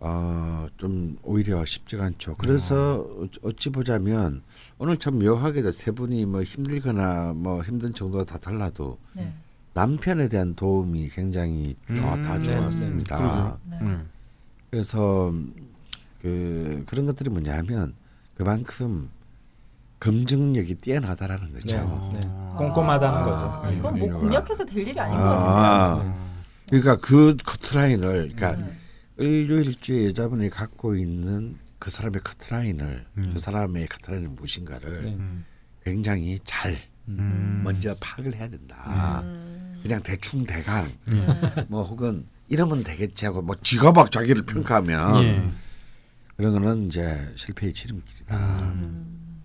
어, 좀 오히려 쉽지가 않죠. 그래서 음. 어찌 보자면 오늘 참 묘하게도 세 분이 뭐 힘들거나 뭐 힘든 정도가 다 달라도 네. 남편에 대한 도움이 굉장히 좋아, 음, 다 네, 좋았습니다. 네. 음. 그래서 그 그런 것들이 뭐냐면 그만큼 검증력이 뛰어나다라는 거죠. 네. 네. 꼼꼼하다는 아, 거죠. 이건 뭐 음. 공략해서 될 일이 아닌 아. 것 같은데요. 그러니까 그 커트라인을 그러니까 네. 을류일주의 여자분이 갖고 있는 그 사람의 커트라인을 음. 그 사람의 커트라인은 무엇인가를 네. 음. 굉장히 잘 음. 먼저 파악을 해야 된다. 음. 그냥 대충 대강 네. 뭐 혹은 이러면 되겠지 하고 뭐 지가 막 자기를 평가하면 예. 그런 거는 이제 실패의 지름길이다. 음.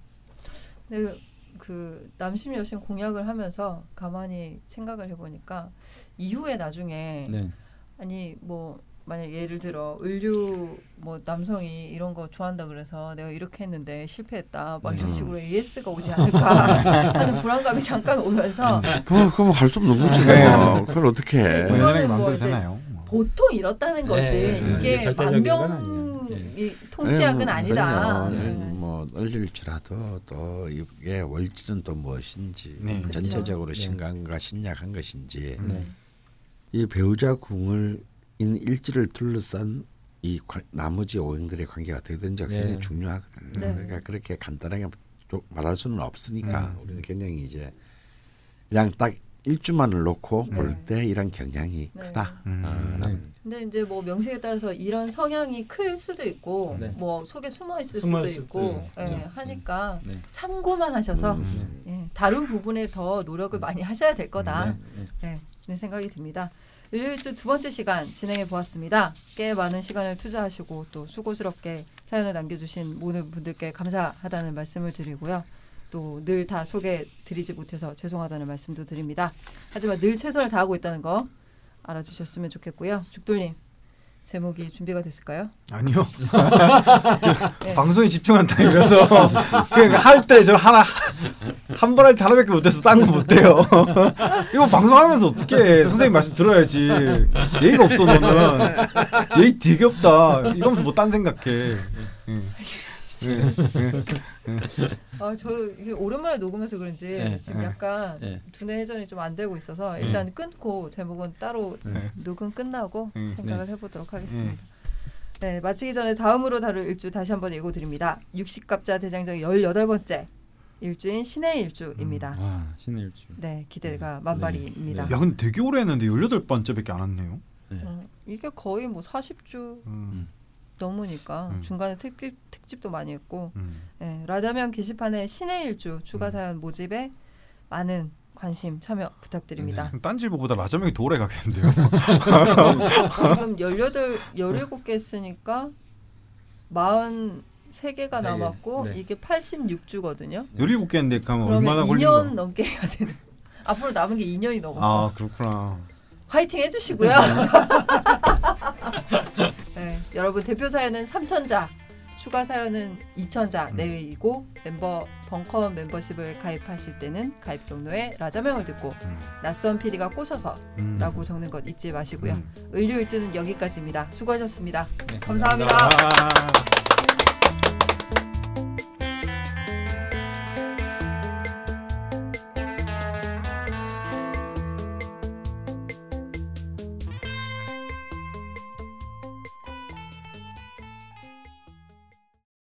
근데 그 남심 여신 공약을 하면서 가만히 생각을 해보니까 이후에 나중에 네. 아니 뭐 만약 예를 들어 을류 뭐 남성이 이런 거 좋아한다 그래서 내가 이렇게 했는데 실패했다 막 이런 음. 식으로 AS가 오지 않을까 하는 불안감이 잠깐 오면서 뭐 그럼 할 수 없는 거지 네. 뭐. 그걸 어떻게 해? 네, 뭐 이거는 연예인 뭐 이제? 뭐. 보통 이렇다는 거지 네, 네, 이게 만병. 이 통치약은 네, 뭐, 아니다. 네. 뭐 얼릴지라도 또 이게 월지는 또 무엇인지 네. 그쵸. 전체적으로 네. 신강과 신약한 것인지 네. 이 배우자 궁을 인 일지를 둘러싼 이 관- 나머지 오행들의 관계가 어떻게 되는지 네. 굉장히 중요하거든요. 네. 그러니까 그렇게 간단하게 좀 말할 수는 없으니까 음. 우리는 굉장히 이제 그냥 딱 일주만을 놓고 네. 볼때 이런 경향이 네. 크다. 음. 아, 네. 근데 이제 뭐 명식에 따라서 이런 성향이 클 수도 있고 네. 뭐 속에 숨어 있을 숨어 수도 있고 예. 하니까 네. 참고만 하셔서 음. 예, 다른 부분에 더 노력을 많이 하셔야 될 거다. 네. 네. 네, 생각이 듭니다. 일요일주 두 번째 시간 진행해 보았습니다. 꽤 많은 시간을 투자하시고 또 수고스럽게 사연을 남겨주신 모든 분들께 감사하다는 말씀을 드리고요. 또 늘 다 소개 드리지 못해서 죄송하다는 말씀도 드립니다. 하지만 늘 최선을 다하고 있다는 거 알아주셨으면 좋겠고요. 죽돌님 제목이 준비가 됐을까요? 아니요. 네. 방송에 집중한다 이래서 그러니까 할때 저 하나 한 번 할 때 하나밖에 못해서 딴 거 못해요. 이거 방송하면서 어떻게 해? 선생님 말씀 들어야지. 예의가 없어 너는. 예의 되게 없다. 이러면서 뭐 딴 생각해. 응. 응. 응. 아, 저 이게 오랜만에 녹음해서 그런지 네, 지금 네. 약간 네. 두뇌 회전이 좀 안 되고 있어서 일단 끊고 제목은 따로 네. 녹음 끝나고 음, 생각을 해보도록 하겠습니다. 네, 마치기 전에 다음으로 다룰 일주 다시 한번 읽어드립니다. 육식갑자 대장정 18번째 일주인 신의 일주입니다. 와 신의 일주. 네, 기대가 만발입니다. 네. 야 근데 되게 오래 했는데 18번째밖에 안 왔네요. 네. 어, 이게 거의 뭐 40주 음. 넘으니까 음. 중간에 특집, 특집도 많이 했고 음. 네, 라자면 게시판에 신의 일주 추가 사연 모집에 많은 관심 참여 부탁드립니다. 그럼 딴지보보다 라자명이 더 오래 가겠는데요. 지금 18, 17개 했으니까 43개가 세 개. 남았고 네. 이게 86주거든요. 17개 했는데 그러면 얼마나 걸리는 2년 거야? 넘게 해야 되는. 앞으로 남은 게 2년이 넘었어. 아 그렇구나. 화이팅 해주시고요. 네, 여러분 대표 사연은 3천자, 추가 사연은 2천자 음. 내외이고 멤버 벙커 멤버십을 가입하실 때는 가입 경로에 라자명을 듣고 음. 낯선 PD가 꼬셔서 음. 라고 적는 것 잊지 마시고요. 음. 을류일주는 여기까지입니다. 수고하셨습니다. 네, 감사합니다. 감사합니다.